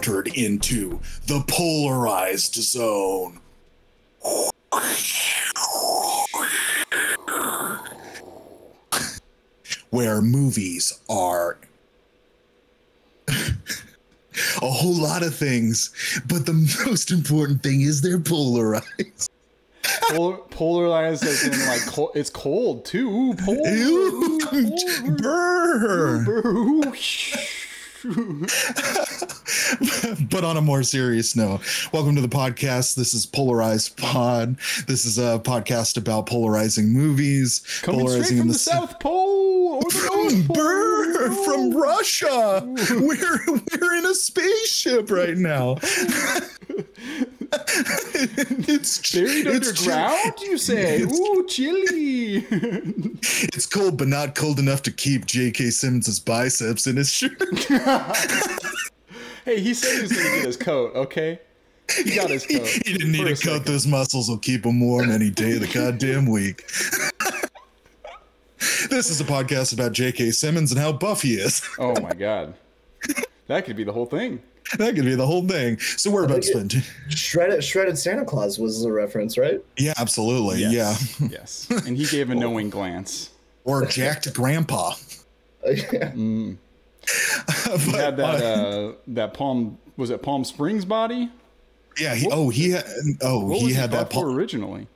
entered into the polarized zone. Where movies are a whole lot of things, but the most important thing is they're polarized. Polar, polarized as in like co- it's cold too. Ooh, polar, ooh, polar, ooh, but on a more serious note, welcome to the podcast. This is Polarized Pod. This is a podcast about polarizing movies, Coming polarizing from in the, South Pole or the North Pole. Brr, from Russia. We're we're in a spaceship right now. it's Buried it's underground, you say? Ooh, chilly. It's cold, but not cold enough to keep J.K. Simmons' biceps in his shirt. hey, he said he was gonna get his coat. Okay, he got his coat. he didn't need to a coat second. those muscles. Will keep him warm any day of the goddamn week. this is a podcast about J.K. Simmons and how buff he is. Oh my god, that could be the whole thing. that could be the whole thing. So we're about to think spend. Shredded, shredded Santa Claus was the reference, right? Yeah, absolutely. Yes. Yeah. yes. And he gave a knowing glance. Or jacked grandpa. yeah. He But, had that uh, uh, that Palm was it Palm Springs body? yeah. He, oh, he had. Oh, What he was had that. Palm originally?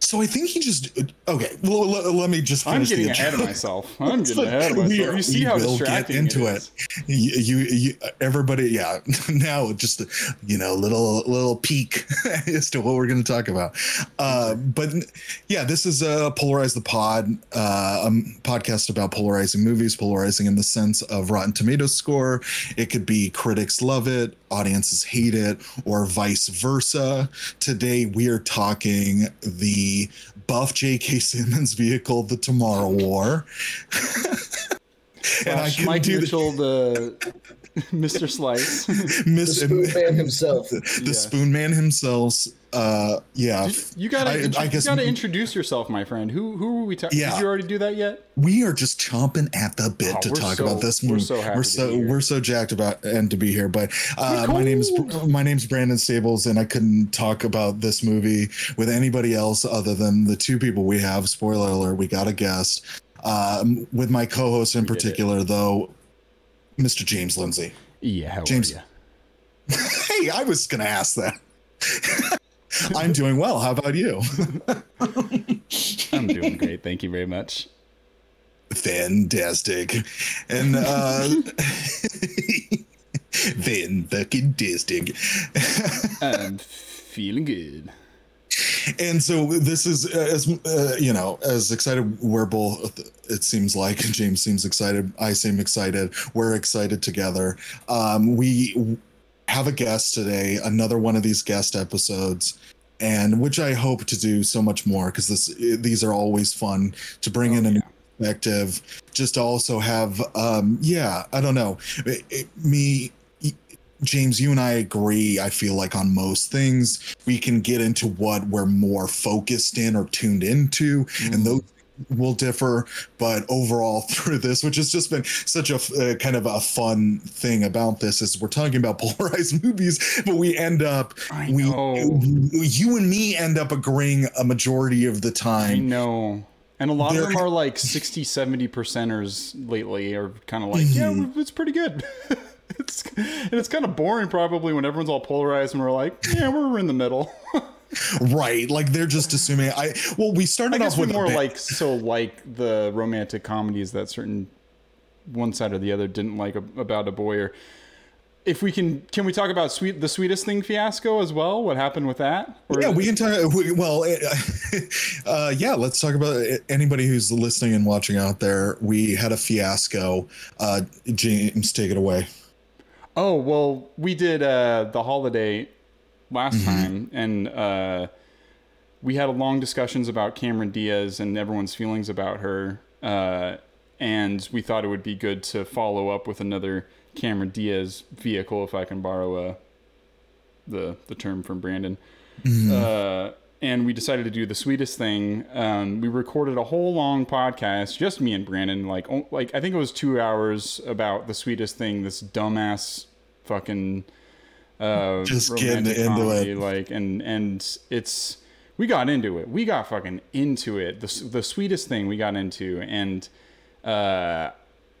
So I think he just. Okay. Well, let, let me just. I'm Finish getting the ahead of myself. I'm getting ahead of We myself. are- You see we how will get into it it. You, you, you, everybody, yeah. Now just you know, little little peek as to what we're going to talk about. Uh, but yeah, this is a polarize the pod, uh, a podcast about polarizing movies, polarizing in the sense of Rotten Tomatoes score. It could be critics love it, audiences hate it, or vice versa. Today we are talking the buff J.K. Simmons vehicle, the Tomorrow War. and I can Mike do Mitchell, the Mr. Slice. The Spoon Man himself. the Yeah. Spoon Man himself. Uh, yeah, You gotta, I- you I guess- gotta introduce yourself, my friend. Who, who are we talking? Yeah. Did you already do that yet? we are just chomping at the bit Oh, to talk so- about this we're movie. so happy we're to so be here. we're so jacked about and to be here. But uh, my name's cool. my name's Brandon Stables, and I couldn't talk about this movie with anybody else other than the two people we have. Spoiler alert: we got a guest. Um, with my co-host in did particular, though, Mr. James Lindsay. Yeah, how James- Hey, I was gonna ask that. I'm doing well. How about you? I'm doing great. Thank you very much. Fantastic. And uh Van fucking tastic. I'm feeling good. And so this is uh, as uh, you know, as excited we're both it seems like James seems excited, I seem excited. We're excited together. Um we have a guest today, another one of these guest episodes. And which I hope to do so much more because this these are always fun to bring in a new perspective just to also have um yeah i don't know It- it- me james you and i agree i feel like on most things we can get into what we're more focused in or tuned into and those will differ but overall through this which has just been such a uh, kind of a fun thing about this is we're talking about polarized movies but we end up we you and me end up agreeing a majority of the I time know. And a lot There- of them are like 60, 70 percenters lately are kind of like, yeah, Mm-hmm. it's pretty good. it's, and it's kind of boring probably when everyone's all polarized and we're like, yeah, we're in the middle. right like they're just assuming i well we started I guess off with more like so like the romantic comedies that certain one side or the other didn't like a, about a boy or if we can can we talk about sweet the sweetest thing fiasco as well what happened with that or yeah we can talk we, well uh, yeah let's talk about it. anybody who's listening and watching out there we had a fiasco uh james take it away Oh well, we did uh, the holiday last time, and uh, we had a long discussions about Cameron Diaz and everyone's feelings about her, uh, and we thought it would be good to follow up with another Cameron Diaz vehicle, if I can borrow uh, the the term from Brandon. Uh, and we decided to do the sweetest thing. Um, we recorded a whole long podcast, just me and Brandon. Like, like I think it was two hours about the sweetest thing. This dumbass fucking uh, Just getting into comedy, it. Like, and and it's we got into it. We got fucking into it. The the sweetest thing we got into, and uh,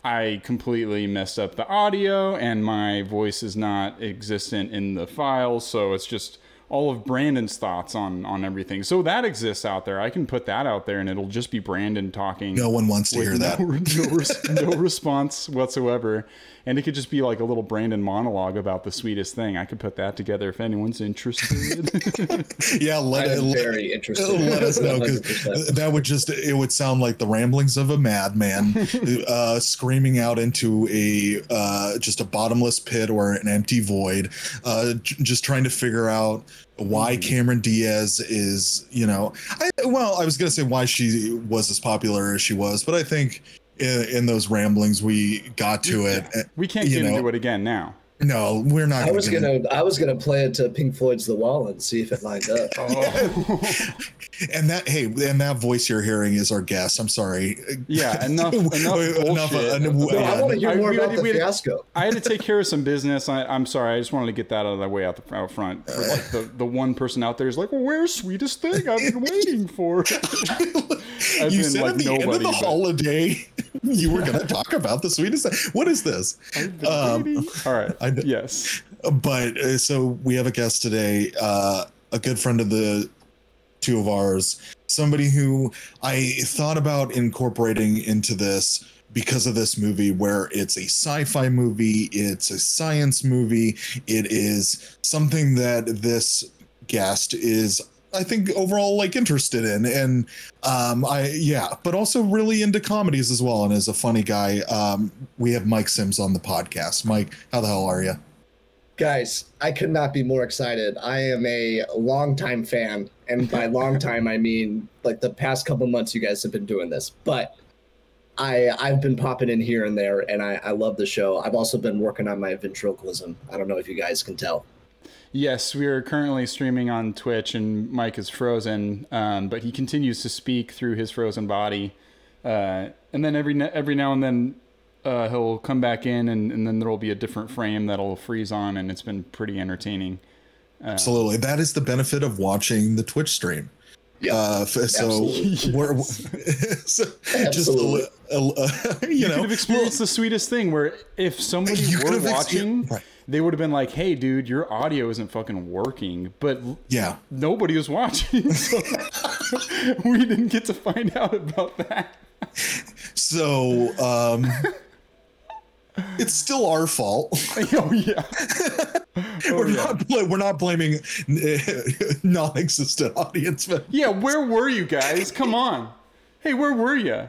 I completely messed up the audio, and my voice is not existent in the file, so it's just all of Brandon's thoughts on on everything. So that exists out there. I can put that out there, and it'll just be Brandon talking. No one wants to with hear that. no, no, no response whatsoever, and it could just be like a little Brandon monologue about the sweetest thing. I could put that together if anyone's interested. Yeah, let, I'm it, let, very interested. let us know because that would just it would sound like the ramblings of a madman uh, screaming out into a uh, just a bottomless pit or an empty void uh, j- just trying to figure out why mm-hmm. Cameron Diaz is you know I, well I was gonna say why she was as popular as she was but I think in, in those ramblings we got to it we can't get know, into it again now. No we're not I was get into- gonna I was gonna play it to Pink Floyd's The Wall and see if it lined up. and that hey and that voice you're hearing is our guest I'm sorry Yeah, enough enough. Enough, uh, No, I want to hear more we about had- the had- fiasco. I had to take care of some business. I, I'm sorry. I just wanted to get that out of the way out, the, out front. For like the, the one person out there is like, well, where's sweetest thing I've been waiting for? As you in, said like, at the end of the but- holiday you were going to talk about the sweetest thing. What is this? I've been Um. All right. I kn- yes. But uh, so we have a guest today, uh, a good friend of the two of ours, somebody who I thought about incorporating into this because of this movie where it's a sci-fi movie, it's a science movie, it is something that this guest is I think overall like interested in and um I yeah, but also really into comedies as well and is a funny guy. Um we have Mike Sims on the podcast. Mike, how the hell are you? Guys, I could not be more excited. I am a longtime fan, and by long time I mean like the past couple months you guys have been doing this. But I I've been popping in here and there, and I, I love the show. I've also been working on my ventriloquism. I don't know if you guys can tell. Yes, we are currently streaming on Twitch, and Mike is frozen, um, but he continues to speak through his frozen body. Uh, and then every every now and then uh, he'll come back in, and, and then there will be a different frame that'll freeze on, and it's been pretty entertaining. Absolutely. That is the benefit of watching the Twitch stream. Yeah, Uh, f- so absolutely. we're so just a, Absolutely. li- a, li- you, You know could have experienced the sweetest thing where if somebody were have exper- watching, right. They would have been like, "Hey, dude, your audio isn't fucking working," but yeah. nobody was watching, so we didn't get to find out about that. So um it's still our fault. oh yeah. Oh, we're yeah. not bl- we're not blaming non-existent audience but Yeah, where were you guys? Come on. Hey, where were you?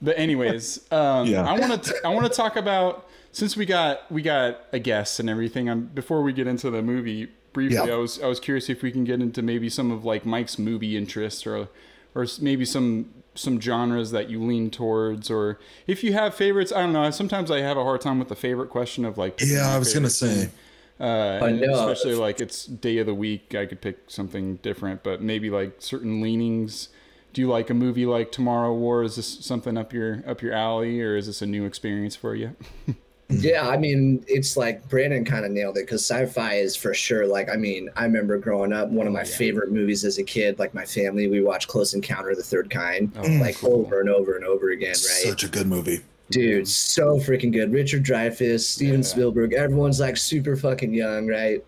But anyways, um, Yeah. I want to I want to talk about since we got we got a guest and everything. Um, before we get into the movie briefly, Yeah. I was I was curious if we can get into maybe some of like Mike's movie interests or or maybe some some genres that you lean towards or if you have favorites. I don't know. Sometimes I have a hard time with the favorite question of like. Yeah, I was gonna say. thing. Uh, and know. especially like it's day of the week, I could pick something different, but maybe like certain leanings. Do you like a movie like Tomorrow War? Is this something up your up your alley, or is this a new experience for you? Yeah, I mean, it's like Brandon kind of nailed it because sci-fi is for sure. Like, I mean, I remember growing up, one of my favorite movies as a kid. Like my family, we watched Close Encounter of the Third Kind, like over and over and over again, right? such a good movie. Dude, so freaking good. Richard Dreyfuss, Steven Yeah. Spielberg, everyone's like super fucking young, right?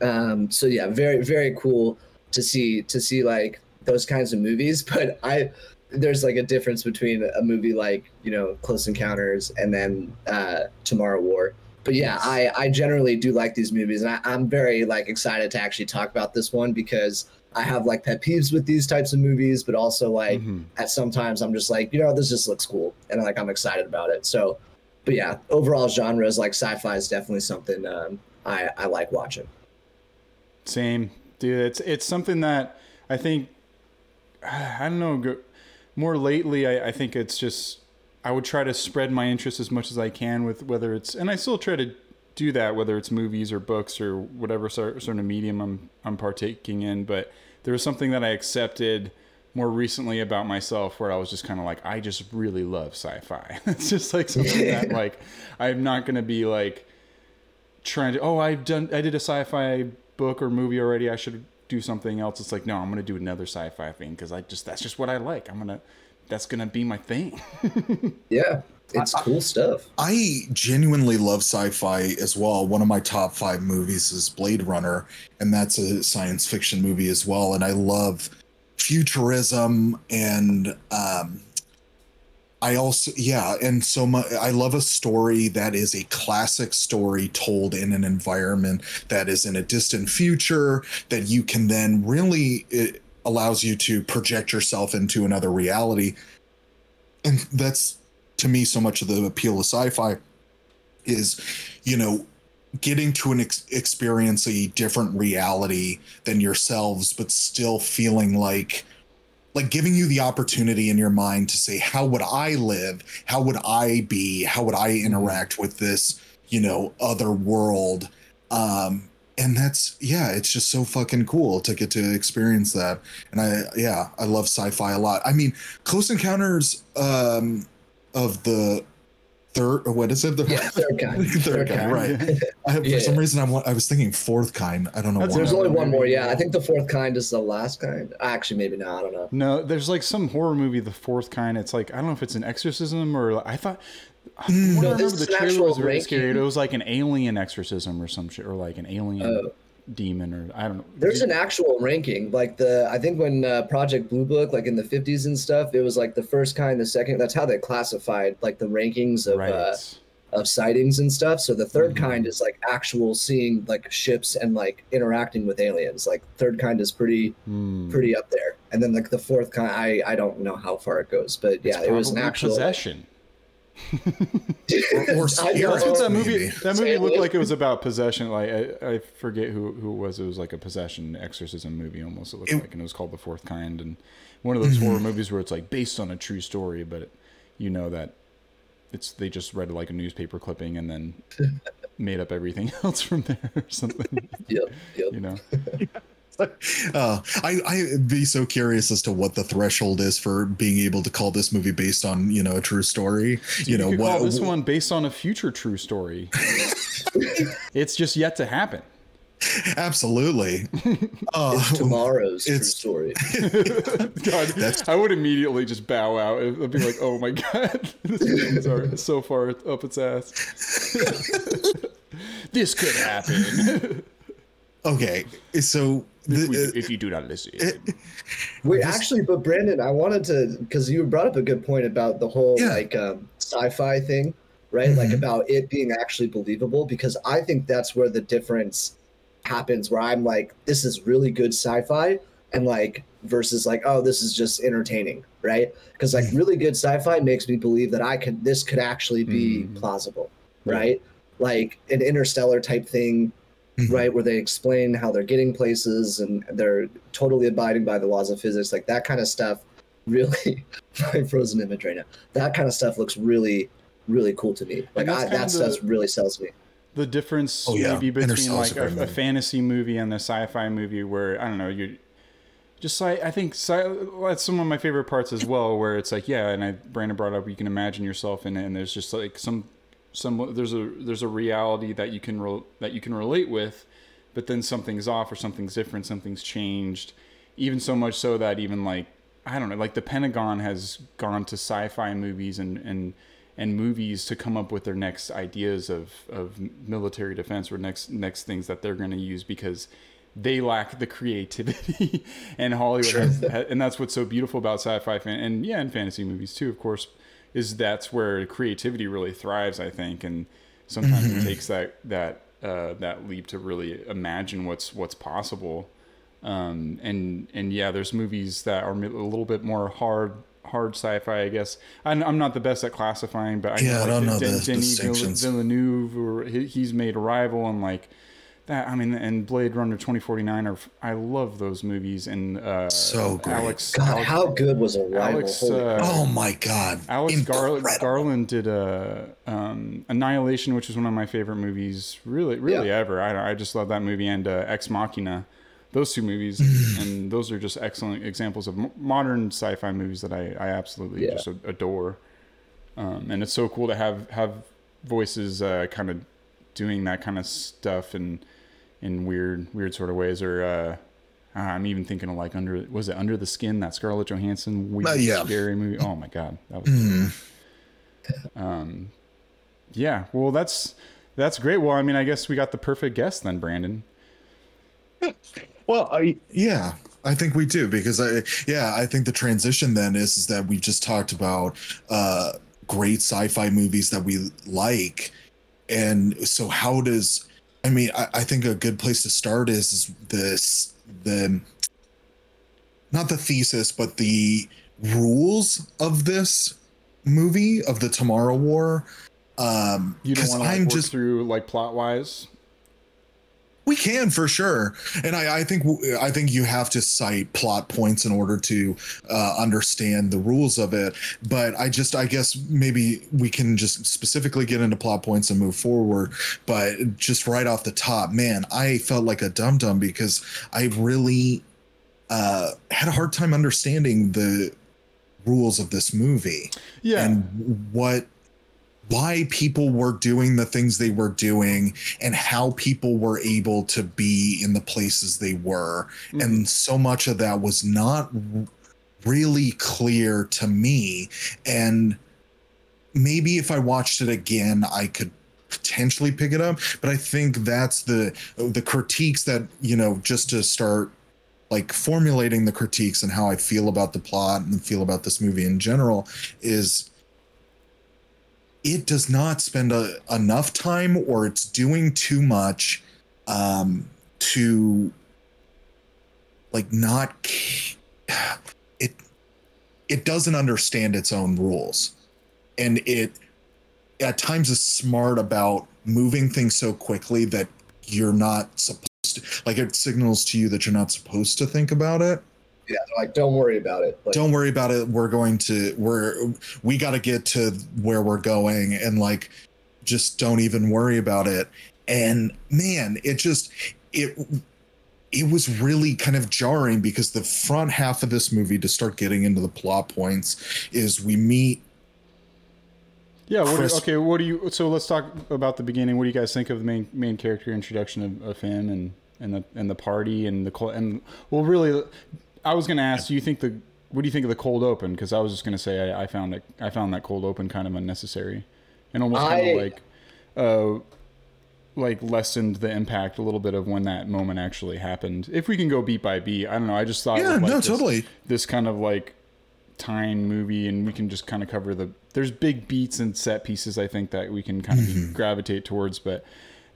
Um, so yeah, very very cool to see to see like those kinds of movies. But I there's like a difference between a movie like you know Close Encounters and then uh, Tomorrow War. But yeah, I I generally do like these movies, and I, I'm very like excited to actually talk about this one because I have like pet peeves with these types of movies, but also like Mhm. at sometimes I'm just like, you know, this just looks cool, and like I'm excited about it. So, but yeah, overall genres like sci-fi is definitely something um, I I like watching. Same, dude. It's it's something that I think I don't know. More lately, I, I think it's just I would try to spread my interest as much as I can with whether it's and I still try to do that whether it's movies or books or whatever sort, sort of medium I'm I'm partaking in. But there was something that I accepted more recently about myself where I was just kind of like, I just really love sci-fi. it's just like something that like I'm not gonna be like trying to. Oh, I've done. I did a sci-fi book or movie already. I should do something else. It's like no, I'm gonna do another sci-fi thing because I just that's just what I like. I'm gonna that's gonna be my thing. Yeah, it's cool stuff. I genuinely love sci-fi as well. One of my top five movies is Blade Runner, and that's a science fiction movie as well. And I love futurism and um, I also yeah, and so much. I love a story that is a classic story told in an environment that is in a distant future that you can then really it allows you to project yourself into another reality, and that's to me so much of the appeal of sci-fi is you know getting to an ex- experience a different reality than yourselves but still feeling like like giving you the opportunity in your mind to say how would i live? How would i be? How would i interact with this you know other world? Um and that's yeah it's just so fucking cool to get to experience that. And i yeah i love sci-fi a lot. I mean close encounters um of the third or what is it the Yeah, third kind. third, Third kind, kind. right I, for Yeah. some reason I'm, I was thinking fourth kind i don't know why There's only one more. Yeah, I think the fourth kind is the last kind. Actually, maybe not. I don't know. No, there's like some horror movie, the fourth kind. It's like I don't know if it's an exorcism or I thought. Mm. What No, I this remember is the trailer was very ranking. scary. It was like an alien exorcism or some shit, or like an alien Oh. Demon, or I don't know. There's an actual ranking. Like the, I think when uh, Project Blue Book, like in the 50s and stuff, it was like the first kind, the second. That's how they classified like the rankings of right. uh, of sightings and stuff. So the 3rd Mhm. kind is like actual seeing like ships and like interacting with aliens. Like third kind is pretty Hmm. pretty up there. And then like the fourth kind, I I don't know how far it goes, but yeah, it was an actual possession. Or I spirit. That's what that movie. maybe. That movie looked like it was about possession. Like I, I forget who who it was. It was like a possession exorcism movie almost. It looked It- like, and it was called The Fourth Kind. And one of those horror mm-hmm. movies where it's like based on a true story, but it, you know that it's they just read like a newspaper clipping and then made up everything else from there or something. Yep, yep. You know. Uh, I I'd be so curious as to what the threshold is for being able to call this movie based on you know a true story. You, know could what? call this one based on a future true story. it's just yet to happen. Absolutely. Uh, Tomorrow's true story. God, I would immediately just bow out. I'd be like, "Oh my god, this movie's are so far up its ass. this could happen okay, so if, we, the, if you do not listen." Wait, actually, but Brandon, I wanted to because you brought up a good point about the whole Yeah. like um, sci-fi thing, right? Like Mhm. about it being actually believable because I think that's where the difference happens. Where I'm like, this is really good sci-fi, and like versus like, oh, this is just entertaining, right? Because like really good sci-fi makes me believe that I could this could actually be Mhm. plausible, Right. right? Like an interstellar type thing Mhm. right where they explain how they're getting places and they're totally abiding by the laws of physics like that kind of stuff really my frozen image right now that kind of stuff looks really really cool to me like that's I, that stuff the- really sells me the difference Oh, yeah. maybe between like a a, great a movie. fantasy movie and a sci-fi movie where I don't know you just like I think sci- that's some of my favorite parts as well where it's like yeah and I Brandon brought up you can imagine yourself in it and there's just like some some there's a there's a reality that you can re- that you can relate with but then something's off or something's different something's changed. Even so much so that even like I don't know like the Pentagon has gone to sci-fi movies and and and movies to come up with their next ideas of, of military defense or next next things that they're going to use because they lack the creativity and Hollywood has, ha- and that's what's so beautiful about sci-fi fan and yeah and fantasy movies too of course is that's where creativity really thrives I think and sometimes it takes that that uh, that leap to really imagine what's what's possible um, and and yeah, there's movies that are a little bit more hard hard sci-fi, I guess. I'm, I'm not the best at classifying, but I Yeah, I don't know the Denis distinctions. Villeneuve, or he- he's made Arrival and like that. I mean, and Blade Runner 2049 are I love those movies and uh, So great. Alex god Alex, how good was arrival Alex, uh, oh my god, Alex Gar- Garland did a um, Annihilation, which is one of my favorite movies, really, really Yeah. ever. I, I just love that movie and uh, Ex Machina, those two movies, and, and those are just excellent examples of modern sci-fi movies that I, I absolutely Yeah. just adore. Um, and it's so cool to have have voices uh, kind of doing that kind of stuff in in weird weird sort of ways. Or uh, I'm even thinking of like under was it Under the Skin that Scarlett Johansson weird Uh, yeah. scary movie. Oh my god, that was. Mhm. Um, yeah, well, that's that's great. Well, I mean, I guess we got the perfect guest then, Brandon. Well, I yeah, I think we do because I yeah, I think the transition then is, is that we've just talked about uh great sci-fi movies that we like. And so how does I mean, I, I think a good place to start is, is this the not the thesis, but the rules of this movie of the Tomorrow War. Um You don't want to like, I'm work just through like plot wise. We can for sure, and I, I think I think you have to cite plot points in order to uh, understand the rules of it. But I just I guess maybe we can just specifically get into plot points and move forward. But just right off the top, man, I felt like a dum dum because I really uh, had a hard time understanding the rules of this movie Yeah, and what why people were doing the things they were doing and how people were able to be in the places they were. Mhm. and so much of that was not really clear to me. And maybe if i watched it again i could potentially pick it up. But i think that's the the critiques that you know just to start like formulating the critiques and how i feel about the plot and feel about this movie in general is it does not spend a, enough time or it's doing too much um to like not it it doesn't understand its own rules. And it at times is smart about moving things so quickly that you're not supposed to like it signals to you that you're not supposed to think about it Yeah, they're like don't worry about it. Like, don't worry about it we're going to we're we got to get to where we're going and like just don't even worry about it and man it just it it was really kind of jarring because the front half of this movie to start getting into the plot points is we meet yeah. What do, Chris- okay, what do you? So let's talk about the beginning. What do you guys think of the main main character introduction of, of him and and the and the party and the cold and well, really, I was gonna ask. Do you think the what do you think of the cold open? Because I was just gonna say I, I found it. I found that cold open kind of unnecessary and almost kind of like. Uh, like lessened the impact a little bit of when that moment actually happened. If we can go beat by beat, I don't know. I just thought, yeah like no this- totally this kind of like time movie and we can just kind of cover the there's big beats and set pieces i think that we can kind of gravitate towards but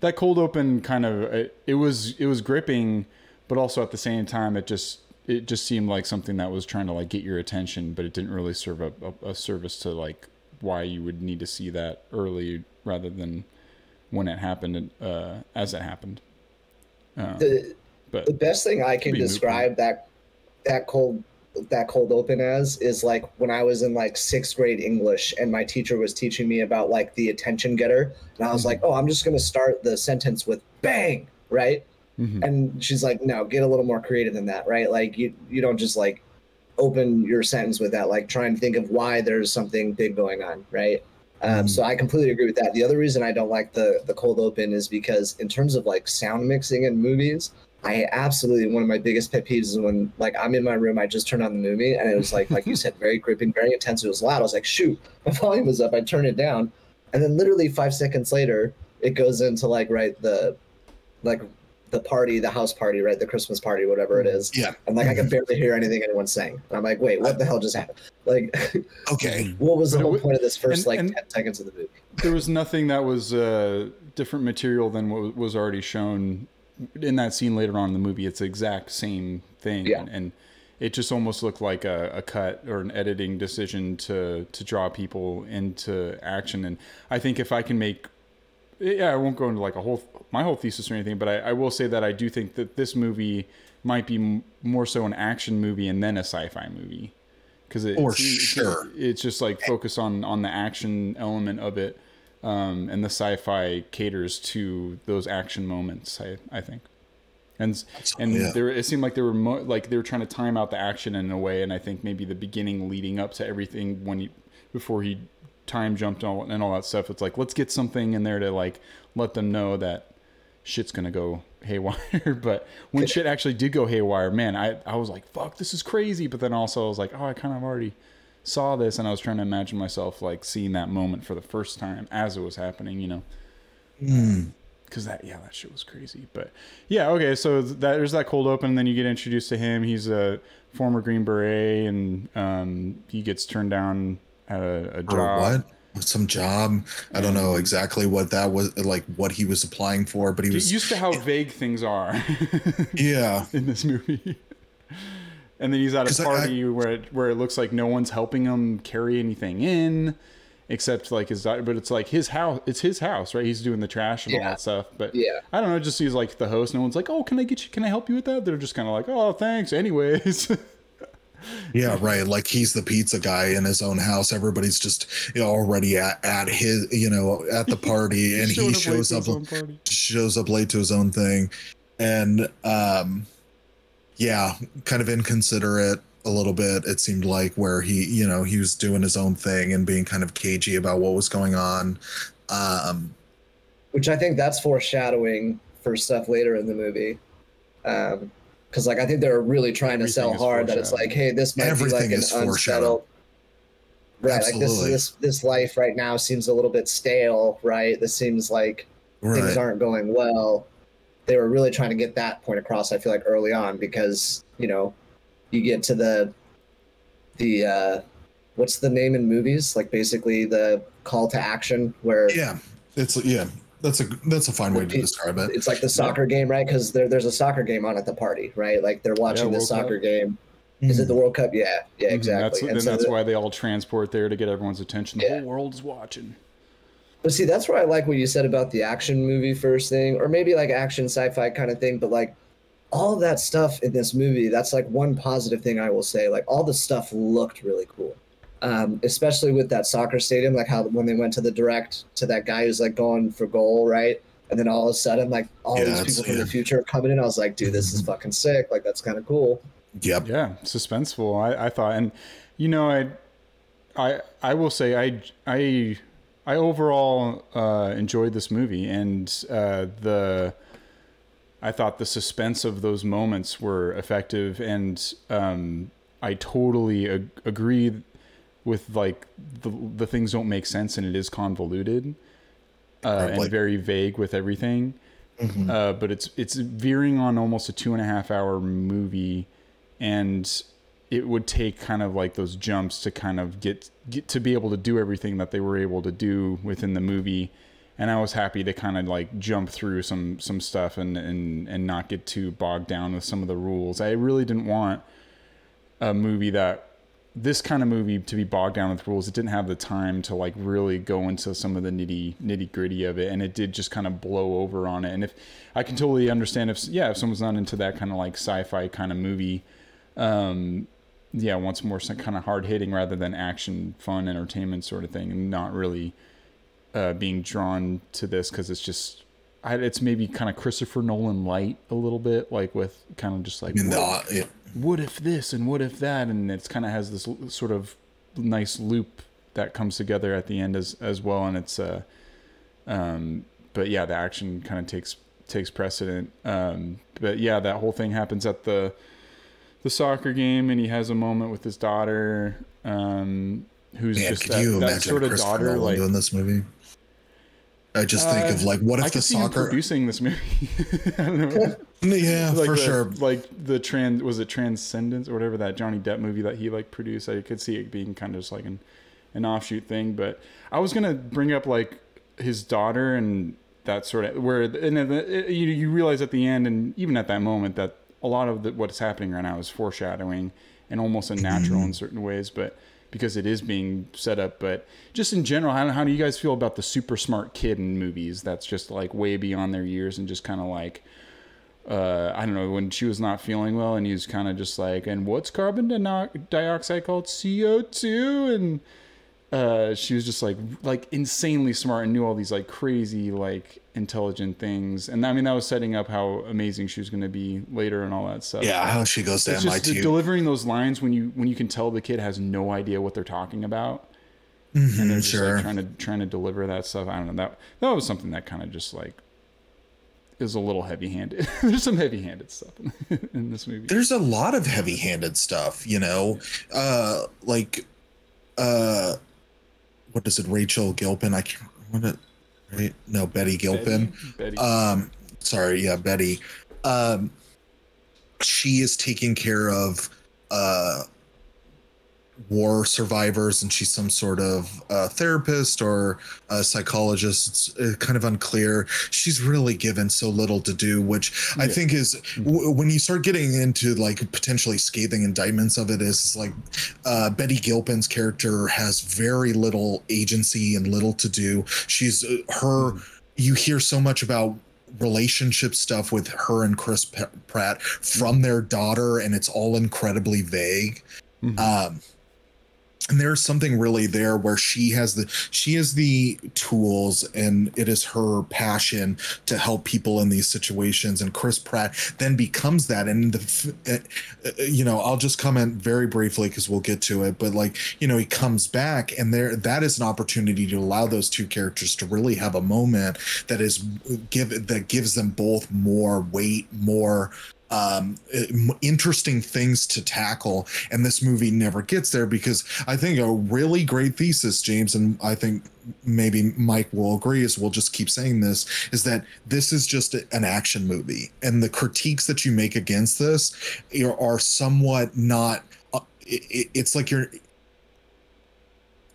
that cold open kind of it, it was it was gripping but also at the same time it just it just seemed like something that was trying to like get your attention but it didn't really serve a, a, a service to like why you would need to see that early rather than when it happened uh as it happened. Um, the but the best thing I can describe that that cold that cold open as is like when I was in like sixth grade English and my teacher was teaching me about like the attention getter and I was like, oh, I'm just gonna start the sentence with bang, right? Mhm. And she's like, no, get a little more creative than that, right? Like you you don't just like open your sentence with that, like try and think of why there's something big going on, right? Um, Mhm. So I completely agree with that. The other reason I don't like the the cold open is because in terms of like sound mixing in movies, I absolutely one of my biggest pet peeves is when like I'm in my room, I just turn on the movie and it was like like you said, very gripping, very intense. It was loud. I was like, shoot, my volume was up. I turn it down, and then literally five seconds later, it goes into like right the like the party, the house party, right, the Christmas party, whatever it is. yeah And like I can barely hear anything anyone's saying. And I'm like, wait, what the hell just happened? Like, okay what was the But whole wa- point of this first and- like and- ten seconds of the movie? there was nothing that was uh, different material than what was already shown in that scene later on in the movie. It's the exact same thing, Yeah. and, and it just almost looked like a, a cut or an editing decision to to draw people into action. And I think if I can make, yeah, I won't go into like a whole my whole thesis or anything, but I, I will say that I do think that this movie might be m- more so an action movie and then a sci-fi movie because it, it's, sure. it's just like focus on on the action element of it um, and the sci-fi caters to those action moments i i think and and Yeah. there it seemed like they were mo- like they were trying to time out the action in a way, and I think maybe the beginning leading up to everything when he before he time jumped and all, and all that stuff. It's like let's get something in there to like let them know that shit's gonna go haywire. but when shit actually did go haywire, man, I I was like, fuck, this is crazy. But then also I was like, oh, I kind of already saw this, and I was trying to imagine myself like seeing that moment for the first time as it was happening, you know. Because that, yeah, that shit was crazy. But yeah, okay, so that there's that cold open, and then you get introduced to him. He's a former Green Beret, and um, he gets turned down at a, a Or what? Some job. I don't know exactly what that was like. What he was applying for, but he Get was. used to how vague things are yeah. in this movie. and then he's at a party where it, where it looks like no one's helping him carry anything in, except like his. But it's like his house. It's his house, right? He's doing the trash and all that stuff. But Yeah. I don't know. Just he's like the host. No one's like, oh, can I get you? Can I help you with that? They're just kind of like, oh, thanks. Anyways. Yeah, right. Like he's the pizza guy in his own house. Everybody's just you know, already at, at his, you know, at the party, and he shows up his own party. shows up late to his own thing, and um, yeah, kind of inconsiderate a little bit. It seemed like where he, you know, he was doing his own thing and being kind of cagey about what was going on. Um, which I think that's foreshadowing for stuff later in the movie. Um, because like I think they're really trying to Everything sell hard that it's like, hey, this might Everything be like an is foreshadowed. unsettled. Right, like this this this life right now seems a little bit stale, right? This seems like things aren't going well. They were really trying to get that point across. I feel like early on because you know, you get to the the uh, what's the name in movies? Like basically the call to action where Yeah, it's yeah. That's a that's a fine way to describe it. it's like the soccer game, right? Because there, there's a soccer game on at the party, right? Like they're watching the World soccer Cup. game. Is it the World Cup? Yeah, yeah, Mhm, exactly. That's, And and so that's the- why they all transport there to get everyone's attention. The Yeah. whole world's watching. But see, that's where I like what you said about the action movie first thing, or maybe like action sci-fi kind of thing. But like all that stuff in this movie, that's like one positive thing I will say. Like all the stuff looked really cool, um, especially with that soccer stadium. Like how when they went to the direct to that guy who's like going for goal, right? And then all of a sudden, like all Yeah, these people from yeah. the future are coming in. I was like, dude, this is fucking sick. Like that's kind of cool. Yep. Yeah, suspenseful. I, I thought, and you know, I, I, I will say, I, I, I overall uh, enjoyed this movie, and uh, the, I thought the suspense of those moments were effective, and um, I totally ag- agree with like the the things don't make sense, and it is convoluted, uh, and Like- very vague with everything. Uh, but it's it's veering on almost a two and a half hour movie and it would take kind of like those jumps to kind of get get to be able to do everything that they were able to do within the movie and I was happy to kind of like jump through some some stuff and and and not get too bogged down with some of the rules. I really didn't want a movie that this kind of movie to be bogged down with rules. It didn't have the time to like really go into some of the nitty nitty gritty of it, and it did just kind of blow over on it. And if I can totally understand if yeah, if someone's not into that kind of like sci-fi kind of movie, um, yeah, wants more some kind of hard hitting rather than action, fun, entertainment sort of thing, and not really uh, being drawn to this because it's just. I, it's maybe kind of Christopher Nolan light a little bit, like with kind of just like what- the, yeah. what if this and what if that and it's kind of has this l- sort of nice loop that comes together at the end as as well and it's uh um but yeah the action kind of takes takes precedent um but yeah that whole thing happens at the the soccer game and he has a moment with his daughter um who's Man, just that, that sort of daughter Nolan like doing this movie? I just think Uh, of like, what if could the soccer? producing this movie I Yeah, like for the, sure. Like the trans was it Transcendence or whatever that Johnny Depp movie that he like produced. I could see it being kind of just like an an offshoot thing. But I was gonna bring up like his daughter and that sort of where and the, you you realize at the end and even at that moment that a lot of the, what's happening right now is foreshadowing and almost unnatural in certain ways, but because it is being set up. But just in general, how, how do you guys feel about the super smart kid in movies that's just like way beyond their years and just kind of like uh, I don't know, when she was not feeling well, and he was kind of just like, and what's carbon di- dioxide called? CO2. And uh, she was just like like insanely smart and knew all these like crazy like intelligent things. And I mean that was setting up how amazing she was going to be later and all that stuff. Yeah, how she goes to it's MIT. the- delivering those lines when you when you can tell the kid has no idea what they're talking about. Mhm, and they're just sure. like trying to trying to deliver that stuff. I don't know that that was something that kind of just like is a little heavy handed. There's some heavy handed stuff in, in this movie. there's a lot of heavy-handed stuff you know uh like uh what is it rachel gilpin? I can't what it right? No betty gilpin. Betty. um sorry yeah betty. Um she is taking care of uh war survivors and she's some sort of uh, therapist or a psychologist it's uh, kind of unclear. She's really given so little to do which i think is w- when you start getting into like potentially scathing indictments of it is, is like uh, betty gilpin's character has very little agency and little to do. She's uh, her you hear so much about relationship stuff with her and chris pratt from their daughter and it's all incredibly vague. Mhm. um and there's something really there where she has the she has the tools and it is her passion to help people in these situations. And chris pratt then becomes that. And the uh, you know i'll just comment very briefly because we'll get to it. But like you know he comes back and there that is an opportunity to allow those two characters to really have a moment that is give that gives them both more weight more um interesting things to tackle. And this movie never gets there because i think a really great thesis james and i think maybe mike will agree as we'll just keep saying this is that this is just an action movie. And the critiques that you make against this are, somewhat not uh, it, it- it's like you're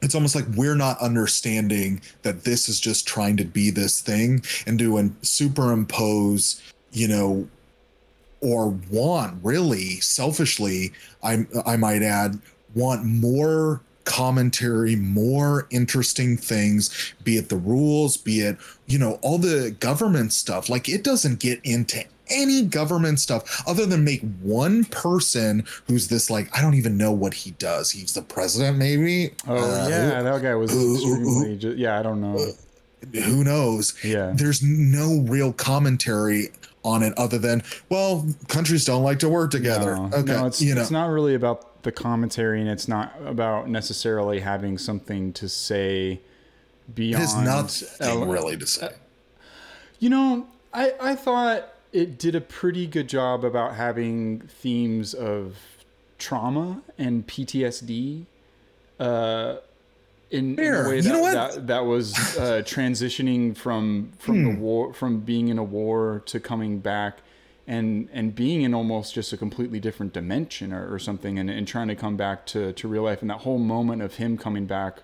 it's almost like we're not understanding that this is just trying to be this thing and to in- superimpose you know or want really selfishly i i might add want more commentary more interesting things be it the rules be it you know all the government stuff like it doesn't get into any government stuff other than make one person who's this like i don't even know what he does he's the president maybe oh Uh, yeah, that guy was ooh, ooh, extremely. ju- yeah, I don't know. who knows Yeah. there's no real commentary on it other than well countries don't like to work together No, okay no, it's, you know it's not really about the commentary, and it's not about necessarily having something to say beyond. nothing ele- really to say You know, I I thought it did a pretty good job about having themes of trauma and PTSD. Uh, in, in a way You that, know what? that that was uh, transitioning from from Hmm. the war from being in a war to coming back and and being in almost just a completely different dimension or, or something and, and trying to come back to, to real life and that whole moment of him coming back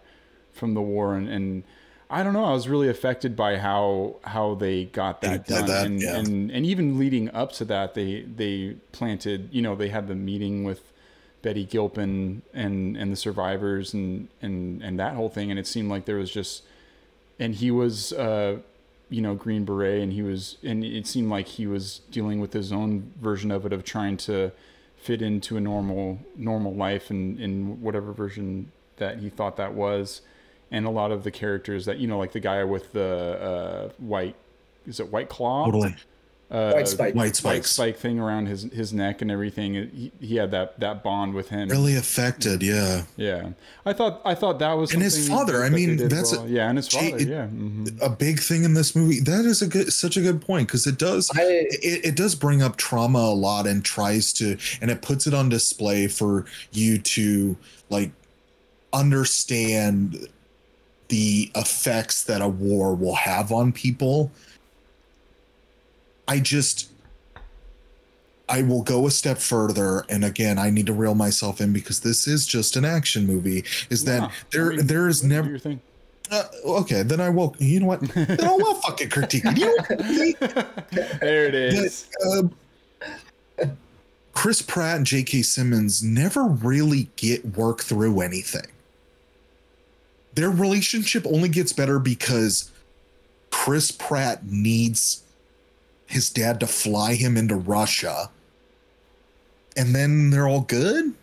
from the war and, and I don't know I was really affected by how how they got that They done that, and, yeah. and and even leading up to that they they planted you know they had the meeting with Betty Gilpin and and the survivors and and and that whole thing. And it seemed like there was just and he was uh you know green beret and he was and it seemed like he was dealing with his own version of it of trying to fit into a normal normal life and in whatever version that he thought that was. And a lot of the characters that you know like the guy with the uh white is it white claw? Totally uh, White spike. white white spikes. Spike thing around his his neck and everything. He, he had that that bond with him. Really affected yeah. Yeah. I thought i thought that was And his father, I mean, did that's a- yeah and his father it- yeah mhm. a big thing in this movie. That is a good such a good point because it does I, it, it does bring up trauma a lot and tries to and it puts it on display for you to like understand the effects that a war will have on people i just i will go a step further and again i need to reel myself in because this is just an action movie is that there I mean, there is never your thing. uh, okay then i will you know what then i will fucking critique it. you know there it is uh, Chris Pratt and J.K. Simmons never really get work through anything. Their relationship only gets better because Chris Pratt needs his dad to fly him into Russia, and then they're all good.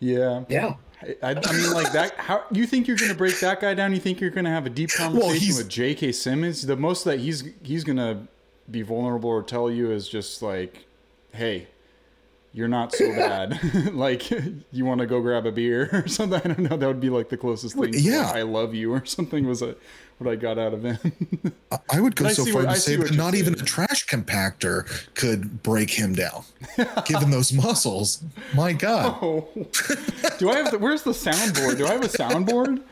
yeah yeah. I, I mean, like that. How you think you're gonna break that guy down? You think you're gonna have a deep conversation he's- with J.K. Simmons? The most that he's he's gonna be vulnerable or tell you is just like, "Hey, you're not so bad. like, you want to go grab a beer or something? I don't know. That would be like the closest thing. to, yeah. like, I love you or something was a, what I got out of him. I- I would go I so far what- to say what that not even a trash compactor could break him down. Given those muscles, my God. oh, do I have the? Where's the soundboard? Do I have a soundboard?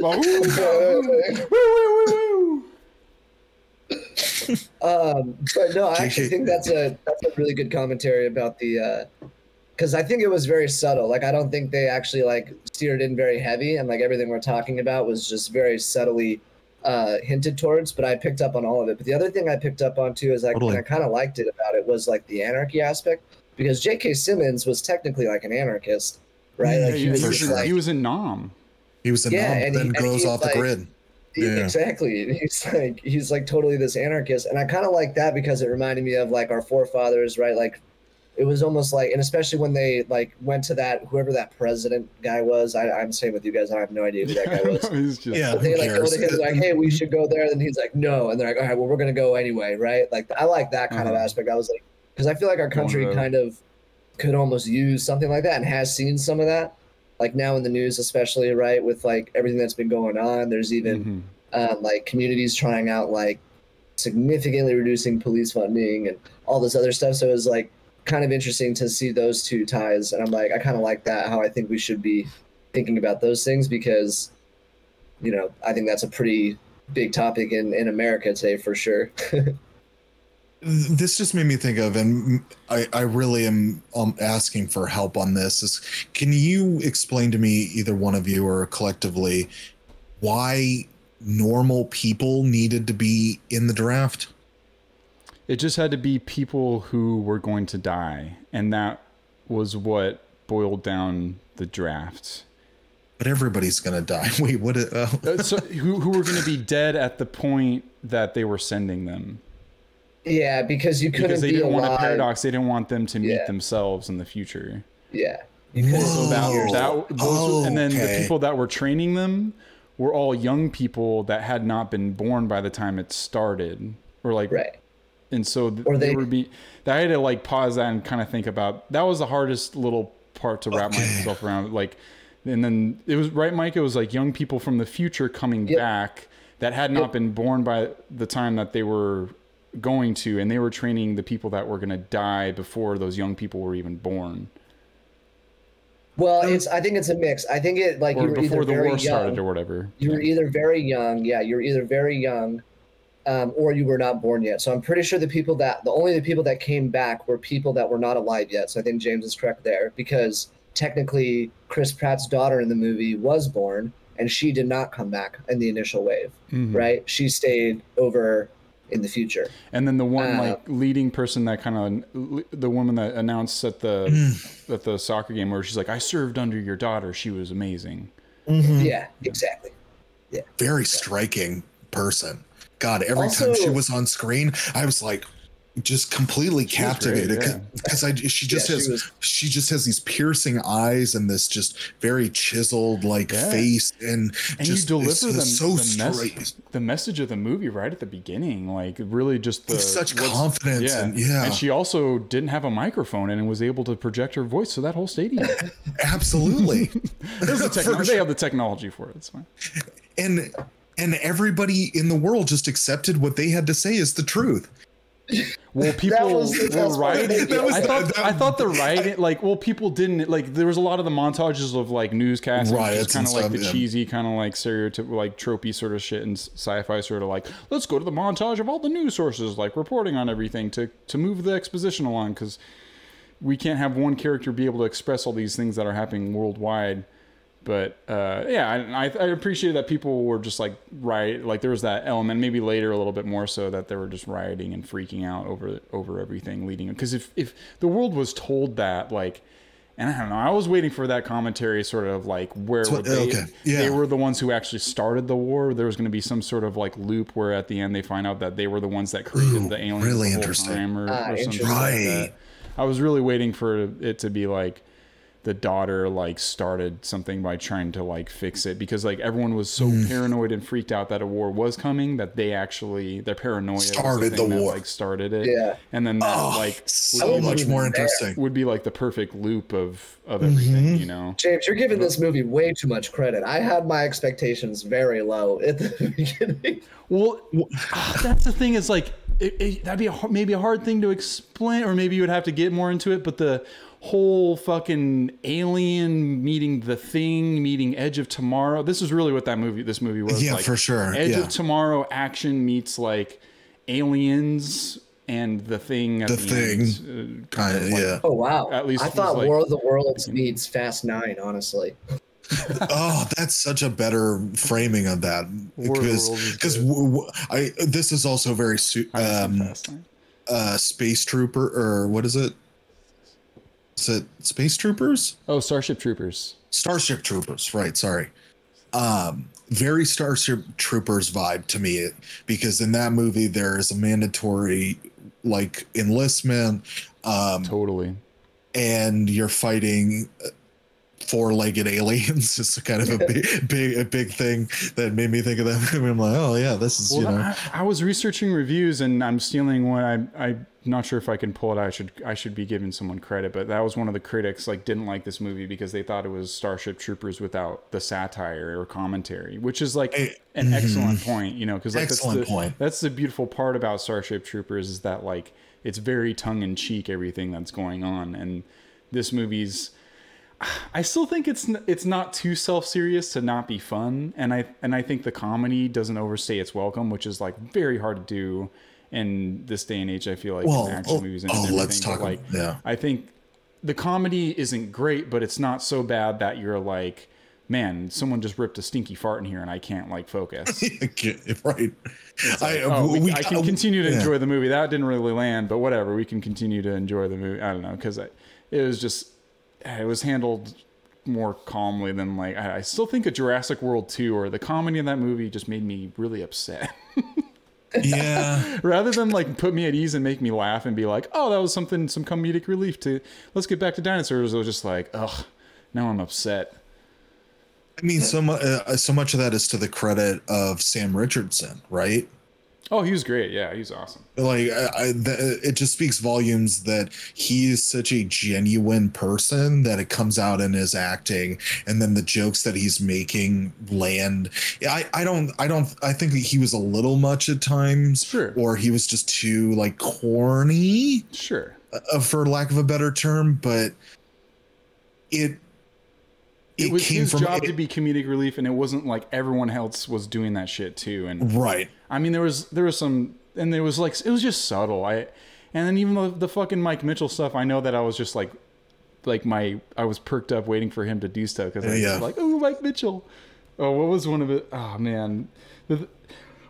Well, woo, woo, woo, woo, woo. Um, but no, I actually think that's a that's a really good commentary about the because I think it was very subtle. Like I don't think they actually like steered in very heavy, and like everything we're talking about was just very subtly uh, hinted towards. But I picked up on all of it. But the other thing I picked up on too is like Totally. and I kind of liked it about it was like the anarchy aspect because J.K. Simmons was technically like an anarchist, right? Yeah, like he, he was for was just sure. like he was in Nom. He was a Yeah, knob, and then he- goes he's off the like- grid. Yeah. Exactly. He's like he's like totally this anarchist, and I kind of like that because it reminded me of like our forefathers, right? Like it was almost like, and especially when they like went to that whoever that president guy was. I, I'm saying with you guys, I have no idea who that guy was. He's just, Yeah. But they like go to him like, hey, we should go there, and he's like, no, and they're like, all right, well, we're gonna go anyway, right? Like I like that kind of Uh-huh. aspect. I was like, because I feel like our country kind of could almost use something like that, and has seen some of that. Like now in the news, especially right with like everything that's been going on. There's even Mhm. um, like communities trying out like significantly reducing police funding and all this other stuff. So it was like kind of interesting to see those two ties. And I'm like, I kind of like that, how I think we should be thinking about those things because, you know, I think that's a pretty big topic in, in America today for sure. this just made me think of and i, I really am um, asking for help on this is can you explain to me either one of you or collectively why normal people needed to be in the draft It just had to be people who were going to die, and that was what boiled down the draft. but everybody's gonna die wait what Uh, so who who were going to be dead at the point that they were sending them? Yeah, because you couldn't Because they be didn't want a paradox. They didn't want them to meet Yeah. themselves in the future. Yeah. You couldn't So that, Whoa. that those, and then the people that were training them were all young people that had not been born by the time it started, or like right. and so th- Or they, they- were be I had to like pause that and kind of think about that was the hardest little part to wrap Okay. myself around like and then it was right Mike it was like young people from the future coming Yep. back that had not Yep. been born by the time that they were going to and they were training the people that were going to die before those young people were even born Well, it's. I think it's a mix. I think it like or you were before either the very war started young. or whatever you were either very young yeah you're either very young um, or you were not born yet so i'm pretty sure the people that the only the people that came back were people that were not alive yet so i think james is correct there because technically chris pratt's daughter in the movie was born and she did not come back in the initial wave Mhm. right she stayed over in the future And then the one Uh, like leading person that kind of the woman that announced at the Mm. at the soccer game where she's like, "I served under your daughter. She was amazing." yeah exactly Yeah, very striking person god every time she was on screen i was like just completely She captivated yeah. because I she just Yeah, has she was- she just has these piercing eyes and this just very chiseled like Yeah. face and, And just you deliver them so the, straight the message of the movie right at the beginning, like really just the such confidence and- yeah. And she also didn't have a microphone and was able to project her voice to that whole stadium. absolutely the For techno- They have the technology for it. It's fine. and and everybody in the world just accepted what they had to say is the truth Well, people was were rioting. I thought that- I thought the rioting, like, well, people didn't like. There was a lot of the montages of like newscasts, right? Riots kind of like stuff, the yeah. cheesy, kind of like stereotypical, like tropey sort of shit, and sci-fi sort of like, let's go to the montage of all the news sources, like reporting on everything to to move the exposition along, because we can't have one character be able to express all these things that are happening worldwide. But uh, yeah, I, I I appreciate that people were just like riot, like there was that element. Maybe later a little bit more so that they were just rioting and freaking out over over everything leading. Because if if the world was told that, like, and I don't know, I was waiting for that commentary, sort of like where what- would they okay, yeah. they were the ones who actually started the war. There was going to be some sort of like loop where at the end they find out that they were the ones that created Ooh, the aliens really the interesting. time or, Ah, or something interesting. like Right. that. I was really waiting for it to be like the daughter like started something by trying to like fix it because like everyone was so Hmm. paranoid and freaked out that a war was coming that they actually their paranoia Started the thing that, war. like started it Yeah. and then that Oh, like so would be, much like, more interesting. would be like the perfect loop of of everything Mhm. you know James, you're giving this movie way too much credit. I had my expectations very low at the beginning. Well, ah, that's the thing is like it, it, that'd be a, maybe a hard thing to explain, or maybe you would have to get more into it. But the whole fucking alien meeting the thing, meeting Edge of Tomorrow. This is really what that movie, this movie was. Yeah, like, for sure, Edge yeah. of Tomorrow action meets like aliens and the thing. At The the, Thing. end, uh, kind Kinda, of like- yeah. Oh wow! At least I thought like- War of the Worlds needs Fast Nine. Honestly, oh, that's such a better framing of that War of the because because good. w- w- I this is also very su- I haven't seen um uh space trooper or what is it? Is it space troopers? Oh, Starship Troopers. Starship Troopers, right? Sorry. Um, very Starship Troopers vibe to me because in that movie there is a mandatory like enlistment, um, Totally. and you're fighting uh, four-legged aliens. It's kind of a big, big, a big thing that made me think of that movie. I'm like, oh yeah, this is Well, you know, I, I was researching reviews and I'm stealing one. I I'm not sure if I can pull it. out. I should I should be giving someone credit, but that was one of the critics like didn't like this movie because they thought it was Starship Troopers without the satire or commentary, which is like Eh, an excellent point. You know, because like Excellent that's the, point. That's the beautiful part about Starship Troopers is that like it's very tongue in cheek everything that's going on, and this movie's. I still think it's it's not too self serious to not be fun, and I and I think the comedy doesn't overstay its welcome, which is like very hard to do in this day and age. I feel like Well, in action oh, movies and oh, everything. let's but, talk like yeah. I think the comedy isn't great, but it's not so bad that you're like, man, someone just ripped a stinky fart in here, and I can't like focus. right. I, oh, we, we- I can uh, continue to yeah. enjoy the movie. That didn't really land, but whatever. We can continue to enjoy the movie. I don't know because it was just it was handled more calmly than like I, I still think a Jurassic World two or the comedy in that movie just made me really upset. Yeah. Rather than like put me at ease and make me laugh and be like, oh, that was something some comedic relief to let's get back to dinosaurs. It was just like, ugh, now I'm upset. I mean, so much, uh, so much of that is to the credit of Sam Richardson, right? Oh, he was great. Yeah, he's awesome. Like, I, I, th- it just speaks volumes that he is such a genuine person that it comes out in his acting, and then the jokes that he's making land. I, I don't, I don't, I think he was a little much at times, Sure. or he was just too like corny. Sure. uh, for lack of a better term, but it It, was came his from job it- to be comedic relief, and it wasn't like everyone else was doing that shit too. And right. I mean, there was there was some, and there was like it was just subtle. I, and then even the, the fucking Mike Mitchell stuff. I know that I was just like, like my I was perked up waiting for him to do stuff because I was Yeah. like, oh, Mike Mitchell. Oh, what was one of it? Oh man, the,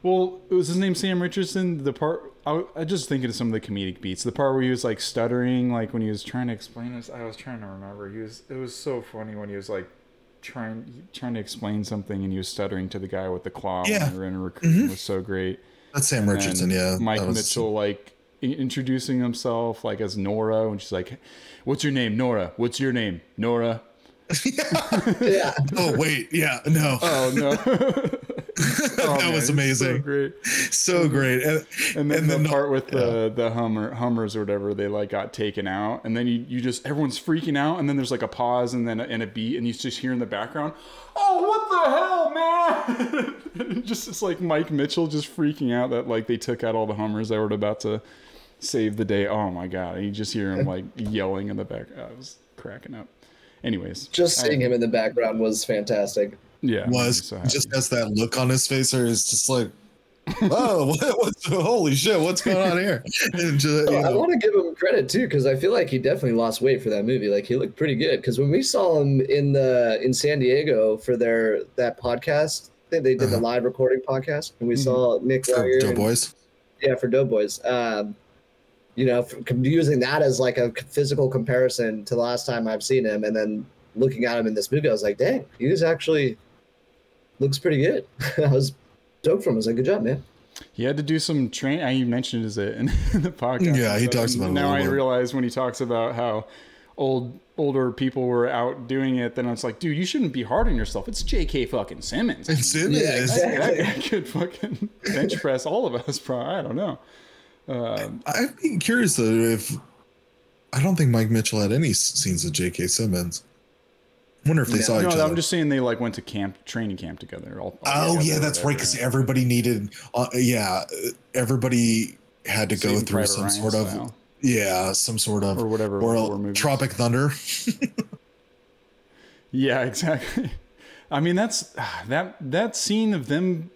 well, it was his name Sam Richardson. The part I, I just thinking of some of the comedic beats. The part where he was like stuttering, like when he was trying to explain this. I was trying to remember. He was. It was so funny when he was like trying trying to explain something and he was stuttering to the guy with the claw. Yeah. when we were in recruiting mm-hmm. was so great. That's Sam Richardson, yeah. Mike was- Mitchell like introducing himself like as Nora, and she's like, "What's your name, Nora? What's your name, Nora?" yeah. Oh wait, yeah, no, Oh no, Oh, that man, was amazing, So great. so great. And, And then and the then part with the the Hummer Hummers or whatever, they like got taken out, and then you, you just everyone's freaking out, and then there's like a pause and then a, and a beat, and you just hear in the background, "Oh, what the hell, man!" just it's like Mike Mitchell just freaking out that like they took out all the Hummers that were about to save the day. Oh my god! And you just hear him like yelling in the back. I was cracking up. Anyways, Just I- seeing him in the background was fantastic. Yeah, was so just has that look on his face, or is just like, oh, what, what's holy shit, what's going on here? And just, you I want to give him credit too because I feel like he definitely lost weight for that movie. Like he looked pretty good because when we saw him in the in San Diego for their that podcast, they, they did the Uh-huh. live recording podcast, and we Mhm. saw Nick for Wagner and- Doughboys. yeah for Doughboys. Um, you know, f- using that as like a physical comparison to the last time I've seen him, and then looking at him in this movie, I was like, dang, he was actually looks pretty good. I was stoked for him. I was like, good job, man. He had to do some train. I even mentioned it in the podcast. Yeah, he but talks about it Now little I realize when he talks about how old older people were out doing it, then it's like, dude, you shouldn't be hard on yourself. It's J.K. fucking Simmons. It's Simmons, Yeah, exactly. that guy could fucking bench press all of us. Probably, I don't know. Um, I'd be curious though if I don't think Mike Mitchell had any scenes with J.K. Simmons. Wonder if they No. saw No, each other. I'm just saying they like went to camp, training camp together. All, all oh together yeah, that's right. Because everybody needed. Uh, yeah, uh, everybody had to go through Private some Ryan sort of. Yeah, some sort of Or whatever Or. Tropic Thunder. Yeah, exactly. I mean, that's that that scene of them.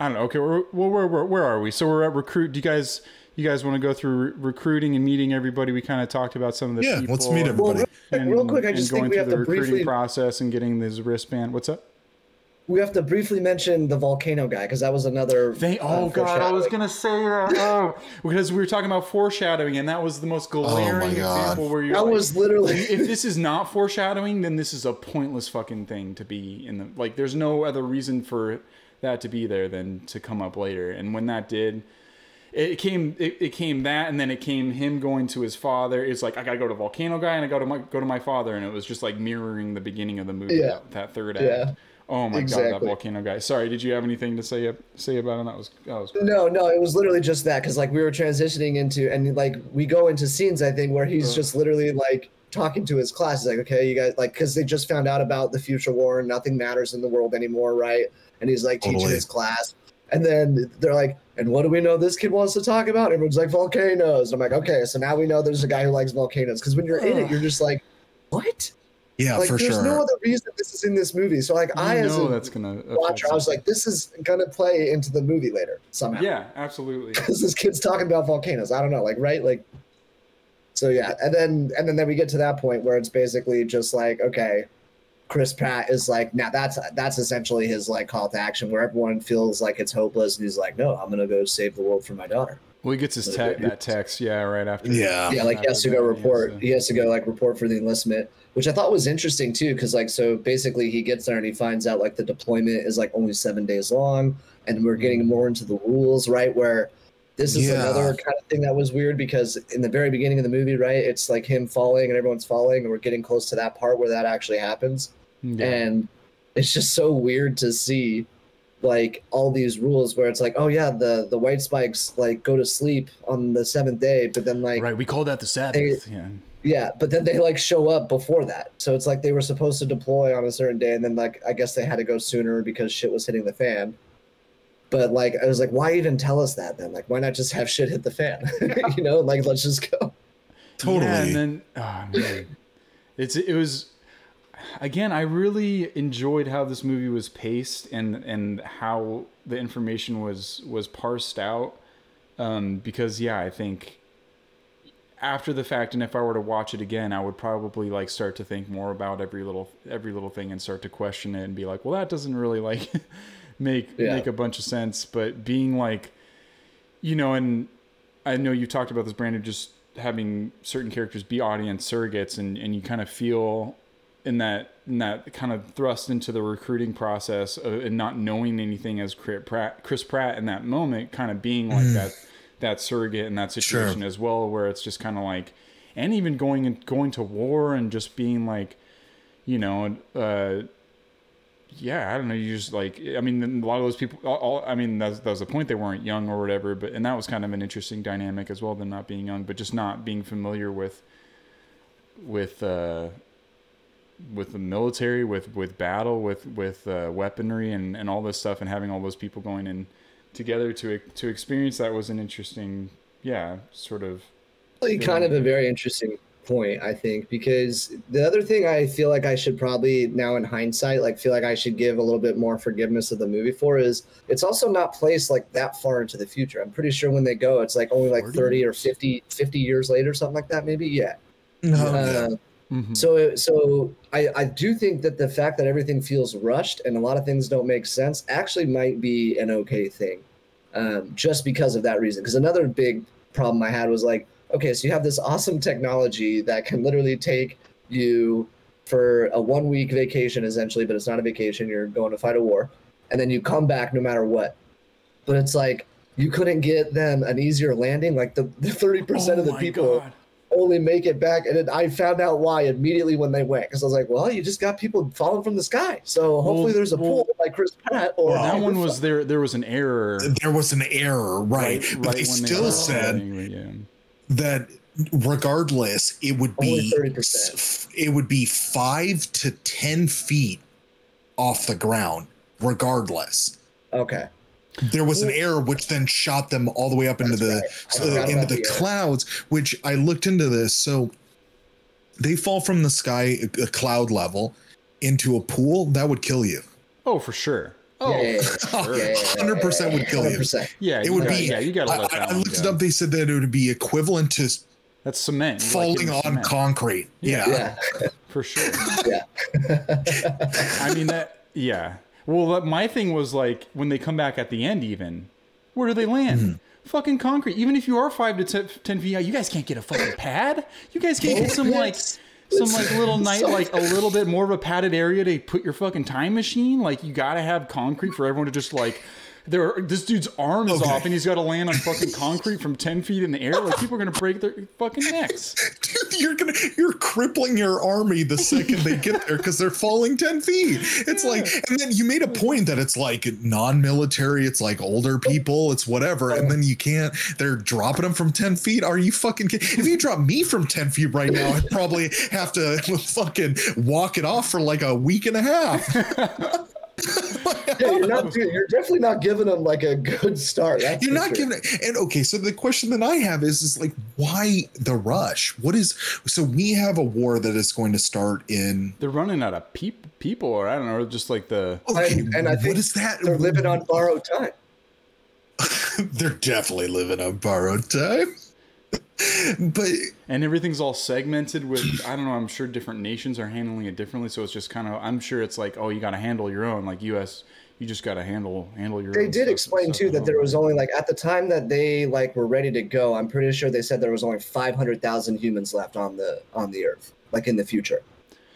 I don't know. Okay, well, where, where where are we? So we're at recruit. Do you guys you guys want to go through re- recruiting and meeting everybody? We kind of talked about some of the Yeah, people. let's meet and- Well, everybody. real, And, real quick, I and just going think we through have the to recruiting briefly process and getting this wristband. What's up? we have to briefly mention the volcano guy because that was another. They, uh, oh god, I was gonna say that. Oh, because we were talking about foreshadowing, and that was the most glaring Oh example where you're That like, was literally. if this is not foreshadowing, then this is a pointless fucking thing to be in the like. There's no other reason for that to be there than to come up later. And when that did, it came. It, it came that, and then it came him going to his father. It's like I gotta go to volcano guy, and I go to my go to my father, and it was just like mirroring the beginning of the movie. Yeah. That, that third Yeah. act. Oh my god, that volcano guy. Sorry, did you have anything to say say about him? That was that was. No, no, it was literally just that because like we were transitioning into and like we go into scenes I think where he's uh. just literally like talking to his class. He's like, okay, you guys like because they just found out about the future war and nothing matters in the world anymore, right? And he's like teaching Totally. his class, and then they're like, and what do we know this kid wants to talk about? Everyone's like volcanoes. I'm like, okay, so now we know there's a guy who likes volcanoes because when you're in it, you're just like, what? Yeah, like for there's sure. There's no other reason this is in this movie. So like I You as know a that's gonna watcher, I was like, this is gonna play into the movie later somehow yeah, absolutely. because this kid's talking about volcanoes. I don't know, like right, like. So yeah, and then and then then we get to that point where it's basically just like okay, Chris Pratt is like now that's that's essentially his like call to action where everyone feels like it's hopeless and he's like no I'm gonna go save the world for my daughter. Well, he gets his te- that text, yeah, right after. Yeah. yeah, like he has to go after that, report. yeah, so- He has to go like report for the enlistment, which I thought was interesting too, because like so basically he gets there and he finds out like the deployment is like only seven days long, and we're getting mm-hmm. more into the rules, right? Where this is Yeah. another kind of thing that was weird because in the very beginning of the movie, right, it's like him falling and everyone's falling, and we're getting close to that part where that actually happens, Yeah. and it's just so weird to see like all these rules where it's like oh yeah the the white spikes like go to sleep on the seventh day but then like right, we call that the Sabbath. yeah. yeah, but then they like show up before that. So it's like they were supposed to deploy on a certain day and then like I guess they had to go sooner because shit was hitting the fan. But like I was like, why even tell us that then? Like why not just have shit hit the fan? you know, like let's just go. Totally. Yeah, and then oh man, it's it was again. I really enjoyed how this movie was paced and and how the information was was parsed out. Um, because yeah, I think after the fact, and if I were to watch it again, I would probably like start to think more about every little every little thing and start to question it and be like, well, that doesn't really like make Yeah. make a bunch of sense. But being like, you know, and I know you talked about this, Brandon, just having certain characters be audience surrogates, and and you kind of feel in that in that kind of thrust into the recruiting process of, and not knowing anything as Chris Pratt, Chris Pratt in that moment, kind of being like that that surrogate in that situation as well, where it's just kind of like, and even going and going to war and just being like, you know, uh, yeah, I don't know. You just like, I mean, a lot of those people. All, all, I mean, that was the point. They weren't young or whatever, but and that was kind of an interesting dynamic as well. Them not being young, but just not being familiar with, with, uh, with the military, with with battle, with with uh, weaponry, and and all this stuff, and having all those people going in together to to experience that was an interesting, yeah, sort of. Kind of a very interesting point, I think, because the other thing I feel like I should probably now in hindsight, like feel like I should give a little bit more forgiveness of the movie for is it's also not placed like that far into the future. I'm pretty sure when they go, it's like only like 40 30 or 50, 50 years later, something like that, maybe. Yeah. No, Uh, yeah. Mhm. So, so I, I do think that the fact that everything feels rushed and a lot of things don't make sense actually might be an okay thing, um, just because of that reason. Because another big problem I had was like, okay, so you have this awesome technology that can literally take you for a one week vacation essentially, but it's not a vacation. You're going to fight a war, and then you come back no matter what. But it's like you couldn't get them an easier landing. Like the the thirty percent Oh of the oh people God. only make it back. And then I found out why immediately when they went because I was like, well, you just got people falling from the sky. So hopefully there's a well- pool like Chris Pratt or Well, that one was there. There was an error. There was an error, right? but they still were said recording, yeah. That regardless, it would be it would be five to ten feet off the ground, regardless. okay. There was an error which then shot them all the way up into That's the right. Uh, into the the clouds. Which I looked into this. So they fall from the sky, a a cloud level, into a pool. That would kill you. Oh, for sure. Oh, Yeah, yeah, yeah. for sure. Yeah, yeah, yeah, 100% would kill you. 100%. Yeah, It you would gotta- be. Yeah, you gotta I, let I- that I one looked it up. They said that it would be equivalent to That's cement. You like falling giving on cement. concrete. Yeah. Yeah. for sure. Yeah. I mean that. Yeah. Well, my thing was like when they come back at the end. Even where do they land? Mm-hmm. Fucking concrete. Even if you are five to ten, 10 feet out, you guys can't get a fucking pad. You guys can't get some like some like little night like a little bit more of a padded area to put your fucking time machine. Like you gotta have concrete for everyone to just like. There, this dude's arm is Okay. off, and he's got to land on fucking concrete from ten feet in the air. Like people are gonna break their fucking necks. Dude, you're gonna you're crippling your army the second they get there because they're falling 10 feet. It's like and then you made a point that it's like non-military, it's like older people, it's whatever, and then you can't they're dropping them from 10 feet. Are you fucking kidding? If you drop me from 10 feet right now, I'd probably have to fucking walk it off for like a week and a half. Yeah, you're not. Dude, you're definitely not giving them like a good start. That's You're not sure. giving it. And okay, so the question that I have is, is like, why the rush? What is so we have a war that is going to start in They're running out of peop- people, or I don't know, just like the Okay, And- and I think what is that? They're living on borrowed time. They're definitely living on borrowed time. but and everything's all segmented with I don't know. I'm sure different nations are handling it differently, so it's just kind of I'm sure it's like oh you got to handle your own like U.S. You just got to handle handle your. They own did stuff- explain too that there was only like at the time that they like were ready to go. I'm pretty sure they said there was only 500,000 humans left on the on the Earth, like in the future.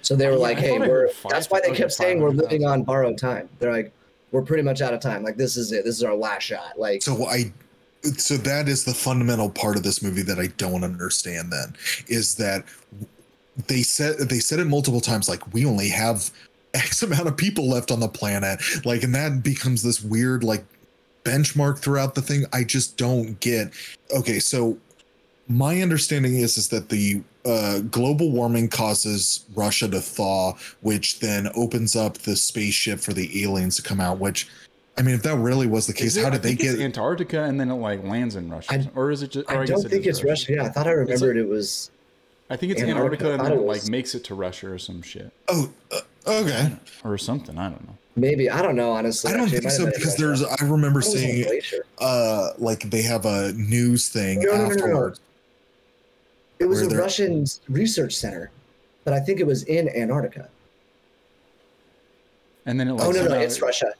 So they uh, were Yeah, like, I "Hey, we're." five- That's why they kept saying we're living on borrowed time. They're like, "We're pretty much out of time. Like this is it. This is our last shot." Like, so I so that is the fundamental part of this movie that I don't understand then is that they said they said it multiple times like we only have X amount of people left on the planet. Like and that becomes this weird like benchmark throughout the thing. I just don't get okay, so my understanding is is that the uh, global warming causes Russia to thaw, which then opens up the spaceship for the aliens to come out. Which, I mean, if that really was the case, it- how I did they think it's get? Antarctica and then it like lands in Russia, I- or is it just? Or I guess don't it think is it's Russia. Yeah, I thought I remembered it was. I think it's Antarctica. Antarctica, and then it it like makes it to Russia or some shit Oh, uh, okay. or something. I don't know. Maybe I don't know honestly. I don't Actually, think so have been in because there's. I remember I thought it was on seeing uh like they have a news thing No, no, no, no, no. afterwards. It was a they're- Russian research center, but I think it was in Antarctica. And then it like Oh no, no, it's Russia.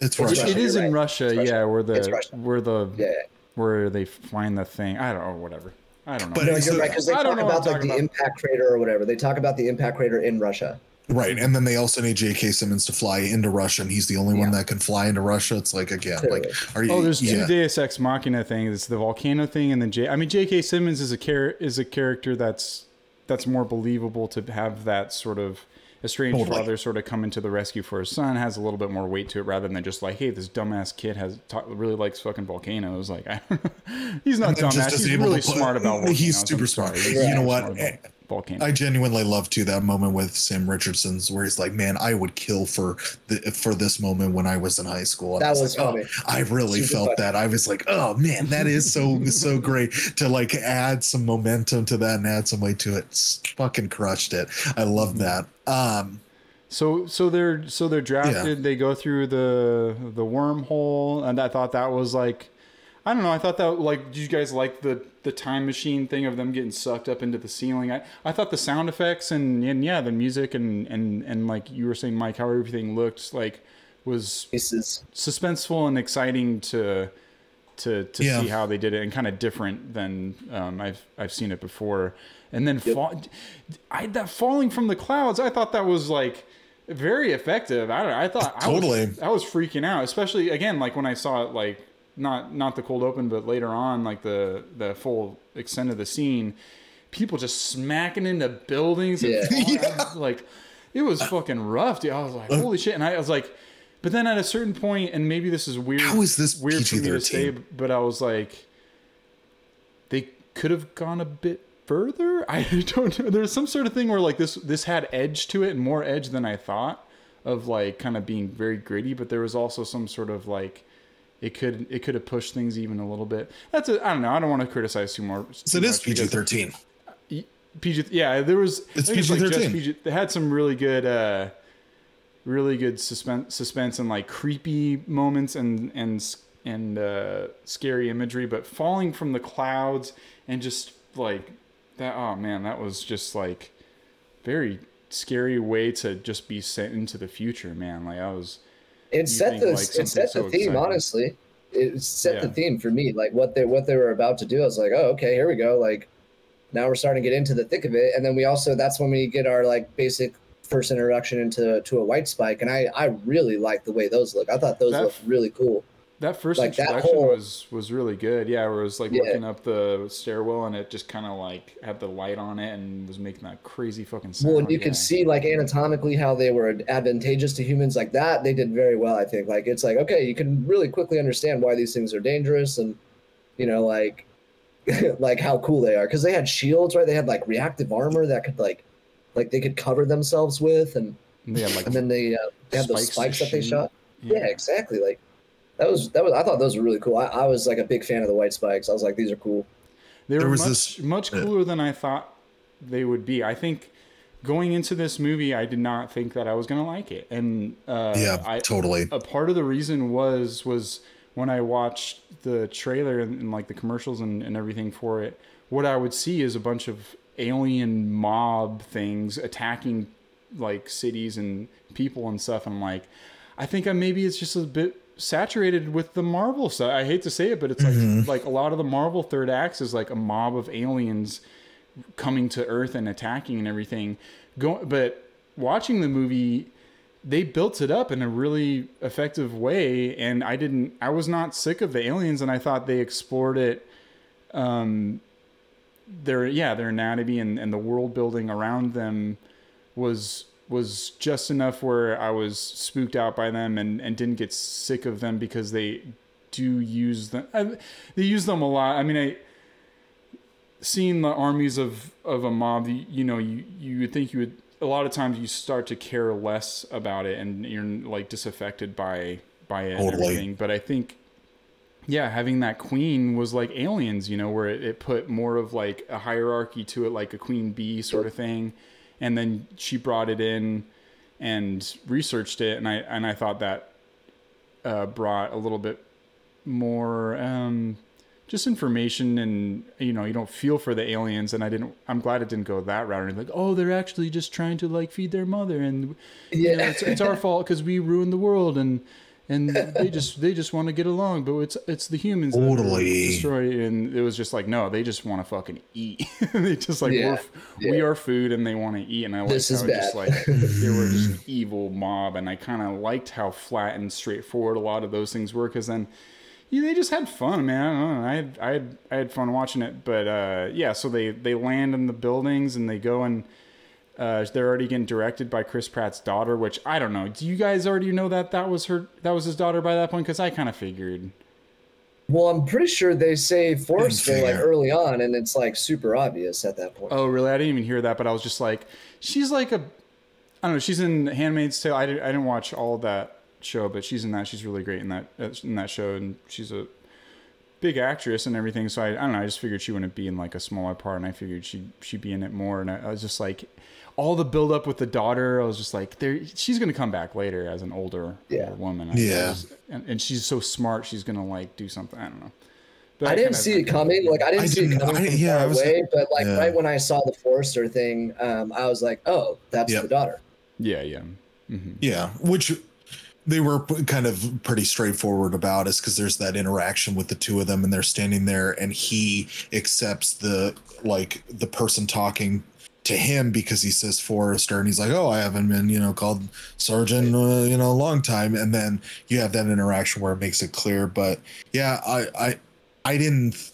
It's It's Russia. Russia. It is in right. Russia, Russia. yeah, where It's the Russia. where the Yeah, yeah. where they find the thing. I don't know, whatever. I don't know. But No, So- you're right because they I talk about like the about. impact crater or whatever. They talk about the impact crater in Russia. Right, and then they also need J.K. Simmons to fly into Russia, and he's the only one that can fly into Russia. It's like again, like, are you? Oh, there's two yeah. Deus Ex Machina things. It's the volcano thing, and then J. I mean, J.K. Simmons is a char- is a character that's that's more believable to have that sort of estranged Totally. father sort of coming to the rescue for his son. Has a little bit more weight to it rather than just like, hey, this dumbass kid has ta- really likes fucking volcanoes. Like, I he's not dumbass. just He's really smart about volcanoes. he's super smart. You know what? Smart about Volcanoes. I genuinely love too that moment with Sam Richardson's where he's like, "Man, I would kill for the for this moment when I was in high school." And I That was like, funny. Oh, I really Super felt funny. that. I was like, "Oh man, that is so so great to like add some momentum to that and add some weight to it." S- Fucking crushed it. I love that. Um, So so they're so they're drafted. They go through the the wormhole, and I thought that was like, I don't know. I thought that like, did you guys like the the time machine thing of them getting sucked up into the ceiling? I, I thought the sound effects and and yeah, the music and and and like you were saying, Mike, how everything looked like was Pieces. suspenseful and exciting to to to Yeah. see how they did it and kind of different than um, I've I've seen it before. And then fall, I that falling from the clouds, I thought that was like very effective. I don't know, I thought Totally. I was, I was freaking out, especially again like when I saw it like not not the cold open, but later on like the the full extent of the scene. people just smacking into buildings. And Yeah. Yeah. Like, it was fucking rough, dude. I was like, holy shit. And I was like, but then at a certain point, and maybe this is weird. How is this weird for me to PG-13? say? But I was like, they could have gone a bit further. I don't know. There's some sort of thing where like this this had edge to it and more edge than I thought of like kind of being very gritty, but there was also some sort of like it could it could have pushed things even a little bit. That's a I don't know. I don't want to criticize too more. So it is PG thirteen. PG. Yeah, there was. It's I like PG-13. PG. They had some really good, uh, really good suspense, suspense and like creepy moments and and and uh, scary imagery. But falling from the clouds and just like that. Oh man, that was just like very scary way to just be sent into the future. Man, like I was. It set the like, it set the so theme exciting. honestly. It set the theme for me like what they what they were about to do. I was like oh okay here we go like now we're starting to get into the thick of it. And then we also that's when we get our like basic first introduction into to a white spike. And i i really like the way those look. I thought those That- looked really cool That first Like, that introduction whole- was was really good. Yeah, where it was like Yeah. looking up the stairwell and it just kind of like had the light on it and was making that crazy fucking sound. well and you yeah. could see like anatomically how they were advantageous to humans like that they did very well i think like it's like okay you can really quickly understand why these things are dangerous and you know like like how cool they are because they had shields right they had like reactive armor that could like like they could cover themselves with and And had like and then they uh, they had those Spikes that they shot yeah. exactly like that was that was i thought those were really cool I, I was like a big fan of the white spikes i was like these are cool They There were was much this- much yeah. cooler than I thought they would be. I think going into this movie, I did not think that I was gonna like it, and uh, yeah, I, totally. a part of the reason was was when I watched the trailer and, and like the commercials and, and everything for it, what I would see is a bunch of alien mob things attacking like cities and people and stuff. And I'm like, I think I maybe it's just a bit saturated with the Marvel stuff. I hate to say it, but it's like like a lot of the Marvel third acts is like a mob of aliens coming to Earth and attacking and everything. Go, but watching the movie, they built it up in a really effective way, and I didn't. I was not sick of the aliens, and I thought they explored it. Um, their yeah, their anatomy and, and the world building around them was was just enough where I was spooked out by them and, and didn't get sick of them because they do use them. I, they use them a lot. I mean, I seeing the armies of of a mob. You, you know, you you would think you would. A lot of times you start to care less about it, and you're like disaffected by by it and everything. But I think yeah, having that queen was like aliens, you know, where it, it put more of like a hierarchy to it, like a queen bee sort of thing. And then she brought it in and researched it, and I and I thought that uh, brought a little bit more um, just information, and you know, you don't feel for the aliens, and I didn't. I'm glad it didn't go that route. And like, oh, they're actually just trying to like feed their mother, and you know, Yeah. it's, it's our fault because we ruined the world, and and they just they just want to get along, but it's it's the humans that are Totally. destroy. And it was just like, no, they just want to fucking eat. they just like Yeah, we're, f- we are food, and they want to eat. And I like This how is it just like they were just evil mob, and I kind of liked how flat and straightforward a lot of those things were, because then. Yeah, they just had fun, man. I don't know. I had, I had, I had fun watching it, but uh, yeah. So they they land in the buildings and they go and uh, they're already getting directed by Chris Pratt's daughter, which I don't know. Do you guys already know that that was her, that was his daughter by that point? Because I kind of figured. Well, I'm pretty sure they say Forester like early on, and it's like super obvious at that point. Oh, really? I didn't even hear that, but I was just like, she's like a, I don't know. She's in *Handmaid's Tale*. I didn't, I didn't watch all that show, but she's in that. She's really great in that in that show, and she's a big actress and everything. So I, I don't know. I just figured she wouldn't be in like a smaller part, and I figured she she'd be in it more. And I, I was just like, all the build up with the daughter. I was just like, there, she's gonna come back later as an older, Yeah. older woman. I Yeah. was- and, and she's so smart. She's gonna like do something. I don't know. But I didn't kinda- see it coming. Like I didn't I see didn't- it coming I- yeah, far I was- away. But like yeah. right when I saw the Forester thing, um, I was like, oh, that's Yep. the daughter. Yeah, yeah. hmm Yeah, which they were kind of pretty straightforward about is because there's that interaction with the two of them and they're standing there and he accepts the like the person talking to him because he says Forester and he's like, oh, I haven't been you know called sergeant uh, you know a long time and then you have that interaction where it makes it clear. But yeah, I I I didn't.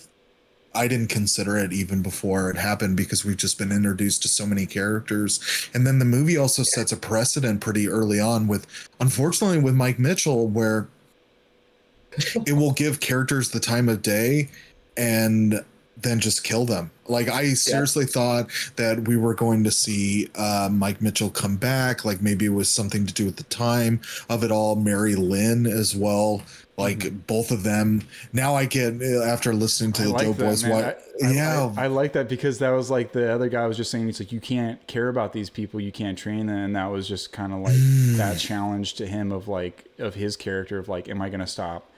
I didn't consider it even before it happened because we've just been introduced to so many characters. And then the movie also sets a precedent pretty early on with, unfortunately, with Mike Mitchell, where it will give characters the time of day and then just kill them. Like I seriously yeah. thought that we were going to see uh, Mike Mitchell come back. Like maybe it was something to do with the time of it all. Mary Lynn as well. Like mm-hmm. both of them. Now I get after listening to the like Doughboys. What? yeah, I, I, like that because that was like the other guy was just saying. He's like, you can't care about these people. You can't train them. And that was just kind of like mm. that challenge to him of like of his character of like, am I going to stop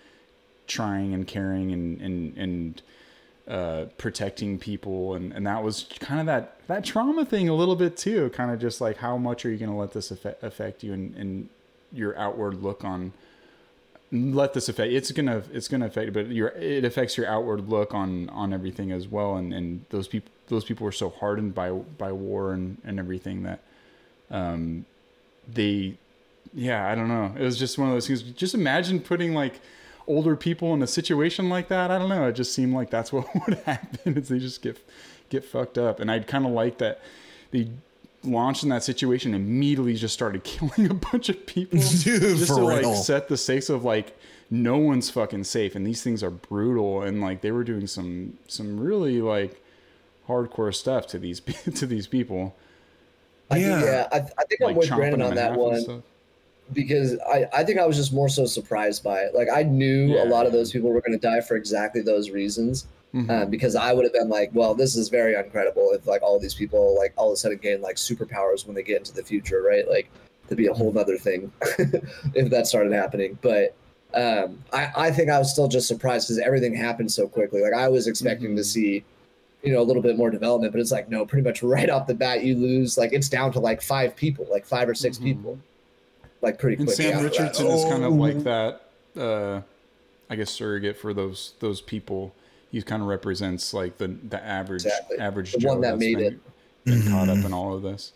trying and caring and and and uh, protecting people, and and that was kind of that that trauma thing a little bit too. Kind of just like how much are you going to let this affect, affect you and and your outward look on let this affect it's gonna it's gonna affect but your it affects your outward look on on everything as well and and those people those people were so hardened by by war and and everything that um they yeah i don't know it was just one of those things just imagine putting like older people in a situation like that, I don't know. It just seemed like that's what would happen is they just get get fucked up. And I'd kind of like that they launched in that situation immediately just started killing a bunch of people Dude, just to real. like set the stakes of like no one's fucking safe and these things are brutal and like they were doing some some really like hardcore stuff to these to these people. I yeah, think, yeah. I, I think like I'm with Brandon on that one because I, I think I was just more so surprised by it. Like I knew yeah. a lot of those people were going to die for exactly those reasons. Mm-hmm. Uh, because I would have been like, well, this is very uncredible if like all these people like all of a sudden gain like superpowers when they get into the future, right? Like to be a whole other thing if that started happening. But um, I, I think I was still just surprised because everything happened so quickly. Like I was expecting mm-hmm. to see, you know, a little bit more development, but it's like no, pretty much right off the bat you lose. Like it's down to like five people, like five or 6 mm-hmm. people like pretty and Sam Richardson is kind of like that. Uh, I guess surrogate for those those people. He kind of represents like the the average exactly. average the Joe one that made been, it. Been mm-hmm. caught up in all of this.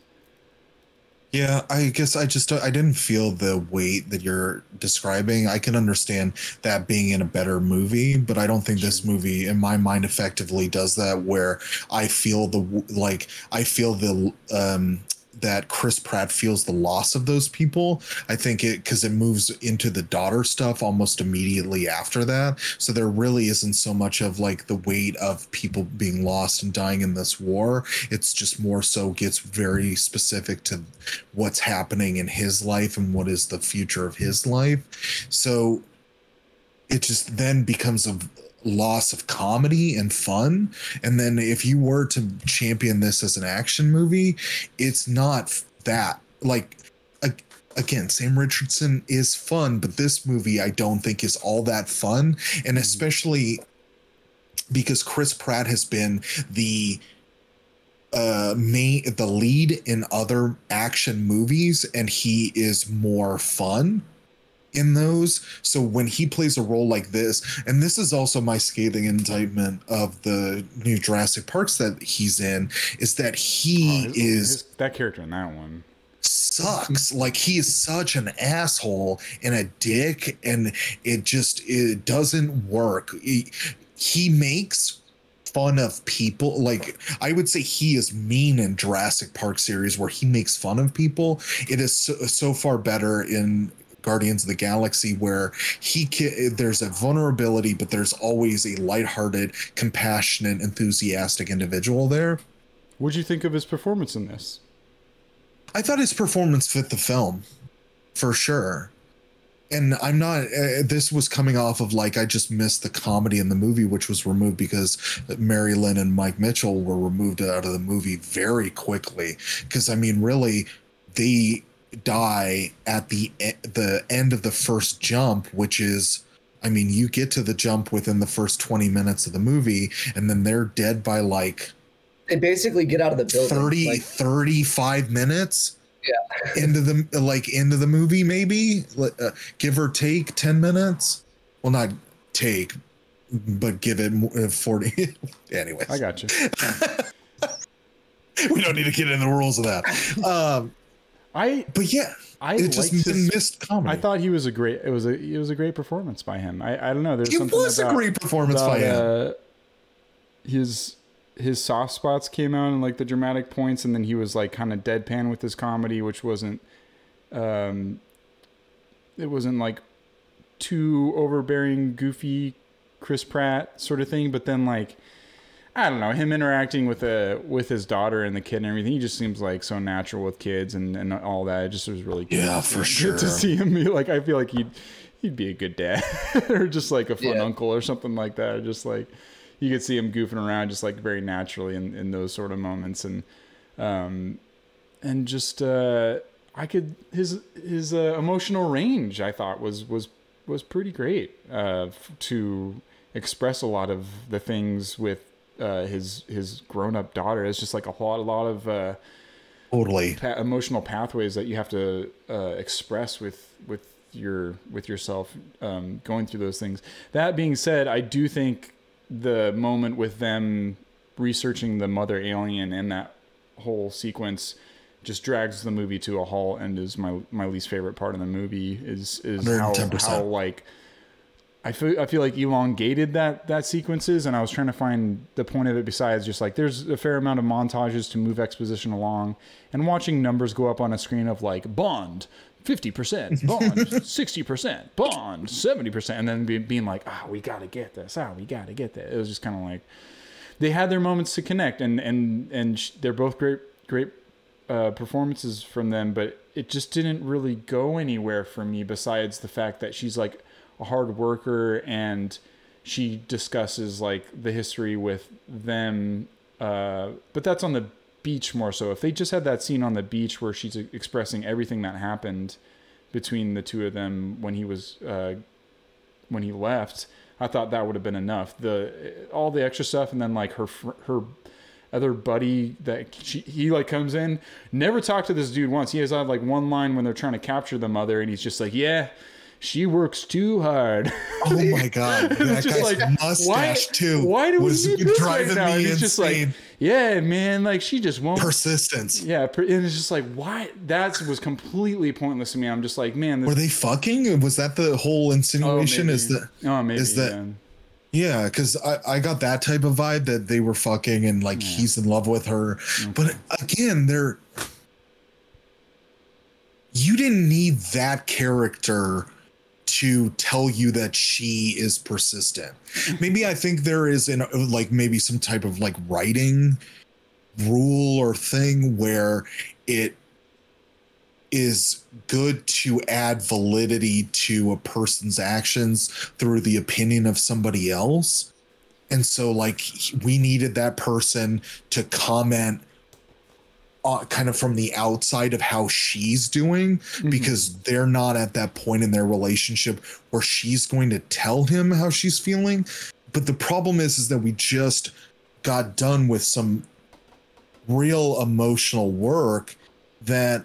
Yeah, I guess I just I didn't feel the weight that you're describing. I can understand that being in a better movie, but I don't think this movie, in my mind, effectively does that. Where I feel the like I feel the um that Chris Pratt feels the loss of those people. I think it because it moves into the daughter stuff almost immediately after that. So there really isn't so much of like the weight of people being lost and dying in this war. It's just more so gets very specific to what's happening in his life and what is the future of his life. So it just then becomes a loss of comedy and fun. And then if you were to champion this as an action movie, it's not that. Like, again, Sam Richardson is fun, but this movie I don't think is all that fun. And mm-hmm. especially because Chris Pratt has been the uh main the lead in other action movies and he is more fun in those. So when he plays a role like this, and this is also my scathing indictment of the new Jurassic Parks that he's in, is that he oh, his, is his, that character in that one sucks. like he is such an asshole and a dick, and it just it doesn't work. He, he makes fun of people like i would say he is mean in jurassic park series where he makes fun of people it is so, so far better in Guardians of the Galaxy, where he can, there's a vulnerability, but there's always a lighthearted, compassionate, enthusiastic individual there. What'd you think of his performance in this? I thought his performance fit the film, for sure. And I'm not. Uh, this was coming off of like I just missed the comedy in the movie, which was removed because Mary Lynn and Mike Mitchell were removed out of the movie very quickly. Because I mean, really, they die at the the end of the first jump, which is I mean, you get to the jump within the first 20 minutes of the movie, and then they're dead by like they basically get out of the building 30 like, 35 minutes? Yeah. Into the like into the movie maybe? Uh, give or take 10 minutes? Well not take but give it uh, 40 anyway i got you we don't need to get into the rules of that. Um I but yeah, I it just his, missed comedy. I thought he was a great. It was a it was a great performance by him. I, I don't know. There's it something was a great performance about, by him. Uh, his his soft spots came out in like the dramatic points, and then he was like kind of deadpan with his comedy, which wasn't um, it wasn't like too overbearing, goofy Chris Pratt sort of thing, but then like I don't know him interacting with a with his daughter and the kid and everything. He just seems like so natural with kids and and all that. It just was really good. Yeah, for sure. to see him be like. I feel like he'd he'd be a good dad or just like a fun Yeah. uncle or something like that. Or just like you could see him goofing around just like very naturally in in those sort of moments and um and just uh I could his his uh, emotional range I thought was was was pretty great uh to express a lot of the things with uh his his grown up daughter it's just like a lot a lot of uh Totally. pa- emotional pathways that you have to uh, express with with your with yourself um, going through those things. That being said, I do think the moment with them researching the mother alien and that whole sequence just drags the movie to a halt and is my my least favorite part of the movie is is how, 110%. how like I feel I feel like elongated that that sequences, and I was trying to find the point of it. Besides, just like there's a fair amount of montages to move exposition along, and watching numbers go up on a screen of like Bond. 50%, Bond, 60%, Bond, 70%, and then be, being like, ah, we gotta get this, ah, we gotta get that. It was just kind of like, they had their moments to connect, and and and sh- they're both great, great uh, performances from them, but it just didn't really go anywhere for me. Besides the fact that she's like a hard worker and she discusses like the history with them, uh, but that's on the beach more so. If they just had that scene on the beach where she's expressing everything that happened between the two of them when he was uh, when he left, I thought that would have been enough. The all the extra stuff, and then like her her other buddy that she, he like comes in, never talked to this dude once. He has had like one line when they're trying to capture the mother, and he's just like, "Yeah, she works too hard." Oh my god, that guy's like, mustache why, too Why do we need this right now? me And he's just like, "Yeah, man, like she just won't." Persistence. yeah, and it's just like, why? That was completely pointless to me. I'm just like, man, this Were they fucking? Was that the whole oh, insinuation? is that oh maybe is that- yeah. yeah? Because I I got that type of vibe that they were fucking and like he's in love with her. But again, they're you didn't need that character to tell you that she is persistent. Hmm. Maybe I think there is in like maybe some type of like writing rule or thing where it is good to add validity to a person's actions through the opinion of somebody else. And so, like, we needed that person to comment uh, kind of from the outside of how she's doing because they're not at that point in their relationship where she's going to tell him how she's feeling. But the problem is, is that we just got done with some real emotional work that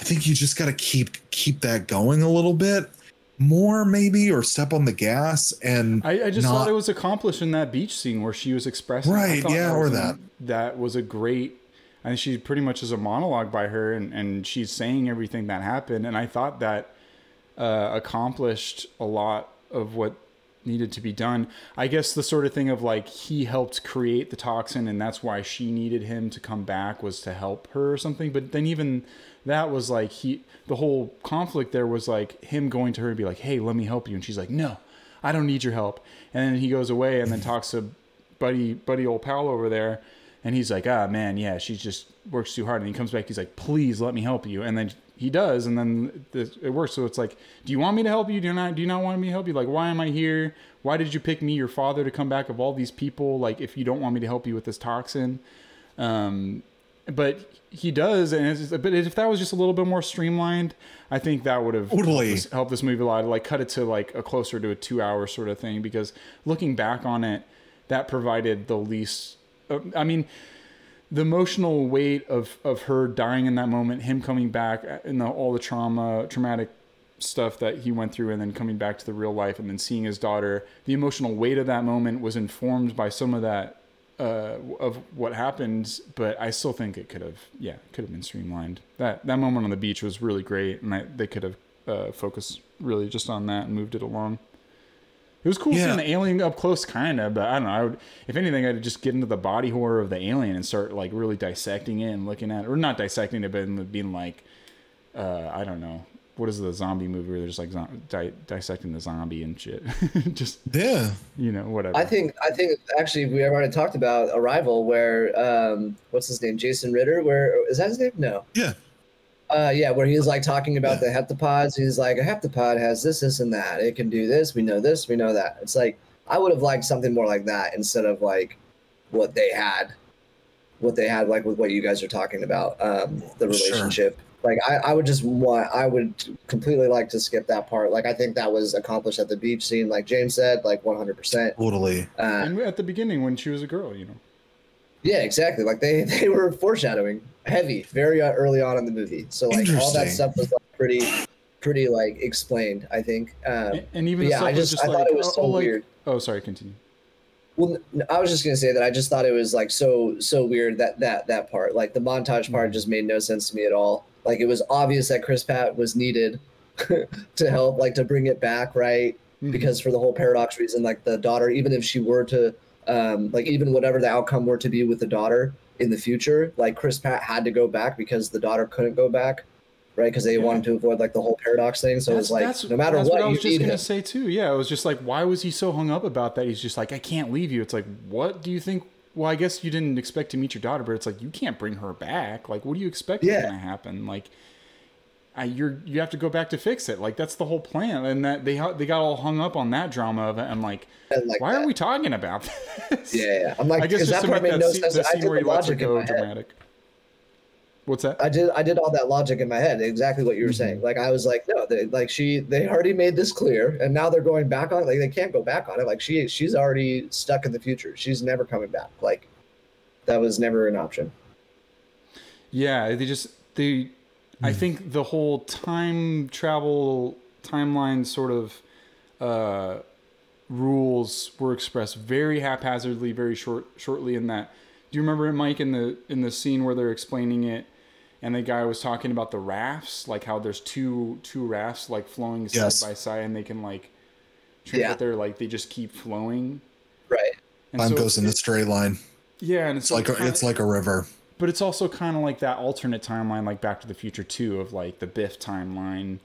I think you just got to keep keep that going a little bit more, maybe, or step on the gas. And I, I just not- thought it was accomplished in that beach scene where she was expressing. Right, yeah, that or that. that was a great. Think she pretty much is a monologue by her, and, and she's saying everything that happened. And I thought that uh, accomplished a lot of what needed to be done. I guess the sort of thing of like he helped create the toxin, and that's why she needed him to come back was to help her or something. But then even that was like he the whole conflict there was like him going to her and be like, "Hey, let me help you," and she's like, "No, I don't need your help." And then he goes away and then talks to buddy buddy old pal over there. And he's like, ah, man, yeah, she just works too hard. And he comes back, he's like, please let me help you. And then he does, and then it works. So it's like, do you want me to help you? Do you not? Do you not want me to help you? Like, why am I here? Why did you pick me, your father, to come back of all these people? Like, if you don't want me to help you with this toxin, um, but he does. And it's just, but if that was just a little bit more streamlined, I think that would have Totally. helped, this, helped this movie a lot. Like, cut it to like a closer to a two-hour sort of thing. Because looking back on it, that provided the least. Uh, I mean the emotional weight of of her dying in that moment, him coming back, and the, all the trauma, traumatic stuff that he went through, and then coming back to the real life, and then seeing his daughter. The emotional weight of that moment was informed by some of that uh, of what happened, but I still think it could have, yeah, could have been streamlined. That that moment on the beach was really great, and I, they could have uh, focused really just on that and moved it along. It It was cool Yeah. seeing the alien up close, kind of. But I don't know. I would, if anything, I'd just get into the body horror of the alien and start like really dissecting it and looking at it, or not dissecting it, but being like, uh, I don't know, what is the zombie movie where they're just like zo- di- dissecting the zombie and shit, just Yeah. you know whatever. I think I think actually we already talked about Arrival, where um, what's his name, Jason Ritter. Where is that his name? No. Yeah. Uh, yeah, where he's like talking about the heptapods. He's like, a heptapod has this, this, and that. It can do this. We know this. We know that. It's like I would have liked something more like that instead of like what they had, what they had like with what you guys are talking about, um, the Sure. relationship. Like I, I would just want, I would completely like to skip that part. Like I think that was accomplished at the beach scene, like James said, like 100. percent Totally. uh, and at the beginning when she was a girl, you know. Yeah, exactly. Like they they were foreshadowing heavy very uh, early on in the movie. So like all that stuff was like, pretty pretty like explained. I think. Um, And, and even yeah, I just, just I like, thought it was oh, so oh, like- weird. Oh, sorry, continue. Well, I was just gonna say that I just thought it was like so so weird that that that part like the montage part Mhm. just made no sense to me at all. Like it was obvious that Chris Pratt was needed to help like to bring it back right Mhm. because for the whole paradox reason like the daughter even if she were to um like even whatever the outcome were to be with the daughter in the future like chris pratt had to go back because the daughter couldn't go back right because they Yeah. wanted to avoid like the whole paradox thing so it's like no matter that's what, I you was just gonna him. say too. Yeah, it was just like, why was he so hung up about that? He's just like, I can't leave you. It's like, what do you think? Well, I guess you didn't expect to meet your daughter, but it's like you can't bring her back. Like, what do you expect is Yeah. gonna happen? Like, I, you're you have to go back to fix it. Like that's the whole plan. And that they they got all hung up on that drama of it. I'm like, And, like, why are we talking about this? yeah, yeah i'm like I guess just that to part make made that no scene, sense the i scene did where he lets her go dramatic. What's that? I did I did all that logic in my head, exactly what you were Mhm. saying. Like I was like, no, they, like she they already made this clear, and now they're going back on. it. Like they can't go back on it. Like she she's already stuck in the future. She's never coming back. Like that was never an option. Yeah, they just they. I think the whole time travel timeline sort of uh, rules were expressed very haphazardly, very short shortly. In that, do you remember it, Mike, in the in the scene where they're explaining it, and the guy was talking about the rafts, like how there's two two rafts like flowing side by side, and they can like, Yeah. yeah. they're like they just keep flowing. Right. And Time so goes in a straight line. yeah, and it's It's like a, it's like a river. But it's also kind of like that alternate timeline like back to the future too of like the biff timeline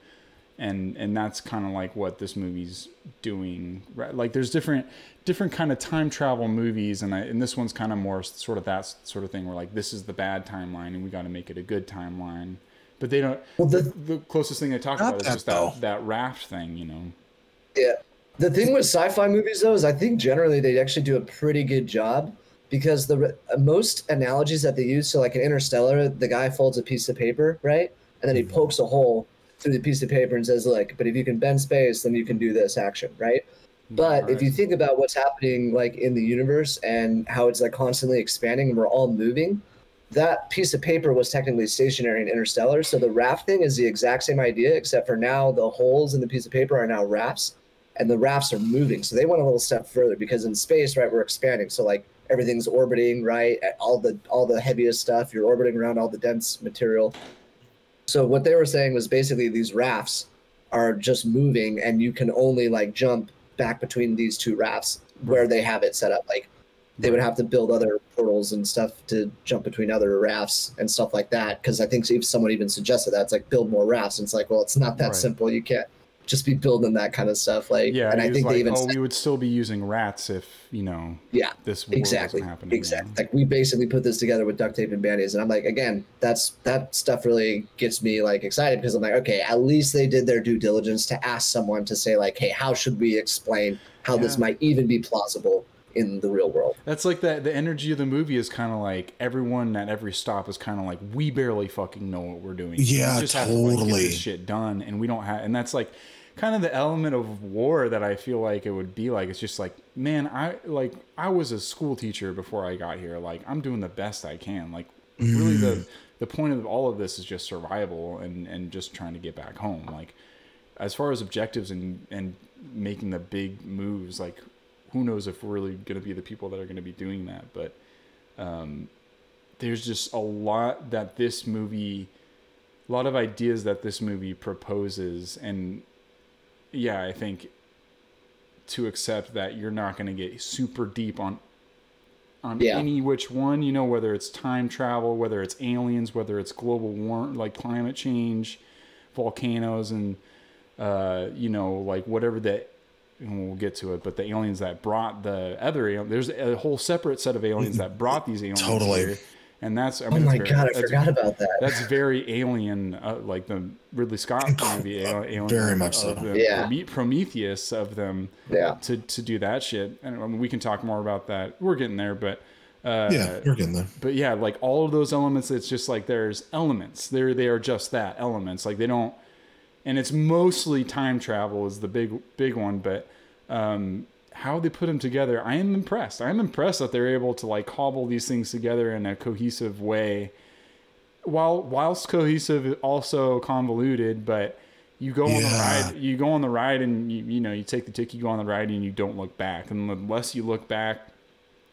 and and that's kind of like what this movie's doing right like there's different different kind of time travel movies and I, and this one's kind of more sort of that sort of thing where like this is the bad timeline and we got to make it a good timeline but they don't Well, the, the- closest thing they talk about is that, just though. that that raft thing you know Yeah. The thing with sci-fi movies though is I think generally they actually do a pretty good job because the uh, most analogies that they use, so like an Interstellar, the guy folds a piece of paper, right, and then he pokes a hole through the piece of paper and says, "Like, but if you can bend space, then you can do this action, right?" But if you think about what's happening like in the universe and how it's like constantly expanding and we're all moving, that piece of paper was technically stationary in Interstellar. So the raft thing is the exact same idea, except for now the holes in the piece of paper are now rafts and the rafts are moving. So they went a little step further because in space, right, we're expanding. So like everything's orbiting, right? All the all the heaviest stuff, you're orbiting around all the dense material. So what they were saying was basically these rafts are just moving and you can only like jump back between these two rafts where they have it set up. Like they would have to build other portals and stuff to jump between other rafts and stuff like that. Because I think if someone even suggested that, it's like build more rafts. And it's like, well, it's not that Right. simple. You can't just be building that kind of stuff. Like, yeah and I think like, they even oh said, we would still be using rats if you know yeah, this exactly, wasn't happening exactly. Like we basically put this together with duct tape and band-aids, and I'm like, again, that's that stuff really gets me like excited because I'm like, okay, at least they did their due diligence to ask someone to say like, hey, how should we explain how this might even be plausible in the real world? That's like that. The energy of the movie is kind of like everyone at every stop is kind of like we barely fucking know what we're doing. Yeah, we just have to like, get totally. this shit done, and we don't have. And that's like kind of the element of war that I feel like it would be like. It's just like, man, I like I was a school teacher before I got here. Like I'm doing the best I can. Like really, the mm. the point of all of this is just survival and and just trying to get back home. Like as far as objectives and and making the big moves, like who knows if we're really going to be the people that are going to be doing that. But um, there's just a lot that this movie, a lot of ideas that this movie proposes, and yeah, I think to accept that you're not going to get super deep on on Yeah. any which one, you know, whether it's time travel, whether it's aliens, whether it's global warm like climate change, volcanoes and uh, you know, like whatever that and we'll get to it, but the aliens that brought the other al- there's a whole separate set of aliens that brought these aliens Totally. here. And that's I Oh my very- god, I forgot about that. that's very alien, uh, like the Ridley Scott movie, Alien, Very much so. the Yeah. Prometheus of them Yeah. to to do that shit. And I mean, we can talk more about that. We're getting there, but uh, yeah, we're getting there. but yeah, like all of those elements, it's just like there's elements. They're they are just that elements. Like they don't, and it's mostly time travel is the big big one. But um, how they put them together, I am impressed. I'm impressed that they're able to like cobble these things together in a cohesive way. While whilst cohesive, also convoluted, but. You go on the ride. You go on the ride, and you you know you take the ticket. You go on the ride, and you don't look back. And the less you look back,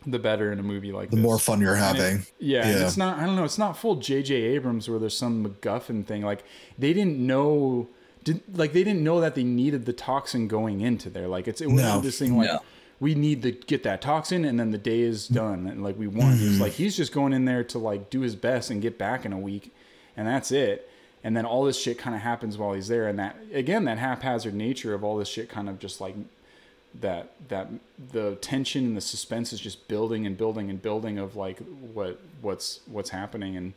the better in a movie like this. The this. more fun you're And it- having. yeah, and Yeah. it's not. I don't know. It's not full J.J. Abrams where there's some MacGuffin thing. Like they didn't know. Did like they didn't know that they needed the toxin going into there. Like it's it wasn't No. this thing like No. we need to get that toxin and then the day is done and like we won. It's Mm-hmm. like he's just going in there to like do his best and get back in a week, and that's it. And then all this shit kind of happens while he's there, and that again that haphazard nature of all this shit kind of just like that that the tension and the suspense is just building and building and building of like what what's what's happening and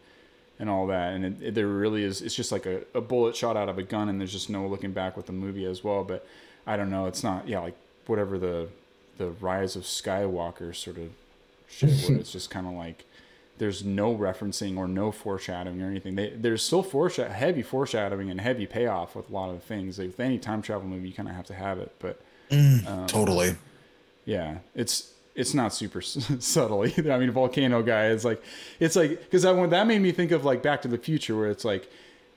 and all that and it, it, there really is it's just like a, a bullet shot out of a gun and there's just no looking back with the movie as well but i don't know it's not yeah like whatever the the rise of skywalker sort of shit where it's just kind of like there's no referencing or no foreshadowing or anything. They, there's still foreshadow, heavy foreshadowing and heavy payoff with a lot of things. Like with any time travel movie, you kind of have to have it. But um, Totally. yeah, it's it's not super subtle either. I mean, volcano guy is like, it's like because that one that made me think of like Back to the Future, where it's like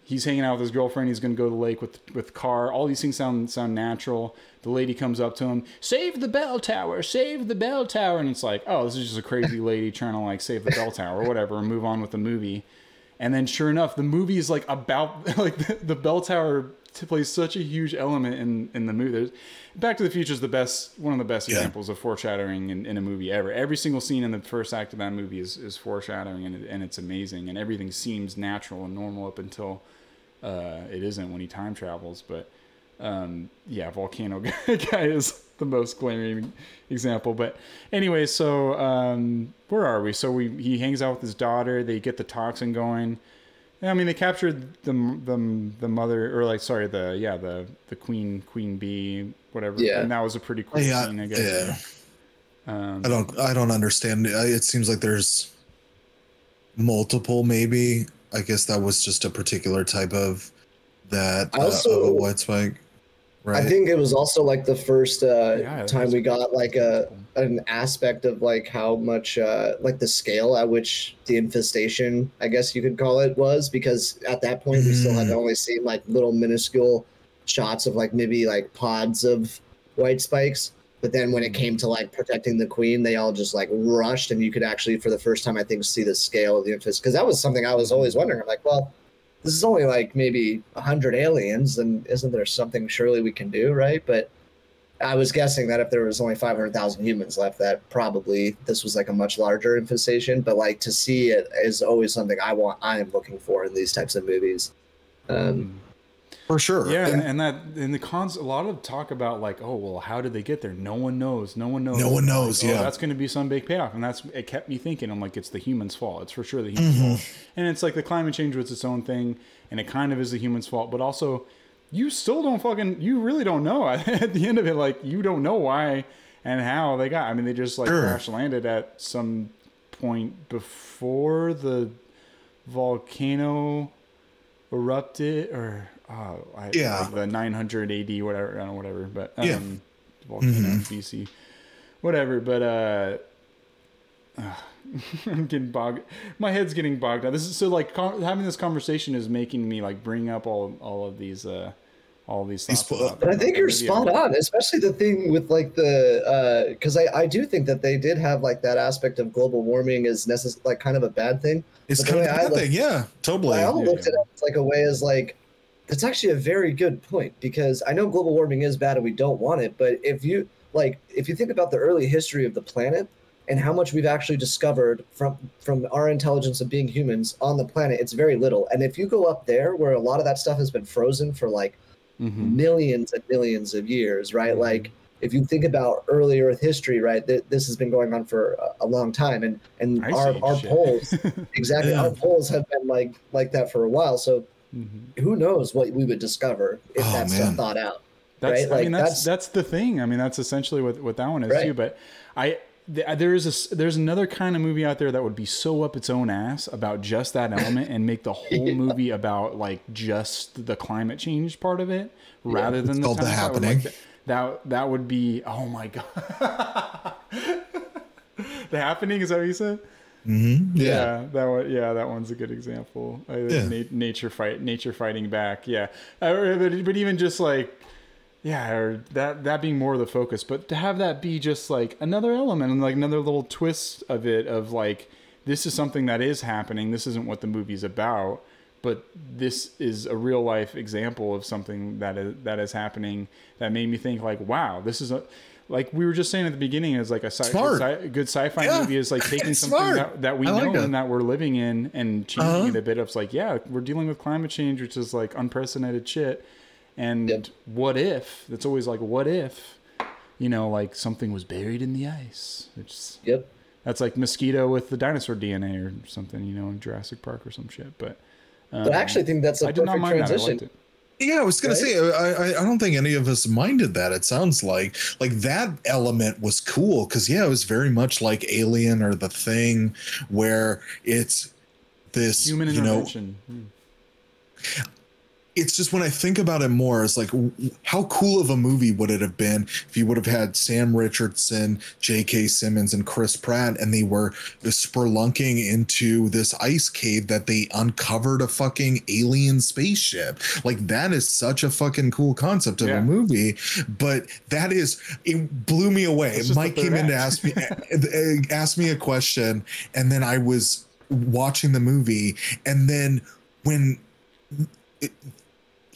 he's hanging out with his girlfriend. He's going to go to the lake with with car. All these things sound sound natural. The lady comes up to him, save the bell tower, save the bell tower, and it's like, oh, this is just a crazy lady trying to like save the bell tower or whatever, and move on with the movie. And then, sure enough, the movie is like about like the, the bell tower plays such a huge element in in the movie. There's, Back to the Future is the best, one of the best Yeah. examples of foreshadowing in, in a movie ever. Every single scene in the first act of that movie is, is foreshadowing, and and it's amazing, and everything seems natural and normal up until uh, it isn't when he time travels. But um, yeah, volcano guy is the most glaring example. But anyway, so um, where are we? So we he hangs out with his daughter. They get the toxin going. Yeah, I mean, they captured the the the mother, or like, sorry, the yeah, the the queen queen bee, whatever. Yeah. and that was a pretty cool Yeah, scene, I guess. yeah. Um, I don't. I don't understand. it. It seems like there's multiple. Maybe. I guess that was just a particular type of that I uh, also- of a white spike. Right. I think it was also like the first uh, Yeah, time we got like a an aspect of like how much uh, like the scale at which the infestation, I guess you could call it, was because at that point we still had Mm. only seen like little minuscule shots of like maybe like pods of white spikes. But then when it came to like protecting the queen, they all just like rushed, and you could actually, for the first time, I think, see the scale of the infest. Because that was something I was always wondering. I'm like, well, this is only like maybe 100 aliens and isn't there something surely we can do right but i was guessing that if there was only 500000 humans left that probably this was like a much larger infestation but like to see it is always something i want i am looking for in these types of movies um for sure. Yeah, and, And and that in the cons, a lot of talk about like, oh well, how did they get there? No one knows. No one knows. No one knows, Like, oh, yeah. that's going to be some big payoff, and that's it. Kept me thinking. I'm like, it's the human's fault. It's for sure the human's Mm-hmm. fault. And it's like the climate change was its own thing, and it kind of is the human's fault. But also, you still don't fucking. You really don't know at the end of it. Like you don't know why and how they got. I mean, they just like Sure. crash landed at some point before the volcano erupted or oh, I, Yeah. like the 900 AD whatever I don't know whatever but um, Yeah. volcano BC whatever but uh I'm getting bogged my head's getting bogged down this is so like con- having this conversation is making me like bring up all all of these uh all these things. thoughts po- but i think you're movie. spot on especially the thing with like the uh because I, I do think that they did have like that aspect of global warming is necess- like kind of a bad thing it's but kind of way a I bad look- thing. Yeah, totally. I also Yeah, looked at it as like a way as like that's actually a very good point because I know global warming is bad and we don't want it, but if you like if you think about the early history of the planet and how much we've actually discovered from from our intelligence of being humans on the planet, it's very little. And if you go up there where a lot of that stuff has been frozen for like Mhm. millions and millions of years, right? Mhm. Like if you think about early Earth history, right, th- this has been going on for a, a long time, and and Ice our our shit. poles exactly Yeah. our poles have been like like that for a while. So Mhm. who knows what we would discover if Oh, that's stuff thought out. That's, right? I mean, that's, that's- that's the thing. I mean, that's essentially what, what that one is Right. too. But I, there is a, there's another kind of movie out there that would be so up its own ass about just that element and make the whole Yeah. movie about like just the climate change part of it rather than It's the The time- I would Happening. like that, that that would be oh my god. the happening is that what you said? Mhm. Yeah. yeah that one yeah that one's a good example uh, Yeah. na- nature fight nature fighting back yeah Uh, but, but even just like yeah or that that being more of the focus but to have that be just like another element and like another little twist of it of like this is something that is happening this isn't what the movie's about but this is a real life example of something that is that is happening that made me think like wow this is a like we were just saying at the beginning is like a sci- good, sci- good sci-fi Yeah. movie is like taking something that, that we I like know it. and that we're living in and changing Uh-huh. it a bit. Of like, yeah, we're dealing with climate change, which is like unprecedented shit. And Yep. what if? It's always like, what if? You know, like something was buried in the ice. It's Yep. that's like mosquito with the dinosaur DNA or something. You know, in Jurassic Park or some shit. But But I actually think that's a I did not perfect mind that. I transition. Yeah, I was gonna Right? say I, I I don't think any of us minded that. It sounds like like that element was cool because yeah, it was very much like Alien or The Thing, where it's this Human you know. Hmm. It's just when I think about it more, it's like how cool of a movie would it have been if you would have had Sam Richardson, J.K. Simmons, and Chris Pratt, and they were spelunking into this ice cave that they uncovered a fucking alien spaceship. Like that is such a fucking cool concept of Yeah. a movie, but that is it blew me away. Mike came in to ask me asked me a question, and then I was watching the movie, and then when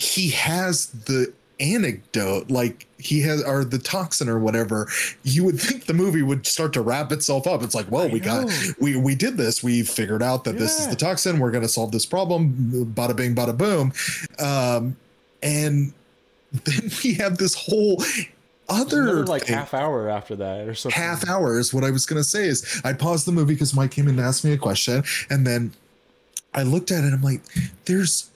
he has the anecdote like he has or the toxin or whatever you would think the movie would start to wrap itself up it's like well I we got we we did this we figured out that this is the toxin we're going to solve this problem bada bing bada boom um and then we have this whole other another, like thing half hour after that or something. half hours. What I was gonna say is I paused the movie because Mike came in and asked me a question, and then I looked at it. I'm like, there's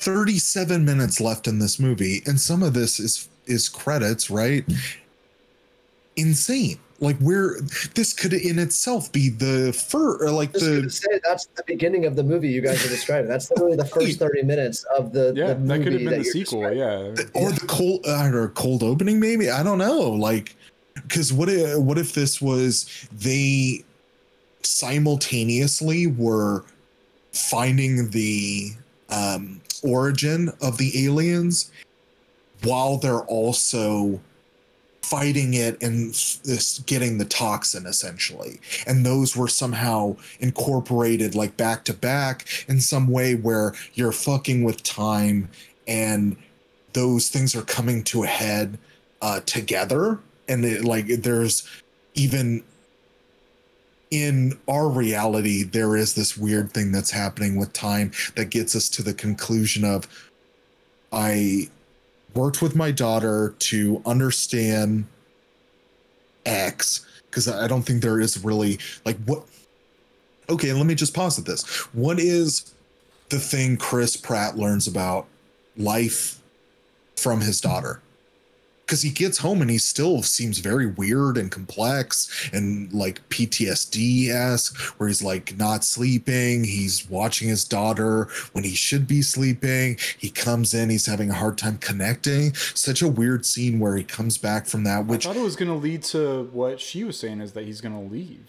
37 minutes left in this movie, and some of this is is credits, right? Insane. Like where this could in itself be the fur or like the say that's the beginning of the movie you guys are describing. That's literally the first thirty minutes of the Yeah, the movie that could have been the sequel. describing. Yeah. or the cold uh, or cold opening maybe i don't know like because what if, what if this was they simultaneously were finding the um origin of the aliens while they're also fighting it and this getting the toxin essentially. And those were somehow incorporated like back to back in some way where you're fucking with time and those things are coming to a head uh together. And it, like there's even in our reality there is this weird thing that's happening with time that gets us to the conclusion of i worked with my daughter to understand x because i don't think there is really like what okay let me just pause at this. What is the thing chris pratt learns about life from his daughter because he gets home and he still seems very weird and complex and like PTSD esque, where he's like not sleeping. He's watching his daughter when he should be sleeping. He comes in, he's having a hard time connecting. Such a weird scene where he comes back from that, which I thought it was going to lead to what she was saying is that he's going to leave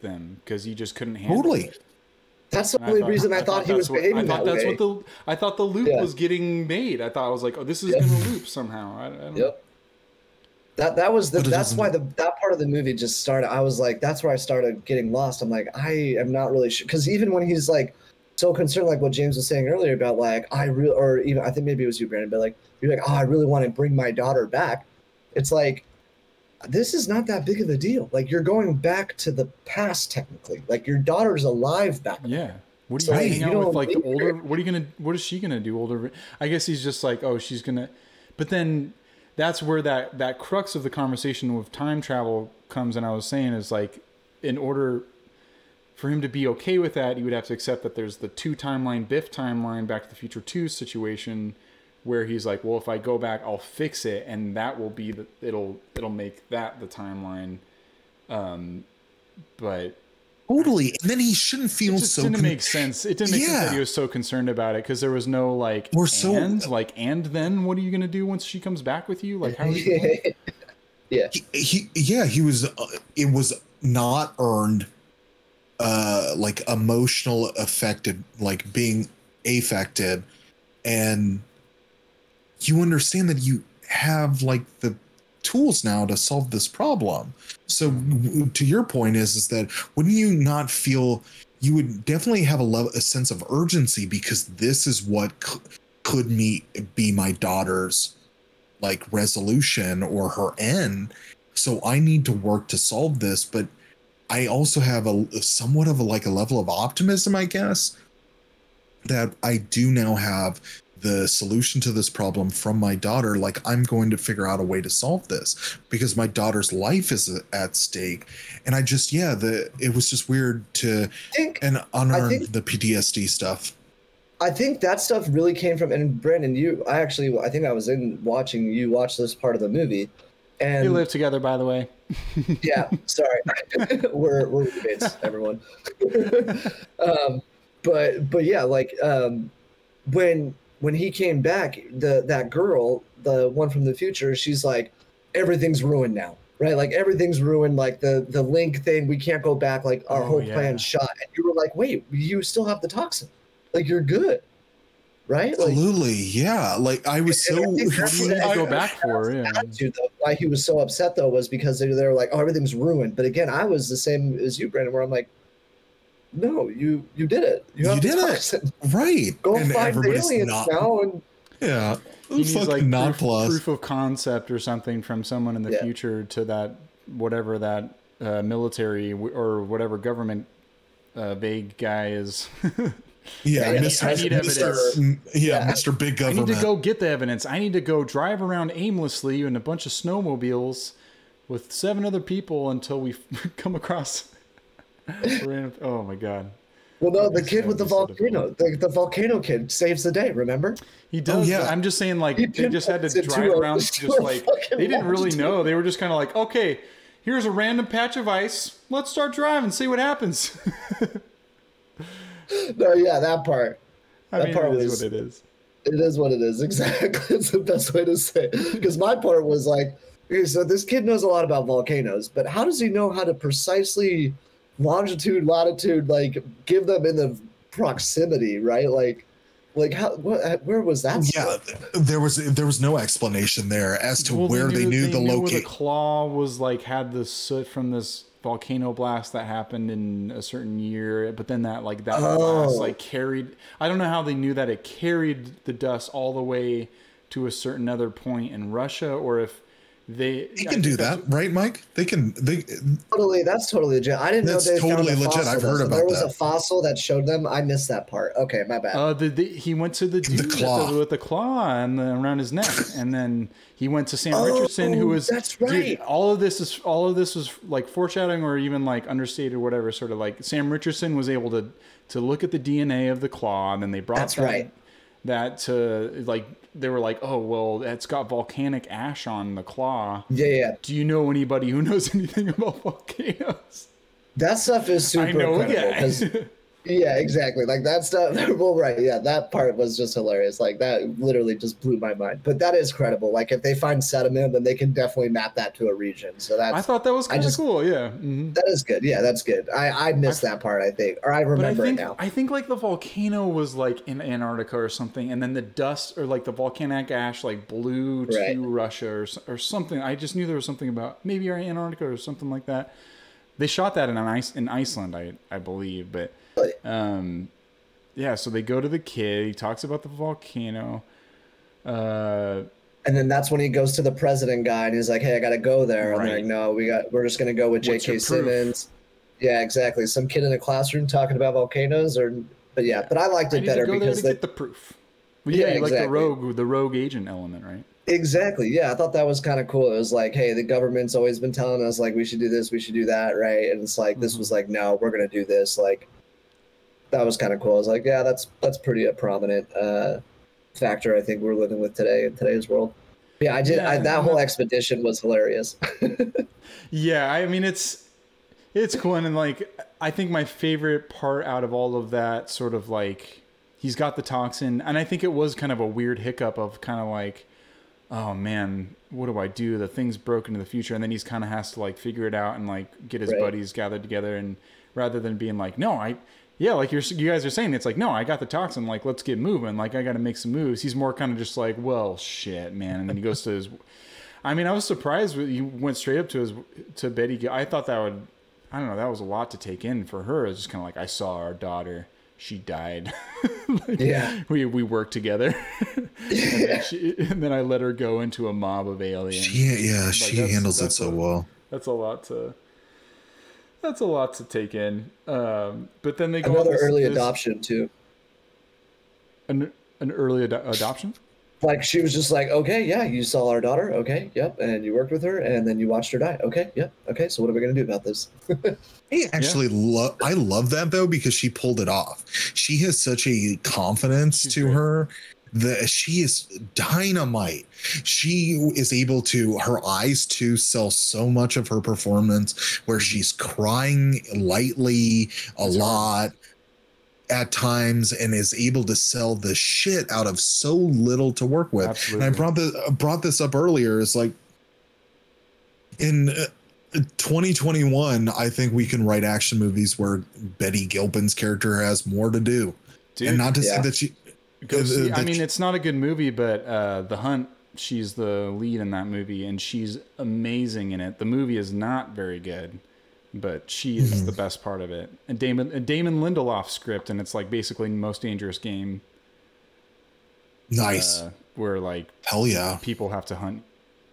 them because he just couldn't handle Totally. it. That's the And only reason I thought he was that's what, behaving I thought that that's way. what the I thought the loop Yeah. was getting made. I thought I was like, oh, this is Yep. going to loop somehow. I, I don't, Yep. That that was the that's why the that part of the movie just started. I was like, that's where I started getting lost. I'm like, I am not really sure because even when he's like so concerned, like what James was saying earlier about like I real or even I think maybe it was you, Brandon, but like you're like, oh, I really want to bring my daughter back. It's like this is not that big of a deal. Like you're going back to the past technically. Like your daughter's alive back. Yeah. What are you hey, hanging you out with like the older? What are you gonna? What is she gonna do? Older? I guess he's just like, oh, she's gonna. But then, that's where that that crux of the conversation with time travel comes. And I was saying is like, in order for him to be okay with that, he would have to accept that there's the two timeline Biff timeline, Back to the Future two situation, where he's like, well, if I go back, I'll fix it, and that will be the it'll it'll make that the timeline. Um, but Totally. And then he shouldn't feel it just so didn't con- make sense. It didn't make sense that he was so concerned about it because there was no like We're so- and like and then what are you gonna do once she comes back with you? Like how are you gonna- yeah. he, he yeah he was uh, it was not earned uh like emotional affected like being affected and you understand that you have like the tools now to solve this problem. So to your point is is that wouldn't you not feel you would definitely have a level a sense of urgency because this is what c- could me be my daughter's like resolution or her end. So i need to work to solve this but i also have a somewhat of a like a level of optimism i guess that i do now have the solution to this problem from my daughter like i'm going to figure out a way to solve this because my daughter's life is at stake and i just yeah the it was just weird to think and unearn think- the ptsd stuff I think that stuff really came from and Brandon, you I actually I think I was in watching you watch this part of the movie. And They live together, by the way. yeah, sorry. we're we're roommates, everyone. um but but yeah, like um when when he came back, the that girl, the one from the future, she's like, everything's ruined now. Right? Like everything's ruined, like the the link thing, we can't go back, like our Oh, whole yeah. plan's shot. And you were like, wait, you still have the toxin. Like you're good. Right? Like absolutely yeah like i was so I think What do you need to I- go back for? Yeah. attitude though why he was so upset though was because they, they were like oh everything's ruined but again i was the same as you brandon where i'm like no you you did it you, You have the did it. toxin. right go and find the aliens not now and yeah He needs fucking like not proof, plus proof of concept or something from someone in the Yeah. future to that whatever that uh, military w- or whatever government uh, vague guy is. yeah, Yeah, Mr. I need evidence. mm, yeah, Yeah. Mr. Big Government. I need to go get the evidence. I need to go drive around aimlessly in a bunch of snowmobiles with seven other people until we come across. random- oh my god, well no the kid with the that'd so volcano the, the volcano kid saves the day remember he oh, does. yeah. I'm just saying, like He they just had to pinpoints to drive a- around, just like they didn't really longitude. know. They were just kind of like, okay, here's a random patch of ice. Let's start driving, see what happens. no yeah that part I That mean, part it is was- what it is. It is what it is. Exactly. It's the best way to say. Because my part was like, okay, so this kid knows a lot about volcanoes, but how does he know how to precisely longitude, latitude, like give them in the proximity, right? Like, like how? What? Where was that? yeah, stuff? there was there was no explanation there as to Well, where they knew, the where the location. claw was like had the soot from this volcano blast that happened in a certain year, but then that like that oh. blast Oh. like carried. I don't know how they knew that it carried the dust all the way to a certain other point in Russia, or if they They can do that, right, Mike? They can. They Totally. That's totally legit. I didn't That's know they totally found a legit. I've heard So about There was that. a fossil that showed them. I missed that part. Okay, my bad. Uh, the, the, he went to the dude with the- claw. with the claw and the, around his neck, and then he went to Sam Oh, Richardson, who was that's dude, right. all of this is all of this was like foreshadowing, or even like understated, or whatever. Sort of like Sam Richardson was able to to look at the DNA of the claw, and then they brought That's that, right. That to like they were like, oh well, it's got volcanic ash on the claw. yeah, yeah. Do you know anybody who knows anything about volcanoes? That stuff is super I know, incredible yeah. Yeah, exactly. Like that stuff. Well, right. Yeah, that part was just hilarious. Like that literally just blew my mind. But that is credible. Like if they find sediment, then they can definitely map that to a region. So that's I thought that was kind of cool. Yeah. hmm that is good. Yeah, that's good. I I missed that part. I think, or I But I remember think it now. I think like the volcano was like in Antarctica or something, and then the dust or like the volcanic ash like blew to Right. Russia or or something. I just knew there was something about maybe Antarctica or something like that. They shot that in an ice in Iceland, I I believe, but Really? um, yeah. So they go to the kid. He talks about the volcano. Uh, and then that's when he goes to the president guy and he's like, "Hey, I gotta go there." And they're like, "No, we got. We're just gonna go with J.K. Simmons." Yeah, exactly. Some kid in a classroom talking about volcanoes, or but yeah, but I liked it need better to go there because they, get the proof. Well, yeah, Yeah, you like the rogue, the rogue agent element, right? Exactly. Yeah, I thought that was kind of cool. It was like, hey, the government's always been telling us like we should do this, we should do that, right? And it's like this Mhm. was like, no, we're gonna do this. Like that was kind of cool. I was like, yeah, that's that's pretty a prominent uh, factor. I think we're living with today in today's world. Yeah, I did. I, that whole expedition was hilarious. Yeah, I mean it's it's cool and like I think my favorite part out of all of that sort of like he's got the toxin and I think it was kind of a weird hiccup of kind of like oh man, what do I do? The thing's broken in the future and then he's kind of has to like figure it out and like get his Right. buddies gathered together and rather than being like, "No, I yeah, like you're you guys are saying it's like, "No, I got the toxin, like let's get moving. Like I got to make some moves." He's more kind of just like, "Well, shit, man." And then he goes to his I mean, I was surprised you went straight up to his to Betty. I thought that would, I don't know, that was a lot to take in for her. It's just kind of like I saw our daughter, she died. Like, Yeah. we we worked together, and, then she, and then I let her go into a mob of aliens. She, yeah, she that's- handles it so a- well. That's a lot to. That's a lot to take in. Um, but then they go on Another this- early this- adoption too. An, an early ado- adoption. Like she was just like, okay, yeah, you saw our daughter, okay, yep, and you worked with her, and then you watched her die, okay, yep, okay. So what are we gonna do about this? I actually love. I love that though because she pulled it off. She has such a confidence She's to great. her that she is dynamite. She is able to. Her eyes too sell so much of her performance, where she's crying lightly a lot at times and is able to sell the shit out of so little to work with. Absolutely. And I brought the brought this up earlier. It's like in uh, 2021, I think we can write action movies where Betty Gilpin's character has more to do, Dude, and not to yeah. say that she. Go uh, see, I mean, she- it's not a good movie, but uh, The Hunt, she's the lead in that movie, and she's amazing in it. The movie is not very good, but she is Mm-hmm. the best part of it. And Damon, a Damon Lindelof script, and it's like basically most dangerous game. nice. Uh, where like Hell yeah. people have to hunt,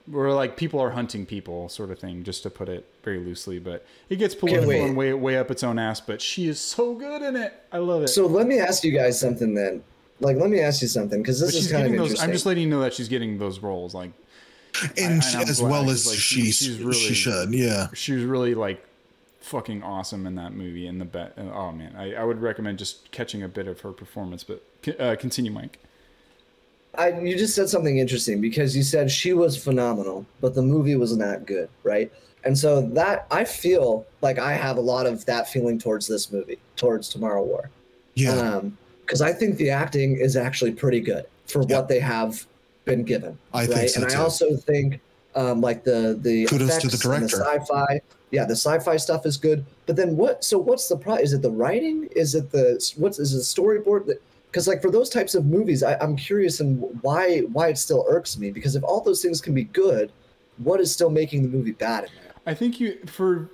where like people are hunting people, sort of thing, just to put it very loosely. But it gets political and way way up its own ass. But she is so good in it. I love it. So let me ask you guys something then. Like, let me ask you something because this but is she's kind of getting those. interesting. I'm just letting you know that she's getting those roles. Like And I- she, I'm as glad, well 'cause, as like, she, she- she, she's really- should. Yeah. she was really like fucking awesome in that movie and the bet oh man I, I would recommend just catching a bit of her performance but uh, continue mike I, you just said something interesting because you said she was phenomenal, but the movie was not good, right? And so that I feel like I have a lot of that feeling towards this movie, towards Tomorrow War. Yeah. Um, because I think the acting is actually pretty good for Yeah. what they have been given. I think right? so and too. I also think um, like the the Kudos to the effects and director. sci-fi. Yeah, the sci-fi stuff is good. But then what? So what's the problem? Is it the writing? Is it the what's is it storyboard? Because like for those types of movies, I, I'm curious and why why it still irks me. Because if all those things can be good, what is still making the movie bad in there? i think you for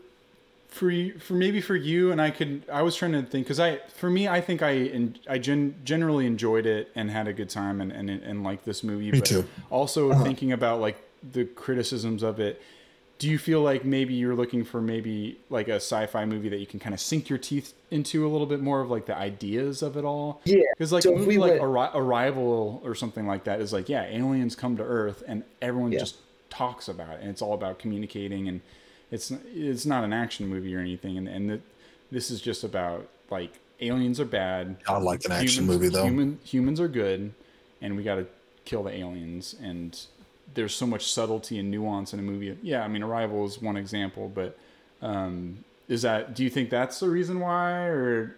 for you for maybe for you and i could i was trying to think because i for me i think i en- i gen, generally enjoyed it and had a good time and and, and liked this movie Me but too. also Uh-huh. thinking about like the criticisms of it do you feel like maybe you're looking for maybe like a sci-fi movie that you can kind of sink your teeth into a little bit more of like the ideas of it all Yeah. because like So a movie we like went- Arri- arrival or something like that is like yeah aliens come to earth and everyone Yeah. just talks about it and it's all about communicating and it's it's not an action movie or anything and and the, this is just about like aliens are bad I like an action movie though. Human, humans are good, and we got to kill the aliens. And there's so much subtlety and nuance in a movie. Yeah, I mean, Arrival is one example, but um, is that? Do you think that's the reason why, or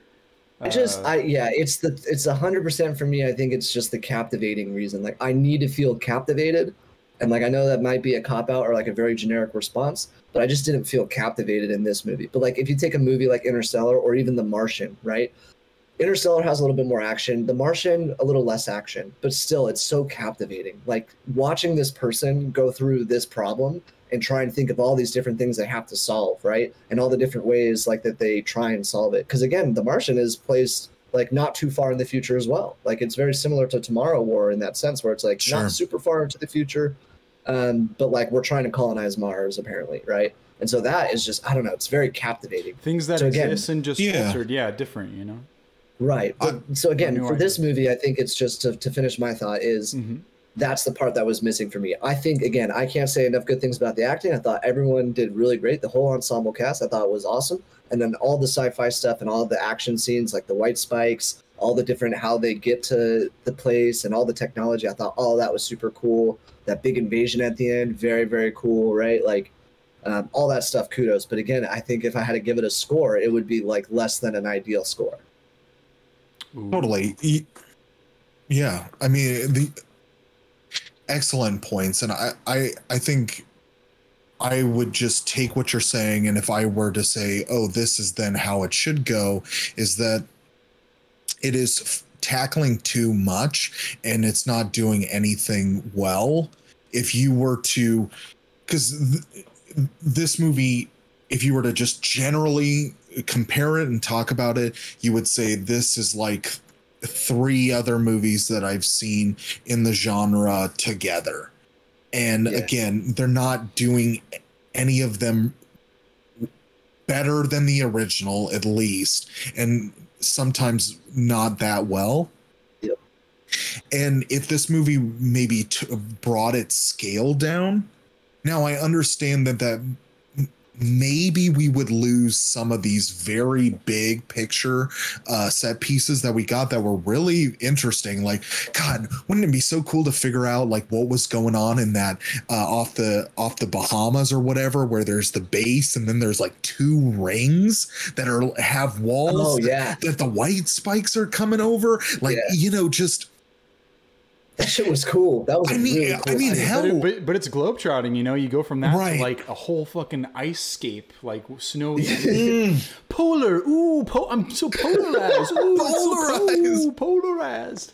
I just uh, I yeah, it's the it's a hundred percent for me. I think it's just the captivating reason. Like I need to feel captivated. And like I know that might be a cop out or like a very generic response, but I just didn't feel captivated in this movie. But like if you take a movie like Interstellar or even The Martian, right? Interstellar has a little bit more action. The Martian a little less action, but still it's so captivating. Like watching this person go through this problem and try and think of all these different things they have to solve, right? And all the different ways like that they try and solve it. Because again, The Martian is placed like not too far in the future as well. Like it's very similar to Tomorrow War in that sense, where it's like Sure. not super far into the future, um, but like we're trying to colonize Mars apparently, right? And so that is just I don't know, it's very captivating. Things that So again- exist and just Yeah. altered, yeah, different, you know. Right. But so again, new for this movie, I think it's just to, to finish my thought is Mhm. that's the part that was missing for me. I think again, I can't say enough good things about the acting. I thought everyone did really great. The whole ensemble cast I thought was awesome. And then all the sci-fi stuff and all the action scenes like the white spikes, all the different how they get to the place and all the technology, I thought all that was super cool. That big invasion at the end, very, very cool, right? Like um, all that stuff, kudos. But again, I think if I had to give it a score, it would be like less than an ideal score. Totally. Yeah. I mean, the excellent points. And I, I, I think I would just take what you're saying. And if I were to say, oh, this is then how it should go, is that it is f- tackling too much and it's not doing anything well. If you were to, because th- this movie, if you were to just generally compare it and talk about it, you would say this is like three other movies that I've seen in the genre together. And Yeah. again, they're not doing any of them better than the original, at least, and sometimes not that well. Yep. And if this movie maybe t- brought its scale down, now I understand that that maybe we would lose some of these very big picture uh, set pieces that we got that were really interesting. Like, God, wouldn't it be so cool to figure out like what was going on in that uh, off the off the Bahamas or whatever, where there's the base and then there's like two rings that are have walls Oh that- yeah, that the white spikes are coming over. Like, Yeah. you know, just that shit was cool. That was I a mean- really I mean, hell- But, it, but, but it's globetrotting, you know. You go from that Right. to like a whole fucking ice scape, like snow, Mm, polar. Ooh, po- I'm so polarized. Ooh, it's so Polarized. cool, polarized.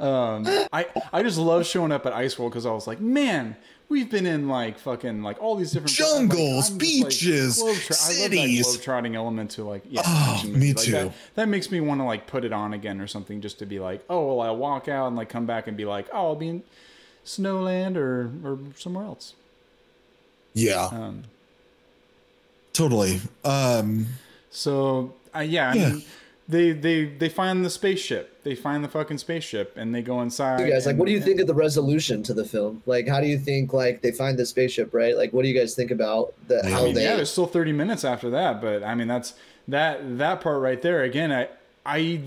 Um, I I just love showing up at Ice World because I was like, man, we've been in like fucking like all these different Jungles, like, beaches, globetrot- I cities. love that globetrotting element to like yeah. Oh, me. Like, too. That, that makes me want to like put it on again or something just to be like, oh, well, I'll walk out and like come back and be like, oh, I'll be in Snowland or or somewhere else. yeah, Um, totally. Um, so uh, yeah, I Yeah. mean, they they they find the spaceship. They find the fucking spaceship and they go inside. you guys like and- what do you think of the resolution to the film like how do you think like they find the spaceship right like what do you guys think about the Yeah. how mean, they yeah, there's still 30 minutes after that, but I mean that's that that part right there. Again, I I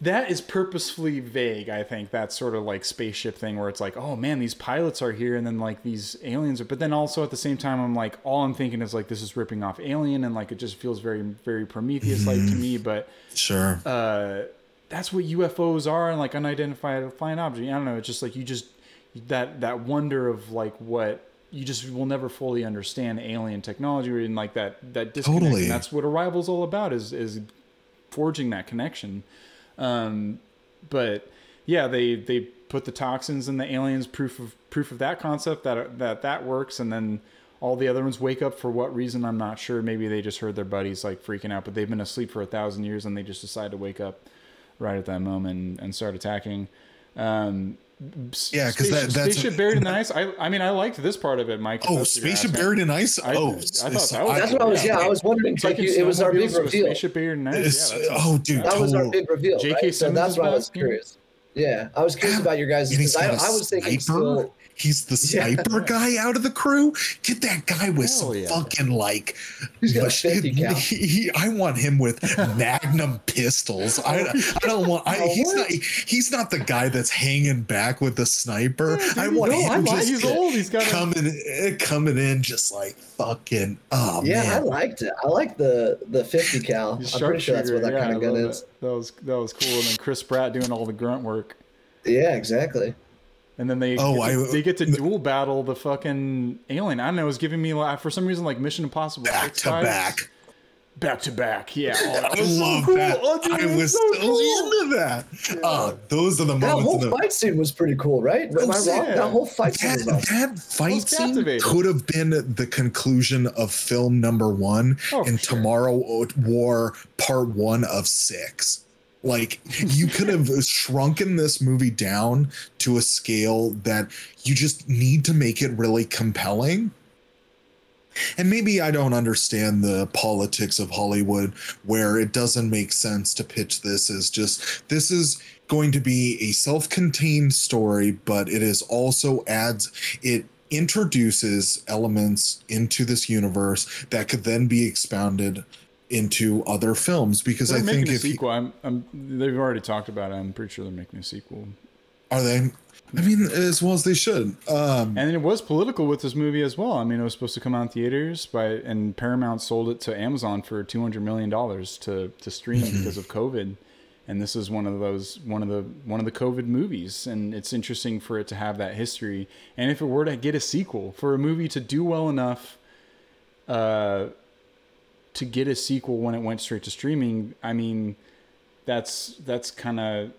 that is purposefully vague. I think that sort of like spaceship thing where it's like, oh man, these pilots are here, and then like these aliens are. But then also at the same time, I'm like, all I'm thinking is like this is ripping off Alien, and like it just feels very very Prometheus like to me. But sure. uh, that's what UFOs are, and like unidentified flying object. I don't know. It's just like you just that that wonder of like what you just will never fully understand alien technology and like that that disconnect. Totally. And that's what Arrival's all about is is forging that connection. Um, but yeah, they they put the toxins in the aliens. Proof of proof of that concept that that that works, and then all the other ones wake up for what reason I'm not sure. Maybe they just heard their buddies like freaking out, but they've been asleep for a thousand years and they just decide to wake up right at that moment and, and start attacking. Um, s- Yeah, 'cause that- spaceship- that's- spaceship buried in the ice. I I mean I liked this part of it, Mike. Oh, that's what you're spaceship asking. buried in ice. I- oh, I s- thought that was- that's what i was yeah i was wondering like you, it was our big snowmobiles to a reveal Spaceship buried in ice. it's- Yeah, that oh, dude, that was our big reveal J.K. right? so that's is why i was curious yeah i was curious about your guys And he's because I, got a I was thinking still He's the Yeah. sniper guy out of the crew. Get that guy with Hell some yeah. fucking like. He's got a but 50 cal. he- he- I want him with Magnum pistols. I, I don't want. I, Oh, he's not. He's not the guy that's hanging back with the sniper. I want No, I him like- just he's old. He's got coming eh, coming in just like fucking. Oh yeah i liked it i like the the 50 cal i'm pretty sure that's what that sharpshooter, kind of gun is That. that was that was cool. And then Chris Pratt doing all the grunt work. yeah exactly And then they Oh, get to, I- they get to dual battle the fucking alien. I don't know. It was giving me like for some reason like Mission Impossible Back to vibes. back. back to back. Yeah, oh, I was so love cool. that. Oh, dude, I it was so so cool. into that. Oh, those are the that moments. whole in the, fight scene was pretty cool right Am I wrong? yeah. that whole fight scene that, was that fight was scene could have been the conclusion of film number one Oh, and for sure. Tomorrow War Part One of six. Like you could have shrunken this movie down to a scale that you just need to make it really compelling. And maybe I don't understand the politics of Hollywood where it doesn't make sense to pitch this as just this is going to be a self-contained story, but it is also adds it introduces elements into this universe that could then be expounded into other films because They're I think a if sequel. I'm, I'm, they've already talked about it. I'm pretty sure they're making a sequel. are they I mean as well as they should. Um And it was political with this movie as well. I mean, it was supposed to come out in theaters, by and Paramount sold it to Amazon for two hundred million dollars to to stream because of COVID. And this is one of those one of the one of the COVID movies, and it's interesting for it to have that history. And if it were to get a sequel, for a movie to do well enough, uh, to get a sequel when it went straight to streaming, I mean, that's that's kind of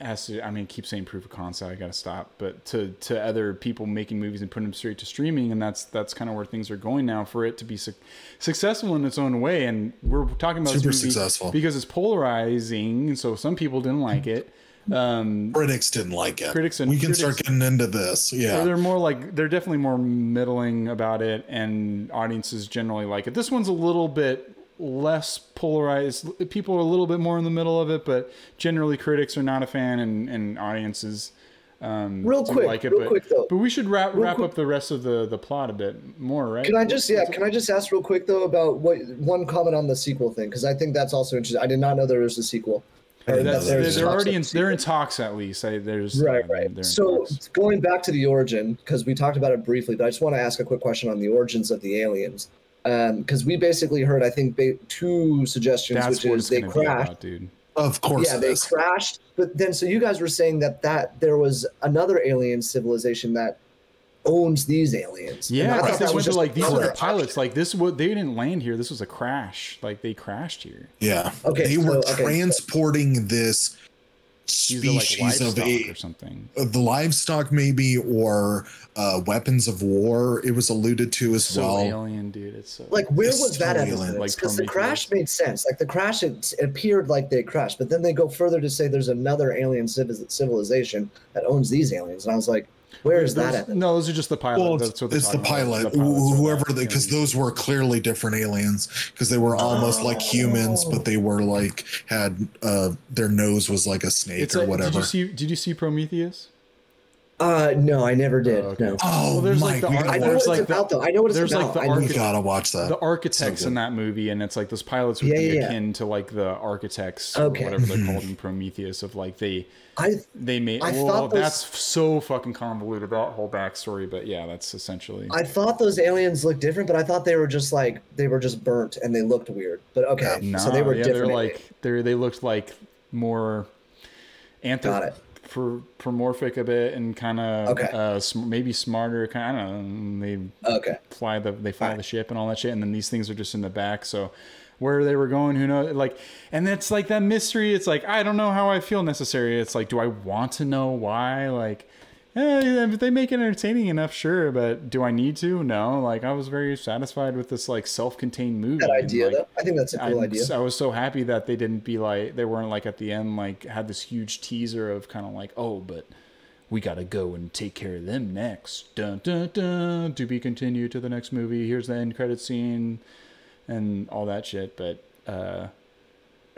has to. I mean, keep saying proof of concept. I gotta stop. But to to other people making movies and putting them straight to streaming, and that's that's kind of where things are going now. For it to be su- successful in its own way, and we're talking about Super successful. because it's polarizing. and So some people didn't like mm. it. Um, critics didn't like it. Critics and- we can start getting into this. Yeah. they're more like they're definitely more middling about it, and audiences generally like it. This one's a little bit less polarized. People are a little bit more in the middle of it, but generally critics are not a fan, and, and audiences um, Real quick, like it. real but, quick, though. but we should wrap Real wrap quick. up the rest of the the plot a bit more, right? Can I just yeah? Can I just ask real quick though about what one comment on the sequel thing because I think that's also interesting. I did not know there was a sequel. Or didn't that know That's, they're, they're already in they're in talks at least. I, there's Right, um, right. in So talks. going back to the origin, because we talked about it briefly, but I just want to ask a quick question on the origins of the aliens. Um, because we basically heard, I think, ba- two suggestions, that's which is they crashed. about, dude. Of course Yeah, they crashed. But then, so you guys were saying that that there was another alien civilization that owns these aliens. Yeah, I I thought that they was went to just like these are the pilots. Like this, what they didn't land here. This was a crash. Like they crashed here. Yeah. Okay, They so- were okay. transporting this These are like species of a or something. the livestock maybe or uh, weapons of war it was alluded to as So well alien, dude. It's so Like, where It's was that totally evidence? like Because the crash made sense. Like the crash, it, it appeared like they crashed, but then they go further to say there's another alien civ- civilization that owns these aliens, and I was like, where is that Those- evidence? No, those are just the pilot. well That's what it's the pilot The pilots whoever like because those were clearly different aliens because they were almost like humans Oh. but they were like had uh their nose was like a snake It's or like, whatever did you see? Did you see Prometheus? Uh, no, I never did. Oh, okay. No. oh Well, there's my like the we ar- I know what it's like the- about, though. I know what it's there's about. like the I we gotta watch that the architects good. in that movie, and it's like those pilots would Yeah, be yeah, yeah. akin to like the architects or Okay. whatever they're called in Prometheus. Of like they I they made. I well, thought those- that's so fucking convoluted that whole backstory, but yeah, that's essentially. I thought those aliens looked different, but I thought they were just like they were just burnt and they looked weird. But okay, No, so they were yeah, different. they're like they they looked like more Got it. anthropomorphic a bit and kind of Okay. uh, sm- maybe smarter. Kind I don't know. They okay. fly the they fly Alright. the ship and all that shit, and then these things are just in the back. So where they were going, who knows? Like, and it's like that mystery. It's like I don't know how I feel necessary. It's like, do I want to know why? Like, eh, if they make it entertaining enough, sure, but do I need to? No. Like, I was very satisfied with this like self-contained movie. That and, idea, like, though. I think that's a cool I'm idea. I was so happy that they didn't be like they weren't like at the end like had this huge teaser of kind of like oh but we gotta go and take care of them next dun dun dun to be continued to the next movie here's the end credit scene and all that shit but uh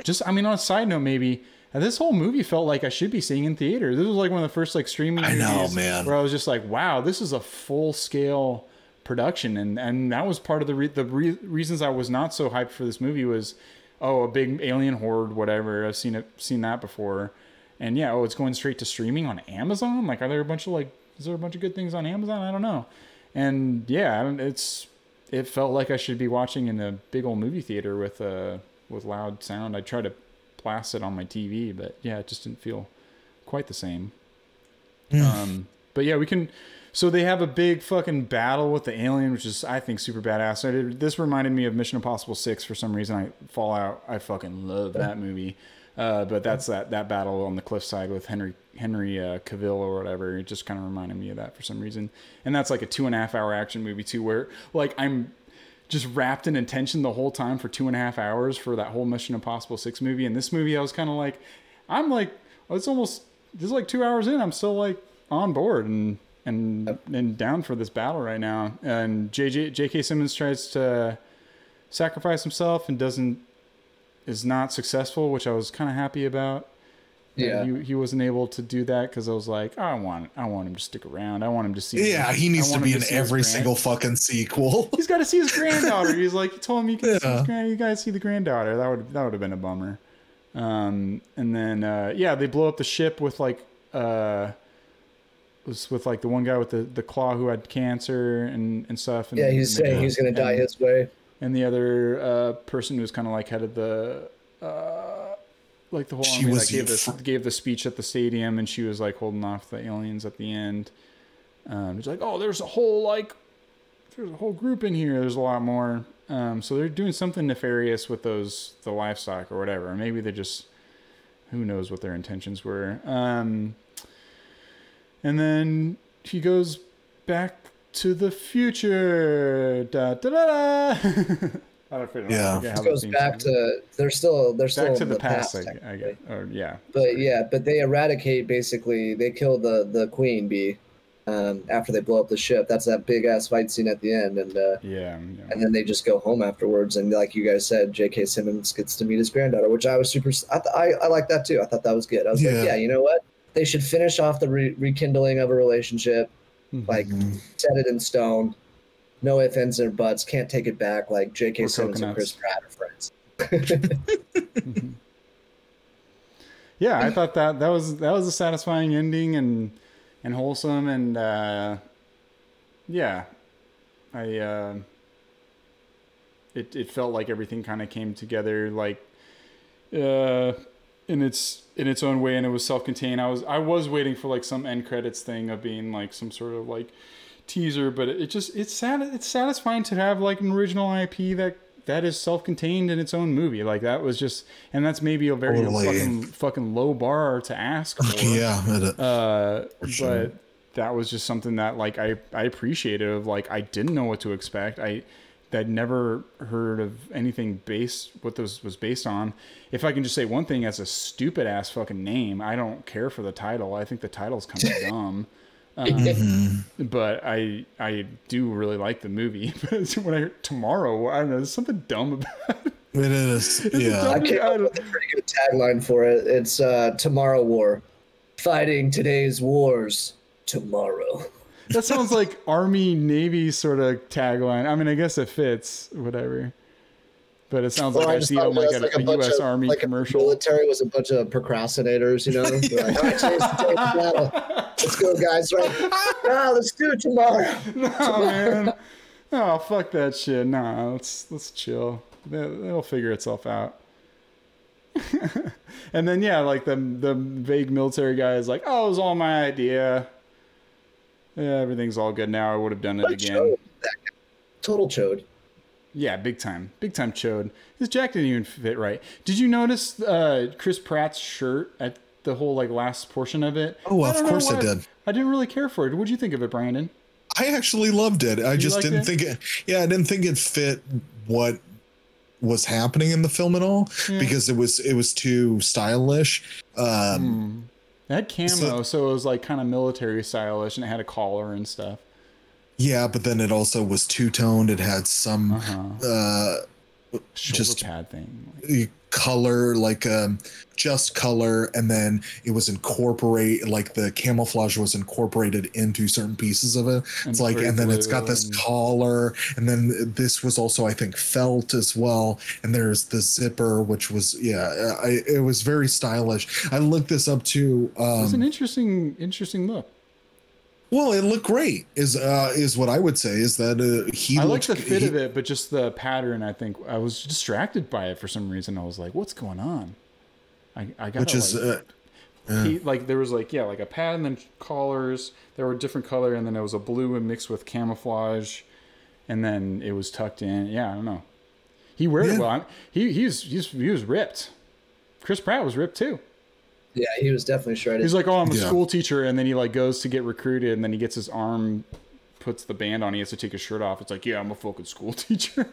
just I mean on a side note maybe uh, this whole movie felt like I should be seeing in theater. This was like one of the first like streaming I know, movies man. where I was just like wow this is a full scale production. And and that was part of the re- the re- reasons I was not so hyped for this movie was oh a big alien horde whatever. I've seen it seen that before. And yeah oh it's going straight to streaming on Amazon? Like are there a bunch of like is there a bunch of good things on Amazon? I don't know. And yeah it's it felt like I should be watching in a big old movie theater with uh with loud sound. I tried to blast it on my TV but yeah it just didn't feel quite the same um, but yeah, we can. So they have a big fucking battle with the alien, which is I think super badass. I did, this reminded me of Mission Impossible Six for some reason. I Fallout. I fucking love that movie. Uh, but that's that that battle on the cliffside with Henry Henry uh, Cavill or whatever. It just kind of reminded me of that for some reason. And that's like a two and a half hour action movie too, where like I'm just wrapped in intention the whole time for two and a half hours for that whole Mission Impossible Six movie. And this movie, I was kind of like, I'm like, oh, it's almost is like two hours in. I'm still like on board and and and down for this battle right now. And JJ J.K. Simmons tries to sacrifice himself and doesn't is not successful, which I was kind of happy about. Yeah. he, he wasn't able to do that because I was like, I want I want him to stick around. I want him to see. Yeah, he needs to be in his every single fucking sequel. He's got to see his granddaughter. He's like, he told him you can see Yeah. his grand, you guys see the granddaughter. That would that would have been a bummer. Um, and then uh, yeah, they blow up the ship with like uh, was with like the one guy with the, the claw who had cancer and, and stuff. And, Yeah, he's and, saying he's gonna die his way. and the other uh, person who's kind of like headed the uh, like the whole She was that gave the this gave the speech at the stadium, and she was like holding off the aliens at the end. Um, it's like, oh, there's a whole like there's a whole group in here. There's a lot more. Um, so they're doing something nefarious with those the livestock or whatever. Maybe they're just who knows what their intentions were. Um, and then he goes back to the future. Da, da, da, da. I don't forget- Yeah. forget It goes back to they're still they're still back to in the, past. I, I guess. Or yeah. But yeah, but they eradicate basically. They kill the the queen bee um, after they blow up the ship. That's that big ass fight scene at the end, and uh, Yeah. yeah. and then they just go home afterwards. And like you guys said, J.K. Simmons gets to meet his granddaughter, which I was super. I th- I, I like that too. I thought that was good. I was Yeah. like, yeah, you know what? They should finish off the re- rekindling of a relationship, Mhm. like set it in stone. No ifs, ands, or buts. Can't take it back. Like J.K. Or Simmons and. Chris Pratt are friends. yeah, I thought that that was that was a satisfying ending and and wholesome and uh, yeah, I uh, it it felt like everything kind of came together like uh, in its in its own way and it was self-contained. I was I was waiting for like some end credits thing of being like some sort of like teaser, but it just it's sad it's satisfying to have like an original IP that that is self-contained in its own movie. Like that was just and that's maybe a very Totally. fucking fucking low bar to ask for. yeah, Uh, sure. but that was just something that like I I appreciated of like I didn't know what to expect. I that never heard of anything based what this was based on. If I can just say one thing as a stupid ass fucking name, I don't care for the title. I think the title's kind of dumb. Um, but I I do really like the movie. But when I heard tomorrow, I don't know, there's something dumb about it. it is. a Yeah. I came up with a pretty good tagline for it. It's uh, Tomorrow War. Fighting today's wars tomorrow. That sounds like Army Navy sort of tagline. I mean, I guess it fits, whatever. But it sounds like I, see it thought on like, a, a U.S. of- Army like a commercial. military was a bunch of procrastinators, you know? They're like, all right, today's the day of battle. Let's go, guys. Right? Ah, let's do it tomorrow. oh man, oh fuck that shit. Nah, let's let's chill. It'll figure itself out. and then yeah, like the the vague military guy is like, "Oh, it was all my idea. Yeah, everything's all good now. I would have done it What again." chode. Total chode. Yeah, big time, big time chode. His jacket didn't even fit right. Did you notice uh, Chris Pratt's shirt at the whole like last portion of it? Oh, of course I did. I didn't really care for it. What'd you think of it, Brandon? I actually loved it. I just didn't it? think it. Yeah, I didn't think it fit what was happening in the film at all because it was it was too stylish. Um, It had camo, So- so, it was like kind of military stylish, and it had a collar and stuff. Yeah, but then it also was two toned. It had some Uh-huh. uh, Just- pad thing. color, like um, just color, and then it was incorporate like the camouflage was incorporated into certain pieces of it. It's like, and then it's got this and- collar, and then this was also, I think, felt as well. And there's the zipper, which was, yeah, I, it was very stylish. I looked this up too. It was an Um, interesting, interesting look. Well, it looked great. Is uh, is what I would say is that uh, he. I like the fit he- of it, but just the pattern. I think I was distracted by it for some reason. I was like, "What's going on?" I, I got which is. like, Uh, he, like there was like yeah, like a pad and then collars. There were different color, and then there was a blue and mixed with camouflage, and then it was tucked in. Yeah, I don't know. He wear it Yeah. well. I- He he's he's he was ripped. Chris Pratt was ripped too. Yeah, he was definitely shredded. He's like, oh, I'm a Yeah. school teacher, and then he like goes to get recruited, and then he gets his arm puts the band on, he has to take his shirt off. It's like, yeah, I'm a fucking school teacher.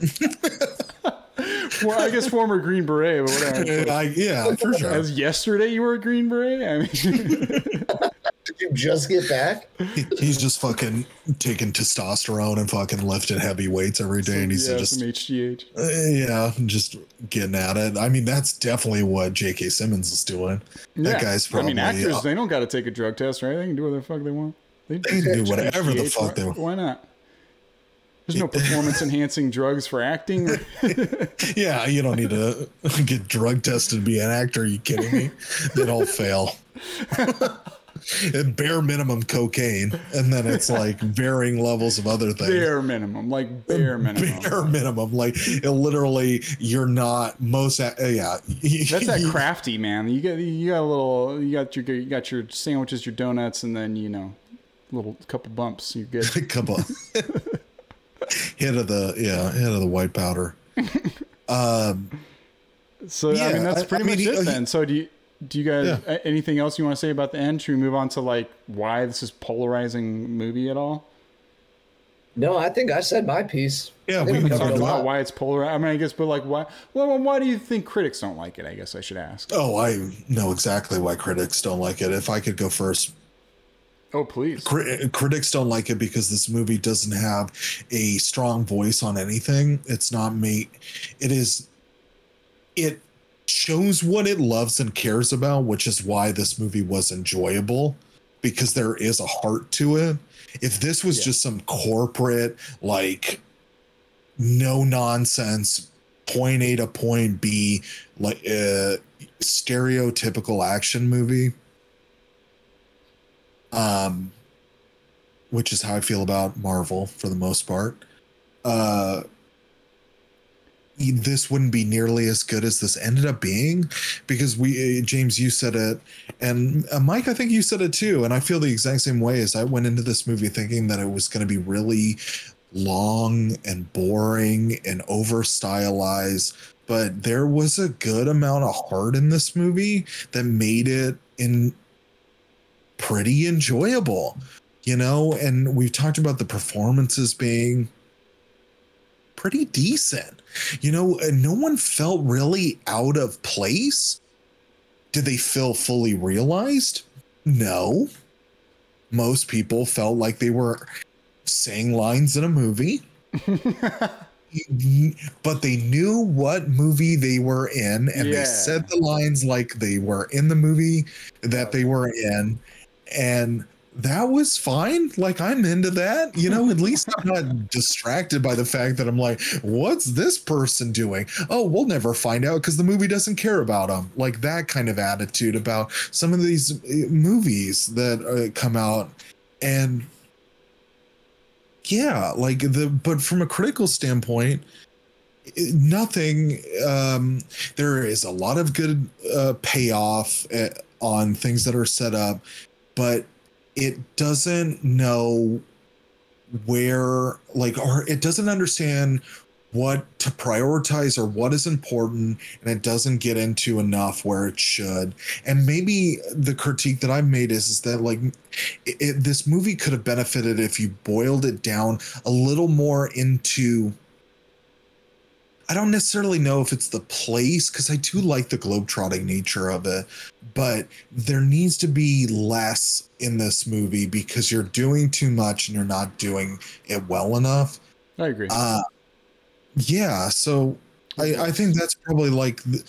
well, I guess former Green Beret, but whatever. I, yeah, for sure. As yesterday you were a Green Beret. I mean, Did you just get back? He- he's just fucking taking testosterone and fucking lifting heavy weights every day, and he's yeah, just some HGH. uh, yeah, just getting at it. I mean, that's definitely what J.K. Simmons is doing. That Yeah. guy's I mean, actors uh, they don't got to take a drug test, right? They can do whatever the fuck they want. They, They can do whatever the HGH, fuck they want. Why not? There's no performance enhancing drugs for acting. yeah, you don't need to get drug tested to be an actor. Are you kidding me? They'd all fail. Bare minimum cocaine, and then it's like varying levels of other things. bare minimum, like bare minimum. Bare minimum, like it literally, you're not most. uh, Yeah, That's that crafty man. You got you got a little. You got your you got your sandwiches, your donuts, and then you know, little couple bumps. You get a couple hit of the yeah, hit of the white powder. Um, So I mean, that's pretty I mean, much he- it he- then. So do you do you guys Yeah. anything else you want to say about the end? Should we move on to like why this is polarizing movie at all? No, I think I said my piece. Yeah, we we can Talk about lot. why it's polar. I mean, I guess, but like, why? Well, why do you think critics don't like it? I guess I should ask. oh, I know exactly why critics don't like it. If I could go first, Oh, please. Cri- critics don't like it because this movie doesn't have a strong voice on anything. It's not made. It is. It shows what it loves and cares about, which is why this movie was enjoyable because there is a heart to it. If this was Yeah. just some corporate, like, no nonsense, point A to point B, like, uh, stereotypical action movie, um, which is how I feel about Marvel for the most part. Uh, this wouldn't be nearly as good as this ended up being because we, uh, James, you said it, and uh, Mike, I think you said it too, and I feel the exact same way as I went into this movie thinking that it was going to be really long and boring and over stylized but there was a good amount of heart in this movie that made it in pretty enjoyable you know? And we've talked about the performances being pretty decent you know uh, no one felt really out of place. Did they feel fully realized? No. Most people felt like they were saying lines in a movie. But they knew what movie they were in and Yeah. they said the lines like they were in the movie that they were in. And that was fine. Like i'm into that you know at least i'm not distracted by the fact that i'm like what's this person doing? Oh we'll never find out because the movie doesn't care about them like that kind of attitude about some of these uh, movies that uh, come out. And yeah like the but from a critical standpoint nothing um there is a lot of good uh payoff uh, on things that are set up but it doesn't know where like or it doesn't understand what to prioritize or what is important and it doesn't get into enough where it should. And maybe the critique that i've made is, is that like it, it- this movie could have benefited if you boiled it down a little more into I don't necessarily know if it's the place because I do like the globetrotting nature of it, but there needs to be less in this movie because you're doing too much and you're not doing it well enough. I agree. Uh, yeah, so I, I think that's probably like the,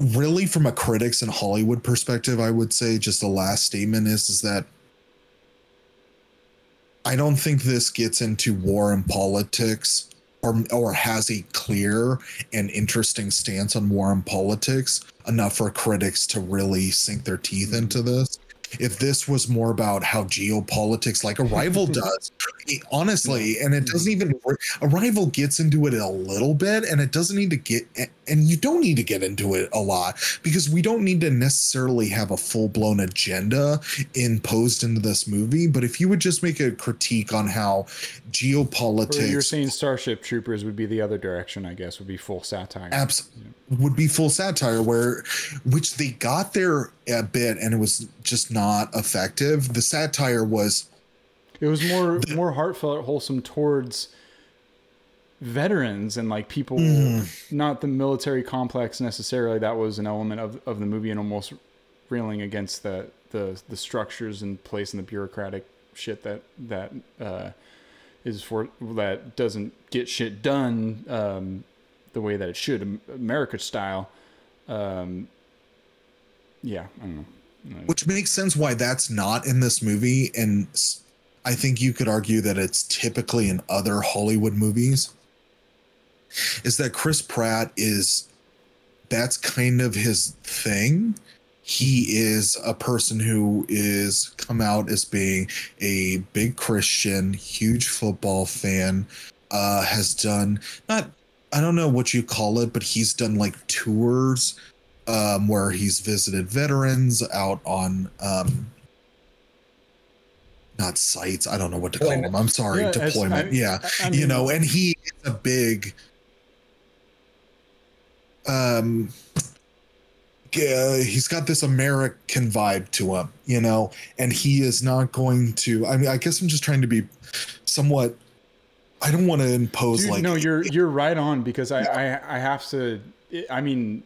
really from a critics and Hollywood perspective, I would say just the last statement is is that I don't think this gets into war and politics or or has a clear and interesting stance on war and politics enough for critics to really sink their teeth mm-hmm. into this. If this was more about how geopolitics, like Arrival does, honestly, and it mm-hmm. doesn't even work Arrival gets into it a little bit, and it doesn't need to get, and you don't need to get into it a lot because we don't need to necessarily have a full blown agenda imposed into this movie. But if you would just make a critique on how Or you're saying Starship Troopers would be the other direction, I guess, would be full satire. abs- would be full satire where which they got there a bit and it was just not effective the satire was It was more more heartfelt, wholesome towards veterans and like people, not the military complex necessarily. That was an element of, of the movie and almost railing against the, the the structures in place and the bureaucratic shit that that uh, is for that doesn't get shit done um, the way that it should, America style. Um, yeah, I don't know. which makes sense why that's not in this movie and i think you could argue that it's typically in other hollywood movies is that chris pratt is that's kind of his thing. He is a person who is come out as being a big christian huge football fan uh has done not i don't know what you call it but he's done like tours um, where he's visited veterans out on um, not sites. I don't know what to call them. I'm sorry, Yeah, deployment. I- yeah, I you mean- know, and he is a big. Um, uh, he's got this American vibe to him, you know, and he is not going to. I mean, I guess I'm just trying to be somewhat. I don't want to impose Dude, like no, you're you're right on because I, I I have to. I mean,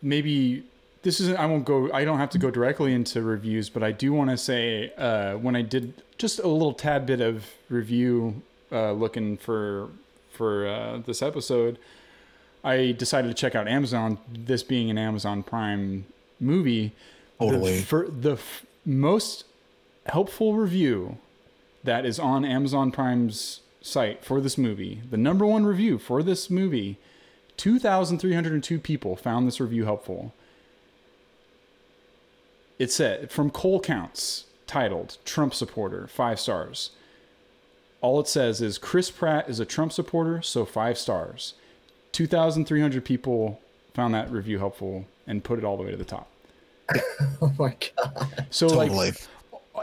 maybe this isn't. I won't go. I don't have to go directly into reviews, but I do want to say uh, when I did just a little tad bit of review uh, looking for for uh, this episode, I decided to check out Amazon. This being an Amazon Prime movie, Totally. the, for the f- most helpful review that is on Amazon Prime's site for this movie, the number one review for this movie, 2,302 people found this review helpful. It said from Cole Counts, titled Trump Supporter, five stars. All it says is Chris Pratt is a Trump supporter, so five stars. 2,300 people found that review helpful and put it all the way to the top. Oh my god. So totally. like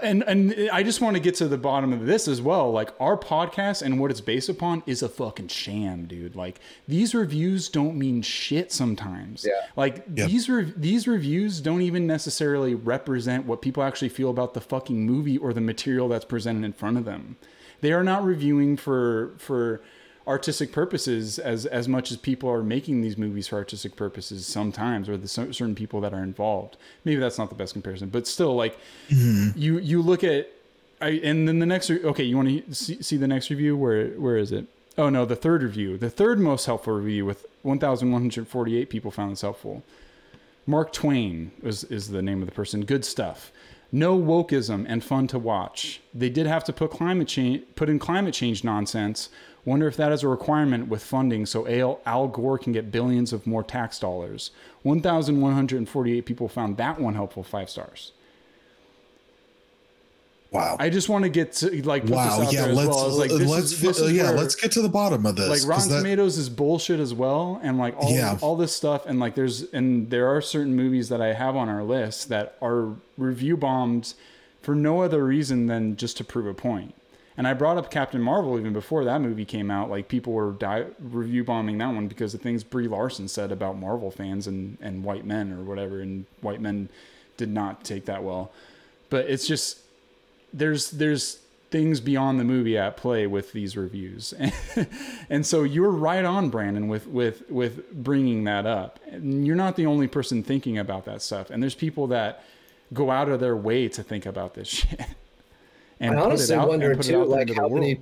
and and I just want to get to the bottom of this as well. Like our podcast and what it's based upon is a fucking sham, dude. Like these reviews don't mean shit sometimes. Yeah. Like Yep. these re- these reviews don't even necessarily represent what people actually feel about the fucking movie or the material that's presented in front of them. They are not reviewing for for artistic purposes as as much as people are making these movies for artistic purposes sometimes or the certain people that are involved maybe that's not the best comparison but still like mm-hmm. you you look at I and then the next okay you want to see, see the next review where where is it oh no the third review the third most helpful review with 1148 people found this helpful Mark Twain is, is the name of the person. Good stuff. No wokeism and fun to watch. They did have to put climate change put in climate change nonsense. Wonder if that is a requirement with funding so Al, Al Gore can get billions of more tax dollars. 1,148 people found that one helpful. Five stars. wow. I just want to get to like wow. Yeah. Let's well. Like, let's is, is yeah. Let's get to the bottom of this. Like Rotten that- Tomatoes is bullshit as well, and like all Yeah. all this stuff, and like there's and there are certain movies that I have on our list that are review bombed for no other reason than just to prove a point. And I brought up Captain Marvel even before that movie came out. Like people were di- review bombing that one because the things Brie Larson said about Marvel fans and and white men or whatever, and white men did not take that well. But it's just there's there's things beyond the movie at play with these reviews and so you're right on brandon with with with bringing that up and you're not the only person thinking about that stuff and there's people that go out of their way to think about this shit and I honestly wonder too, like how many,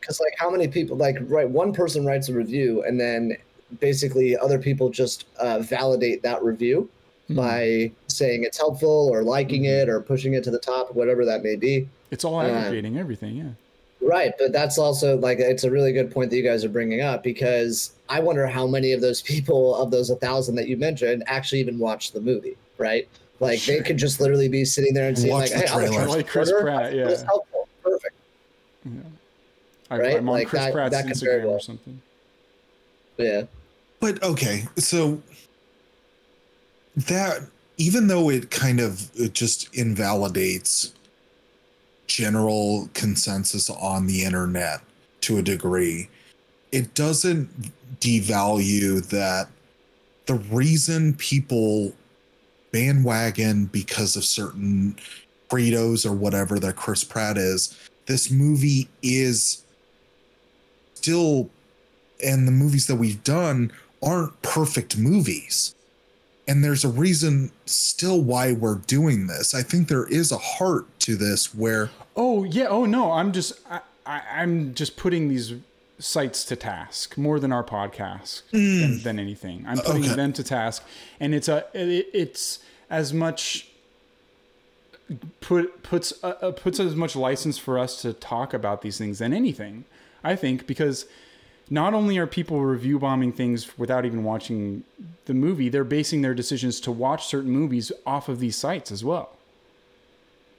because like how many people, like right, one person writes a review and then basically other people just uh, validate that review Hmm. by saying it's helpful or liking Mm-hmm. it or pushing it to the top, whatever that may be. it's all uh, aggregating everything yeah Right, but that's also like it's a really good point that you guys are bringing up because I wonder how many of those people of those a thousand that you mentioned actually even watched the movie, right? Like they could just literally be sitting there and saying Watch like, the "Hey, I'm a trailer. Like Chris supporter. Pratt, I think this yeah. helpful, perfect." I, Right? i'm on Like, chris that- pratt's that could very instagram or something Yeah, But okay, so that even though it kind of it just invalidates general consensus on the internet to a degree, it doesn't devalue that the reason people bandwagon because of certain credos or whatever that Chris Pratt is this movie is still and the movies that we've done aren't perfect movies and there's a reason still why we're doing this i think there is a heart to this where Oh yeah. Oh no. I'm just I, I, I'm just putting these sites to task more than our podcast than, than anything. I'm putting Okay. them to task, and it's a it, it's as much put puts uh, uh, puts as much license for us to talk about these things than anything. I think because not only are people review bombing things without even watching the movie, they're basing their decisions to watch certain movies off of these sites as well.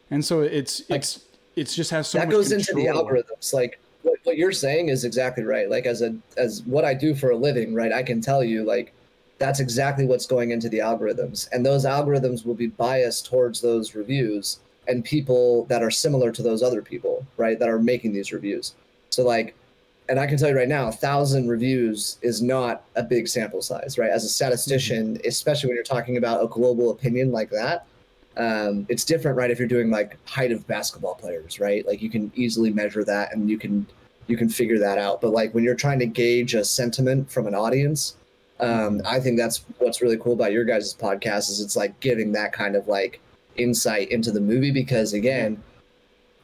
And so it's it's it's just has so that goes into the algorithms like what, what you're saying is exactly right. Like as a as what i do for a living right i can tell you like that's exactly what's going into the algorithms. And those algorithms will be biased towards those reviews and people that are similar to those other people right that are making these reviews. So like and i can tell you right now a thousand reviews is not a big sample size right? As a statistician mm-hmm. especially when you're talking about a global opinion like that um, it's different, right? If you're doing like height of basketball players, right? Like you can easily measure that and you can you can figure that out. But like when you're trying to gauge a sentiment from an audience, um, I think that's what's really cool about your guys' podcast is it's like giving that kind of like insight into the movie because again,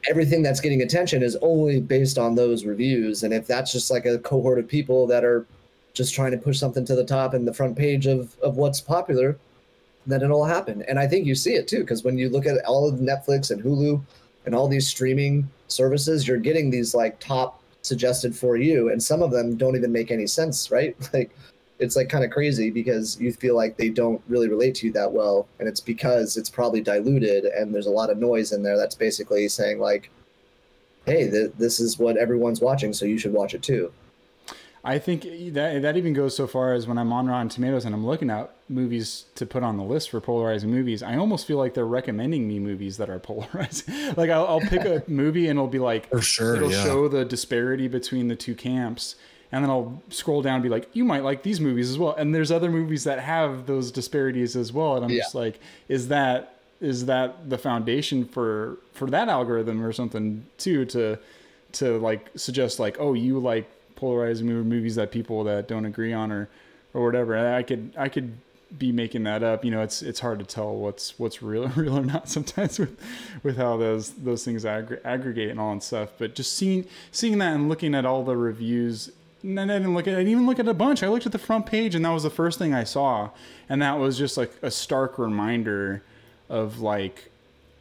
everything that's getting attention is only based on those reviews. And if that's just like a cohort of people that are just trying to push something to the top and the front page of of what's popular, then it'll happen. And I think you see it too, because when you look at all of Netflix and Hulu and all these streaming services, you're getting these like top suggested for you, and some of them don't even make any sense, right? Like it's like kind of crazy because you feel like they don't really relate to you that well, and it's because it's probably diluted and there's a lot of noise in there that's basically saying like, hey, th- this is what everyone's watching, so you should watch it too. I think that that even goes so far as when I'm on Rotten Tomatoes and I'm looking at movies to put on the list for polarizing movies, I almost feel like they're recommending me movies that are polarizing. like I'll, I'll pick a movie and it'll be like, For sure, it'll yeah. show the disparity between the two camps, and then I'll scroll down and be like, you might like these movies as well. And there's other movies that have those disparities as well, and I'm Yeah. just like, is that is that the foundation for for that algorithm or something too to to like suggest like, oh, you like polarizing movie- movies that people that don't agree on or or whatever. I could I could be making that up. You know, it's it's hard to tell what's what's real real or not sometimes with with how those those things aggr- aggregate and all and stuff. But just seeing seeing that and looking at all the reviews. And I didn't look at. I didn't even look at a bunch. I looked at the front page, and that was the first thing I saw, and that was just like a stark reminder of like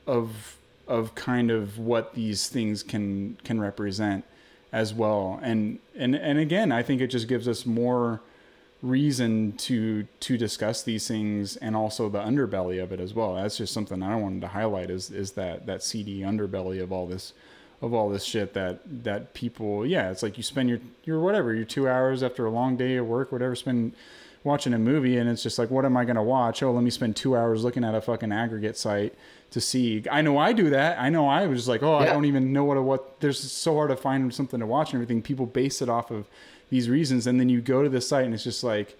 of of kind of what these things can can represent as well. And and and again i think it just gives us more reason to to discuss these things and also the underbelly of it as well. That's just something i wanted to highlight is is that that seedy underbelly of all this of all this shit that that people yeah it's like you spend your your whatever your two hours after a long day of work whatever spend watching a movie and it's just like what am i going to watch? Oh let me spend two hours looking at a fucking aggregate site to see. I know i do that. I know i was just like oh i don't even know what to what there's so hard to find something to watch and everything. People base it off of these reasons. And then you go to the site and it's just like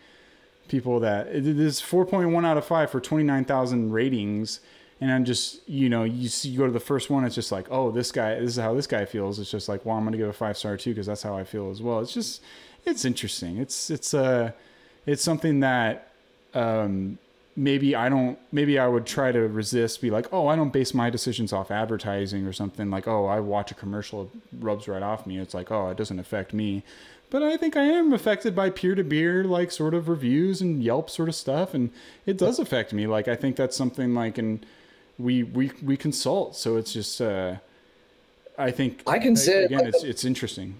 people that it is 4.1 out of 5 for 29,000 ratings. And I'm just you know you see you go to the first one it's just like oh this guy this is how this guy feels. It's just like well I'm going to give a 5 star too because that's how I feel as well. It's just it's interesting. It's it's uh it's something that um maybe I don't maybe I would try to resist be like oh I don't base my decisions off advertising or something. Like oh I watch a commercial it rubs right off me. It's like oh it doesn't affect me. But I think I am affected by peer to peer like sort of reviews and Yelp sort of stuff and it does affect me. Like I think that's something like and we we we consult so it's just uh I think I can say- again it's it's interesting.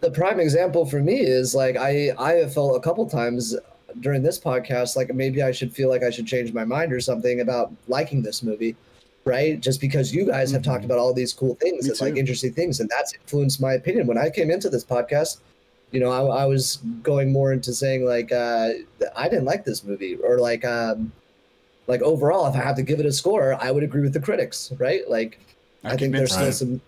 the prime example for me is like I I have felt a couple times during this podcast like maybe I should feel like I should change my mind or something about liking this movie, right? Just because you guys have talked about all these cool things Me and like interesting things, and that's influenced my opinion. When I came into this podcast, you know, I, I was going more into saying like uh, I didn't like this movie or like um, like overall, if I have to give it a score, I would agree with the critics, right? Like I'm I think there's still Right. some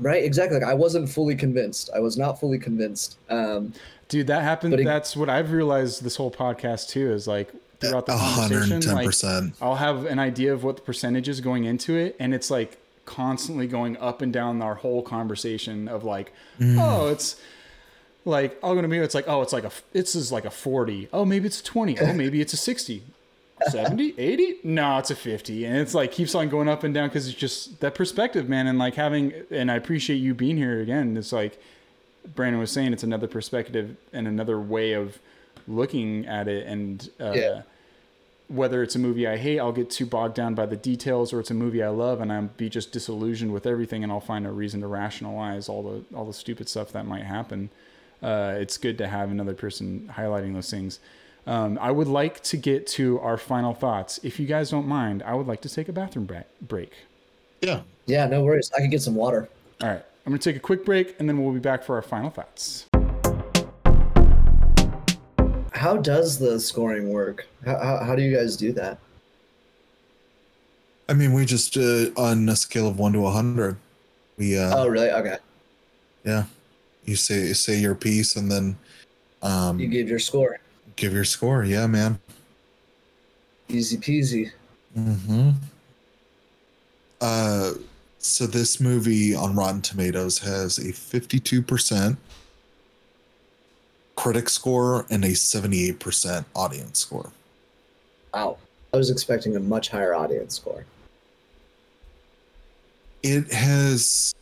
right exactly like i wasn't fully convinced i was not fully convinced um Dude, that happened. It- That's what I've realized this whole podcast too is like throughout the A hundred and conversation, like. I'll have an idea of what the percentage is going into it, and it's like constantly going up and down our whole conversation of like, Mm. oh, it's like I'll go to me. It's like, oh, it's like a it's is like a forty. Oh, maybe it's a twenty. Oh, maybe it's a 60. 70 80 no it's a 50 and it's like keeps on going up and down because it's just that perspective man and like having and i appreciate you being here again it's like brandon was saying it's another perspective and another way of looking at it and uh, Yeah. whether it's a movie i hate i'll get too bogged down by the details or it's a movie i love and i'll be just disillusioned with everything and i'll find a reason to rationalize all the all the stupid stuff that might happen uh, it's good to have another person highlighting those things um, I would like to get to our final thoughts. If you guys don't mind, I would like to take a bathroom break. Yeah. Yeah, no worries. I can get some water. All right, I'm going to take a quick break and then we'll be back for our final thoughts. How does the scoring work? How, how, how do you guys do that? I mean, we just uh, on a scale of one to a hundred, we uh, Oh, really? Okay. yeah, you say say your piece and then um, You give your score. give your score. Yeah, man. Easy peasy. Mm-hmm. Uh, so this movie on Rotten Tomatoes has a fifty-two percent critic score and a seventy-eight percent audience score. Wow. I was expecting a much higher audience score. it has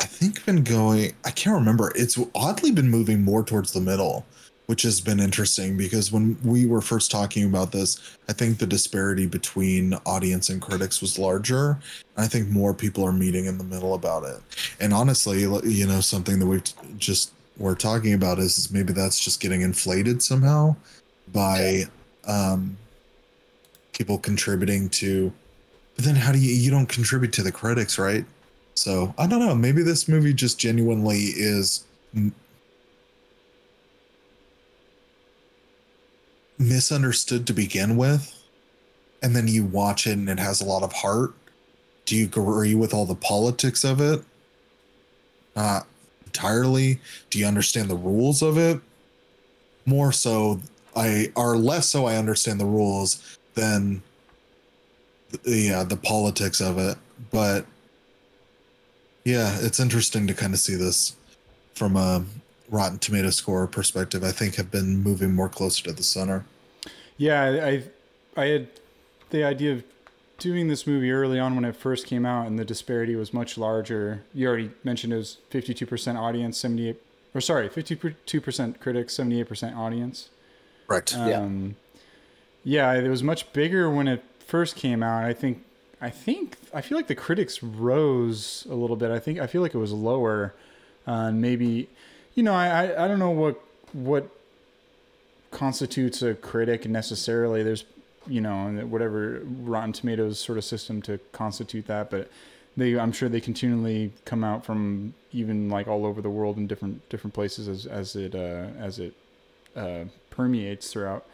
i think been going i can't remember it's oddly been moving more towards the middle which has been interesting because when we were first talking about this i think the disparity between audience and critics was larger i think more people are meeting in the middle about it and honestly you know something that we've just we're talking about is, is maybe that's just getting inflated somehow by um people contributing to but then how do you you don't contribute to the critics, right? So I don't know. Maybe this movie just genuinely is misunderstood to begin with, and then you watch it and it has a lot of heart. Do you agree with all the politics of it? Not entirely. Do you understand the rules of it? More so, I or less so. I understand the rules than yeah the politics of it but yeah it's interesting to kind of see this from a rotten tomato score perspective i think have been moving more closer to the center Yeah, I, I, I had the idea of doing this movie early on when it first came out, and the disparity was much larger. You already mentioned it was 52% audience, 78, or sorry, 52% critics, 78% audience. right Yeah. Um, yeah, it was much bigger when it first came out. I think, I think, I feel like the critics rose a little bit. I think, I feel like it was lower, uh, and maybe, you know, I, I, I don't know what what constitutes a critic necessarily. There's, you know, whatever Rotten Tomatoes sort of system to constitute that, but they, I'm sure they continually come out from even like all over the world in different different places as as it uh, as it uh, permeates throughout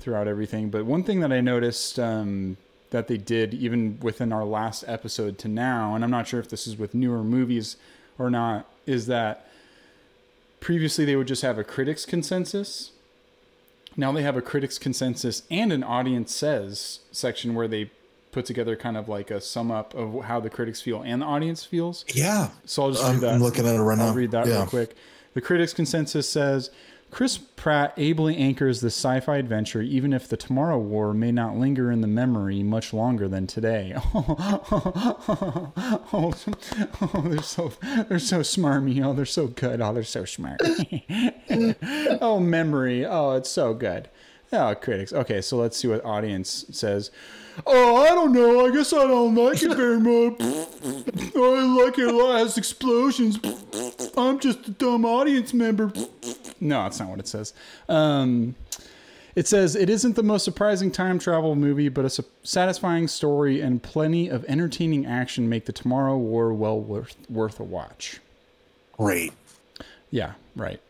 throughout everything. But one thing that I noticed um, that they did even within our last episode to now, and I'm not sure if this is with newer movies or not, is that previously they would just have a critics consensus. Now they have a critics consensus and an audience says section where they put together kind of like a sum up of how the critics feel and the audience feels. yeah So I'll just I'm, that. I'm looking at it right now I'll read that yeah real quick. The critics' consensus says Chris Pratt ably anchors the sci fi adventure, even if the Tomorrow War may not linger in the memory much longer than today. oh, oh, they're so they're so smarmy. Oh, they're so good. Oh, they're so smart. oh, memory. Oh, it's so good. Oh, critics. Okay, so let's see what audience says. Oh, I don't know. I guess I don't like it very much. I like it a lot. It has explosions. I'm just a dumb audience member. No, that's not what it says. Um, it says it isn't the most surprising time travel movie, but a su- satisfying story and plenty of entertaining action make the Tomorrow War well worth worth a watch. great Yeah, right.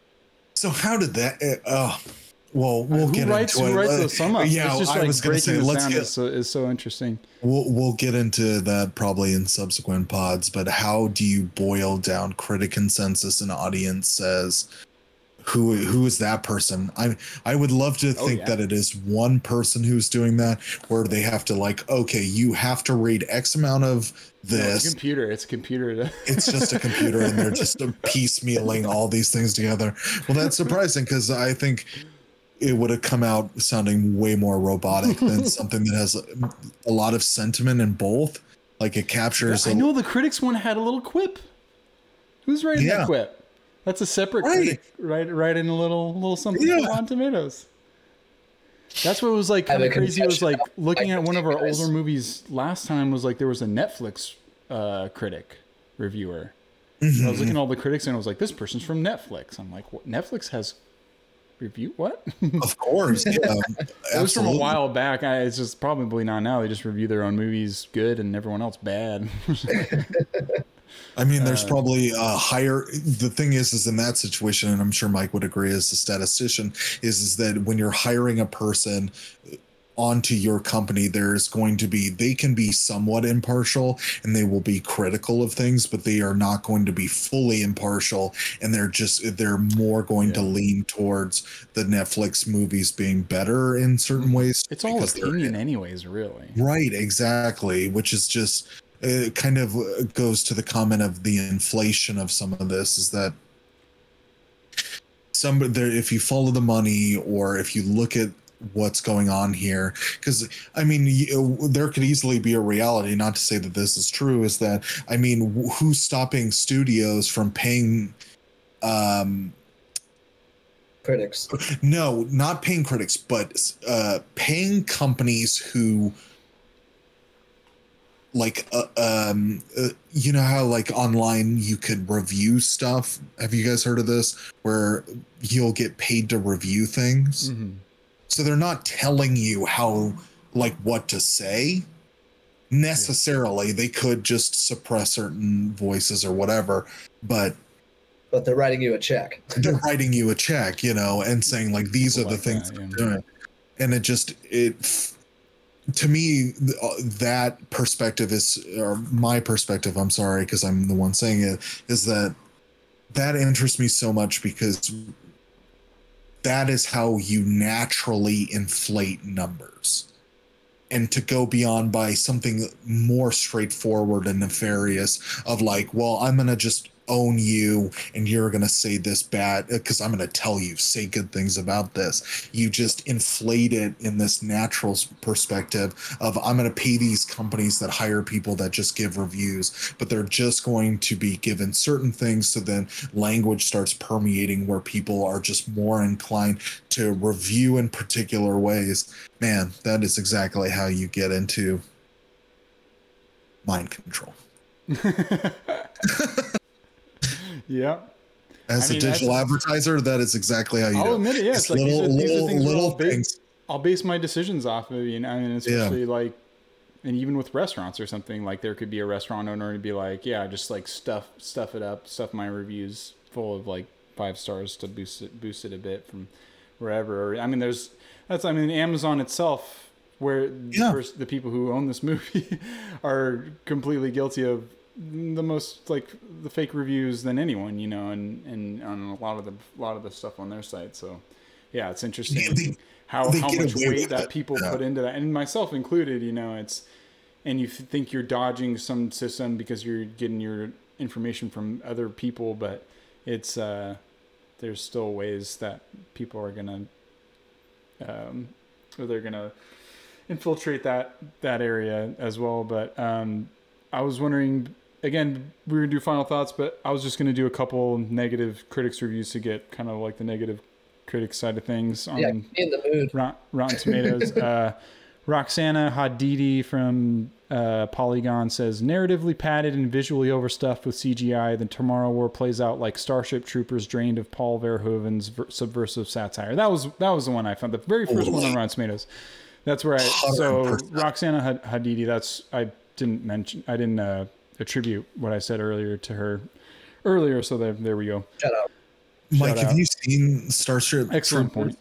so how did that uh, oh well we'll who get writes into who it writes the sum up? yeah it's just i like was gonna say let's get is so, is so interesting. We'll we'll get into that probably in subsequent pods, but how do you boil down critic consensus and audience says who who is that person i i would love to Oh, think yeah. that it is one person who's doing that where they have to like okay you have to read x amount of No, it's a this computer. It's a computer. It's just a computer and they're just piecemealing all these things together well that's surprising because i think it would have come out sounding way more robotic than something that has a, a lot of sentiment in both like it captures I a- know the critics one had a little quip. Who's writing Yeah. that quip? That's a separate Right. critic, right? Writing a little little something Yeah. on Tomatoes. That's what was like kind of crazy. It was like looking at one of our older movies last time was like there was a Netflix uh, critic reviewer. Mm-hmm. I was looking at all the critics and I was like, this person's from Netflix. I'm like, what? Netflix has review what? of course yeah It was from a while back. I, it's just probably not now. They just review their own movies good and everyone else bad. I mean, Uh, there's probably a higher. The thing is, is in that situation, and I'm sure Mike would agree as a statistician, is is that when you're hiring a person onto your company, there's going to be they can be somewhat impartial and they will be critical of things, but they are not going to be fully impartial, and they're just they're more going to lean towards the Netflix movies being better in certain ways. it's all opinion, anyways. Really. Right, exactly. Which is just it kind of uh, goes to the comment of the inflation of some of this is that some there if you follow the money or if you look at what's going on here because i mean you, there could easily be a reality not to say that this is true is that i mean wh- who's stopping studios from paying um critics. no, not paying critics, but uh, paying companies who like uh, um uh, you know how like online you could review stuff have you guys heard of this where you'll get paid to review things Mhm. So they're not telling you how like what to say necessarily they could just suppress certain voices or whatever but But they're writing you a check. they're writing you a check, you know, and saying like these are the like things that, I'm yeah. doing, and it just it to me uh, that perspective is or my perspective. I'm sorry because I'm the one saying it is that that interests me so much because that is how you naturally inflate numbers. And to go beyond by something more straightforward and nefarious of like, well, I'm gonna just own you and you're going to say this bad uh, because I'm going to tell you, say good things about this. You just inflate it in this natural perspective of I'm going to pay these companies that hire people that just give reviews, but they're just going to be given certain things. So then language starts permeating where people are just more inclined to review in particular ways. Man, that is exactly how you get into mind control. Yeah. As I a mean, digital that's- advertiser, that is exactly how you I'll do. admit it. Yeah, It's it's like little, these are little, little I'll base, things. I'll base my decisions off of. You know, I mean, especially like, and even with restaurants or something, like there could be a restaurant owner and be like, yeah, just like stuff stuff it up, stuff my reviews full of like five stars to boost it boost it a bit from wherever. I mean, there's that's I mean Amazon itself where Yeah. the, pers- the people who own this movie are completely guilty of the most like the fake reviews than anyone, you know, and and on a lot of the lot of the stuff on their site. So yeah, it's interesting Yeah, they- how they how much weight with that people yeah. put into that, and myself included. You know, it's and you think you're dodging some system because you're getting your information from other people, but it's uh, there's still ways that people are gonna um, or they're gonna infiltrate that that area as well. But um, I was wondering again, we are gonna do final thoughts, but I was just gonna do a couple negative critics reviews to get kind of like the negative critic side of things on Yeah, in the mood. Rot- Rotten Tomatoes. uh, Roxana Hadidi from uh, Polygon says narratively padded and visually overstuffed with CGI. The Tomorrow War plays out like Starship Troopers drained of Paul Verhoeven's ver- subversive satire. That was that was the one I found. The very first one on Rotten Tomatoes. That's where I so 100%. Roxana Hadidi. That's I didn't mention. I didn't uh, attribute what I said earlier to her earlier. So there there we go. Shut up. Mike, Shout have out. you seen Starship? Excellent Troopers? point.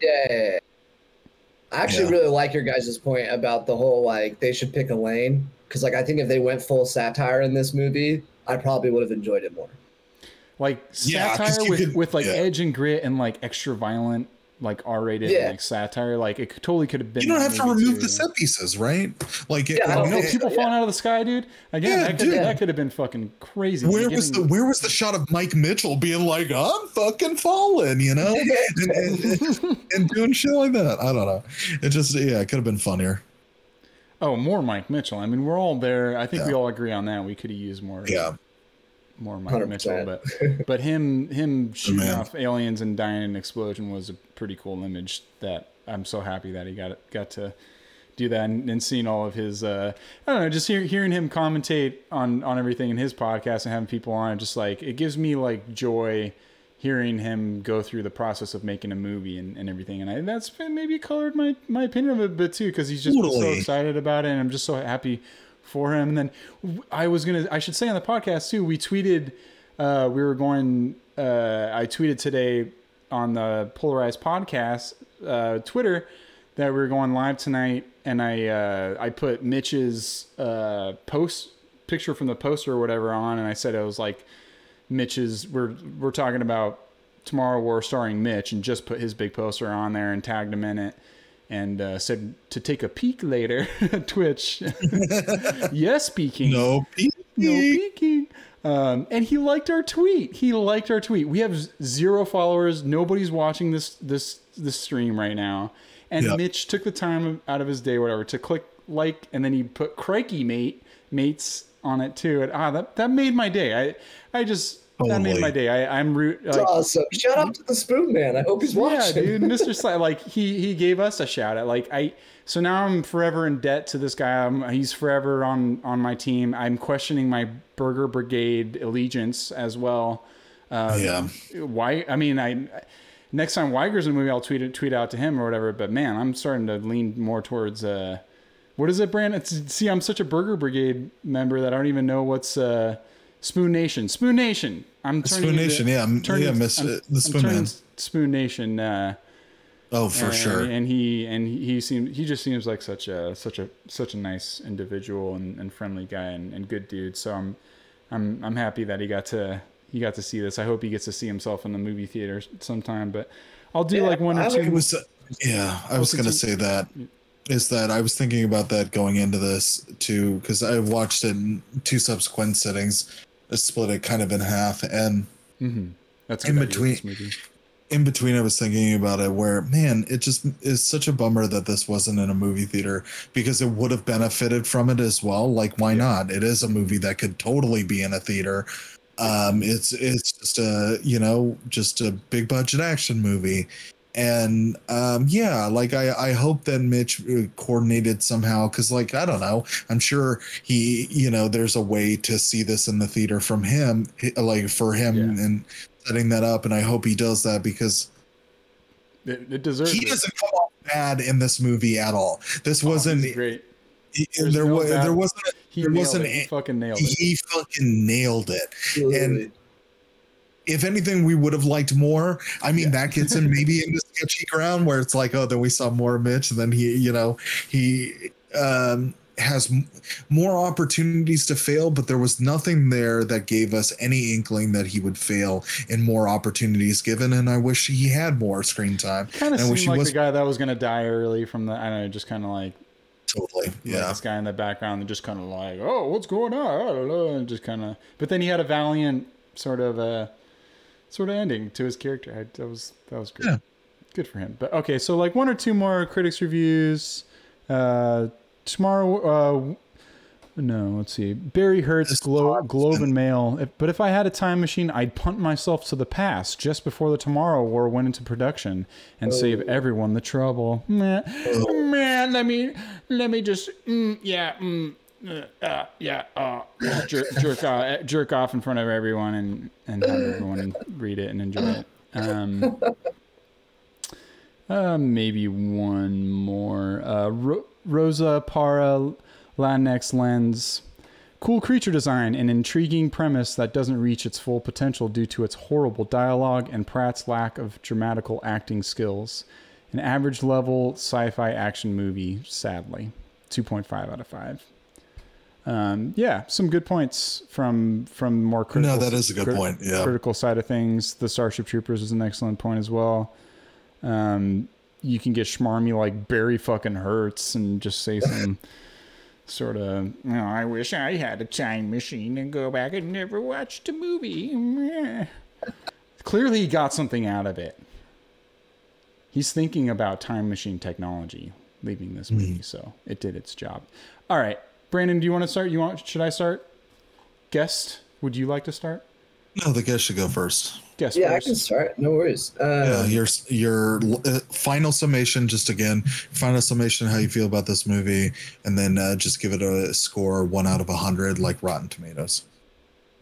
Yeah. I actually Yeah. really like your guys' point about the whole like they should pick a lane because like I think if they went full satire in this movie, I probably would have enjoyed it more. like Yeah, 'cause satire you with could- with like yeah. edge and grit and like extra violent like r-rated Yeah. like satire like it totally could have been You don't have to remove too, the yeah. set pieces, right? Like, it, Yeah, I don't no, think- people Yeah. falling out of the sky, dude. Again, Yeah, that could dude. that could have been fucking crazy. where was the where was the shot of Mike Mitchell being like, I'm fucking falling, you know, and, and, and doing shit like that? I don't know. It just yeah, it could have been funnier. Oh, more Mike Mitchell. I mean, we're all there. I think we all agree on that. We could have used more. Yeah, more Mike 100%. Mitchell, but but him him shooting man. off aliens and dying in an explosion was a pretty cool image. That I'm so happy that he got got to do that and, and seeing all of his. Uh, I don't know, just hear, hearing him commentate on on everything in his podcast and having people on, it just like it gives me like joy hearing him go through the process of making a movie and, and everything. And I, that's maybe colored my, my opinion of it a bit too, because he's just been so excited about it. And I'm just so happy for him. And then I was to, I should say on the podcast too, we tweeted, uh, we were going, uh, I tweeted today on the Polarized podcast, uh, Twitter, that we were going live tonight. And I, uh, I put Mitch's, uh, post picture from the poster or whatever on. And I said, it was like, Mitch's we're we're talking about Tomorrow War starring Mitch and just put his big poster on there and tagged him in it and uh, said to take a peek later Twitch. yes, speaking. no, peeking. No peeking. Um, and he liked our tweet. He liked our tweet. We have zero followers. Nobody's watching this this this stream right now. And Yep. Mitch took the time out of his day, whatever, to click like, and then he put crikey mate mates on it too. And ah, that that made my day. I I just that made my day. I I'm root. It's Like, awesome. Shout out to the Spoon Man. I hope he's watching. yeah, dude, Mr. Sly, like he he gave us a shout out. Like I, so now I'm forever in debt to this guy. I'm, he's forever on on my team. I'm questioning my Burger Brigade allegiance as well. Uh, Yeah. Why? I mean, I next time Wiger's in a movie, I'll tweet it, tweet out to him or whatever. But man, I'm starting to lean more towards. uh what is it, Brandon? It's, see, I'm such a Burger Brigade member that I don't even know what's uh, Spoon Nation. Spoon Nation. I'm turning Spoon into- Nation, yeah, I'm- turning- yeah, miss- I'm- the I'm Spoon Man. Spoon Nation. Uh, Oh, for and, sure. And he and he seems he just seems like such a such a such a nice individual and, and friendly guy and, and good dude. So I'm I'm I'm happy that he got to he got to see this. I hope he gets to see himself in the movie theater sometime. But I'll do Yeah, like one or I two. Was, yeah, I was gonna say that. Is that I was thinking about that going into this too because I've watched it in two subsequent sittings, I split it kind of in half, and Mhm. That's in between- in between I was thinking about it where man it just is such a bummer that this wasn't in a movie theater because it would have benefited from it as well. Like why not? It is a movie that could totally be in a theater. Um it's it's just a you know just a big budget action movie and um yeah like i i hope that mitch uh, coordinated somehow because like i don't know i'm sure he you know there's a way to see this in the theater from him like for him Yeah. and setting that up and i hope he does that because It, it deserves he it. doesn't come off bad in this movie at all this Oh, wasn't he's great. he- there no was bad- there wasn't He there wasn't it. He a- fucking nailed it. he fucking nailed it Absolutely. If anything we would have liked more i mean Yeah. that gets him maybe into sketchy ground where it's like oh then we saw more mitch and then he you know he um has m- more opportunities to fail but there was nothing there that gave us any inkling that he would fail in more opportunities given and i wish he had more screen time Kind of I wish seemed he like was the guy that was gonna die early from the. I don't know, just kind of like totally like yeah this guy in the background that just kind of like, oh, what's going on? I don't know, and just kind of. But then he had a valiant sort of uh sort of ending to his character. I, that was that was great. Yeah. Good for him. But okay, so like one or two more critics reviews. Uh, tomorrow. Uh, no, let's see. Barry Hertz, Glo- Globe and Mail. If, but if I had a time machine, I'd punt myself to the past just before the Tomorrow War went into production and save everyone the trouble. Meh. Man, let me let me just mm, yeah mm, uh, uh, yeah uh, jerk jerk, off, jerk off in front of everyone and and have everyone read it and enjoy it. Um, uh, maybe one more. Uh, Ro- Rosa Para Lanex Lens. Cool creature design and intriguing premise that doesn't reach its full potential due to its horrible dialogue and Pratt's lack of dramatical acting skills. An average level sci fi action movie, sadly. 2.5 out of 5. Um, yeah, some good points from from more critical. No, that is a good point, yeah. critical side of things. The Starship Troopers is an excellent point as well. Um, you can get schmarmy like Barry fucking Hertz and just say some sort of, you know, I wish I had a time machine and go back and never watched a movie. Clearly, he got something out of it. He's thinking about time machine technology leaving this movie, so it did its job. All right, Brandon, do you want to start? You want? Should I start? Guest, would you like to start? No, the guest should go first. Guest Yeah, I can start. No worries. Yeah, Uh, your your uh, final summation, just again, final summation, how you feel about this movie, and then uh, just give it a score one out of a hundred, like Rotten Tomatoes.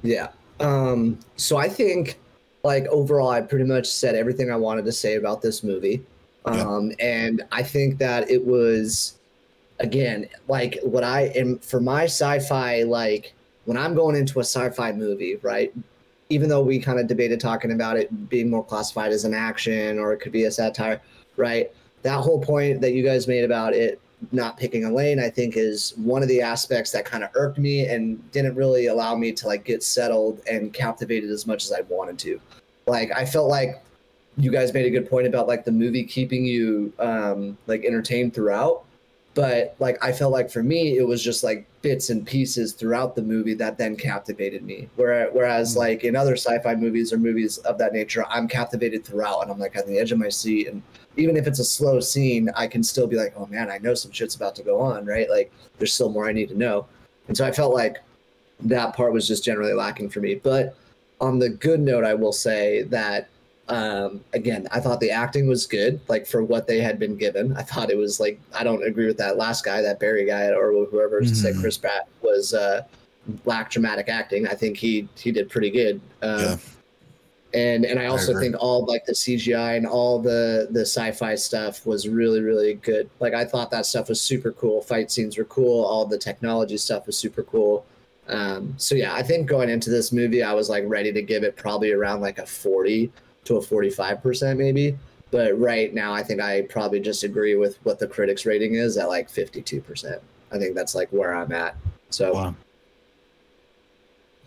Yeah. Um, so I think like overall I pretty much said everything I wanted to say about this movie. Yeah. Um, and I think that it was again like what I am for my sci-fi like when I'm going into a sci-fi movie, right? Even though we kind of debated talking about it being more classified as an action or it could be a satire, right? That whole point that you guys made about it not picking a lane, I think is one of the aspects that kind of irked me and didn't really allow me to like get settled and captivated as much as I wanted to. Like I felt like you guys made a good point about like the movie keeping you um like entertained throughout. But like I felt like for me it was just like bits and pieces throughout the movie that then captivated me. Where, whereas Mm. like in other sci-fi movies or movies of that nature, I'm captivated throughout and I'm like on the edge of my seat and even if it's a slow scene, I can still be like, oh man, I know some shit's about to go on, right? Like there's still more I need to know. And so I felt like that part was just generally lacking for me. But on the good note, I will say that um again i thought the acting was good like for what they had been given. I thought it was like i don't agree with that last guy that barry guy or whoever said Mhm. chris pratt was uh lacked dramatic acting. I think he he did pretty good. Um Yeah. and and i also agree. think all like the cgi and all the the sci-fi stuff was really really good. Like i thought that stuff was super cool. Fight scenes were cool. All the technology stuff was super cool. Um so yeah i think going into this movie i was like ready to give it probably around like a 40 to a 45% maybe but right now i think i probably just agree with what the critics rating is at like 52% i think that's like where i'm at so Wow.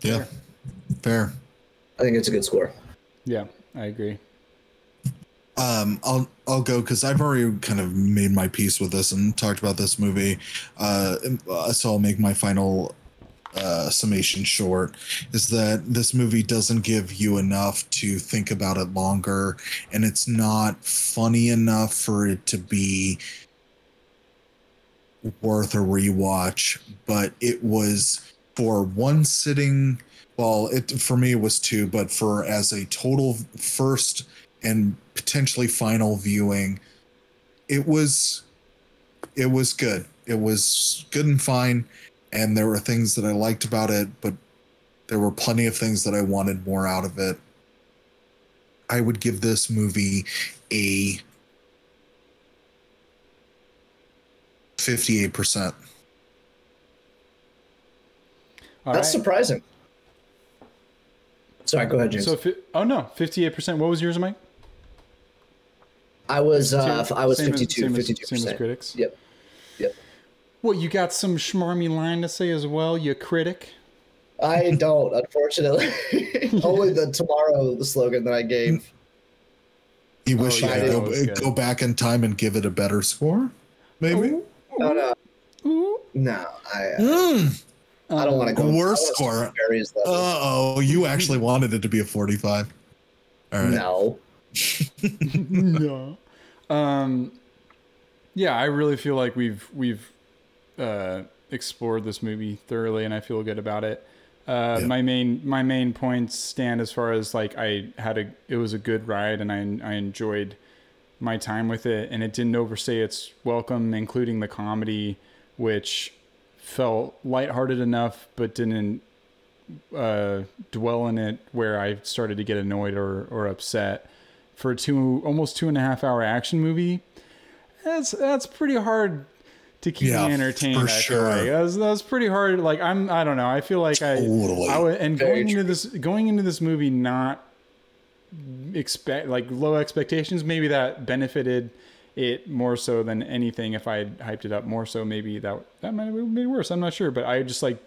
Yeah, fair. i think it's a good score Yeah, I agree. Um, I'll I'll go because I've already kind of made my peace with this and talked about this movie. Uh, uh, so I'll make my final uh, summation short. Is that this movie doesn't give you enough to think about it longer, and it's not funny enough for it to be worth a rewatch. But it was for one sitting. Well, it for me it was two, but for as a total first and potentially final viewing it was it was good it was good and fine and there were things that i liked about it but there were plenty of things that i wanted more out of it i would give this movie a 58% All that's right. surprising sorry go ahead james So, fi- oh no, fifty-eight percent. What was yours, Mike? i was uh i was Same as- 52 same as- 52% Same as critics. yep yep Well, you got some schmarmy line to say as well, you critic. I don't, unfortunately. Only the tomorrow the slogan that I gave. you wish Oh, you yeah, could go, go back in time and give it a better score maybe No, no, Ooh. no. I, uh, Mm. I don't want to go. Worst I wanna score. Uh-oh you actually wanted it to be a 45 all right No. no. Um, yeah, I really feel like we've we've uh, explored this movie thoroughly, and I feel good about it. Uh, Yeah. My main my main points stand as far as like I had a it was a good ride, and I I enjoyed my time with it, and it didn't overstay its welcome, including the comedy, which felt lighthearted enough, but didn't uh, dwell in it where I started to get annoyed or, or upset. For a two almost two and a half hour action movie, that's that's pretty hard to keep Yeah, me entertained. for I feel sure. like. That's that's pretty hard. Like I'm I don't know. I feel like Totally. I I would, and Very going into true. this going into this movie not expect like low expectations maybe that benefited it more so than anything. If I had hyped it up more so, maybe that that might have made it worse. I'm not sure, but I just like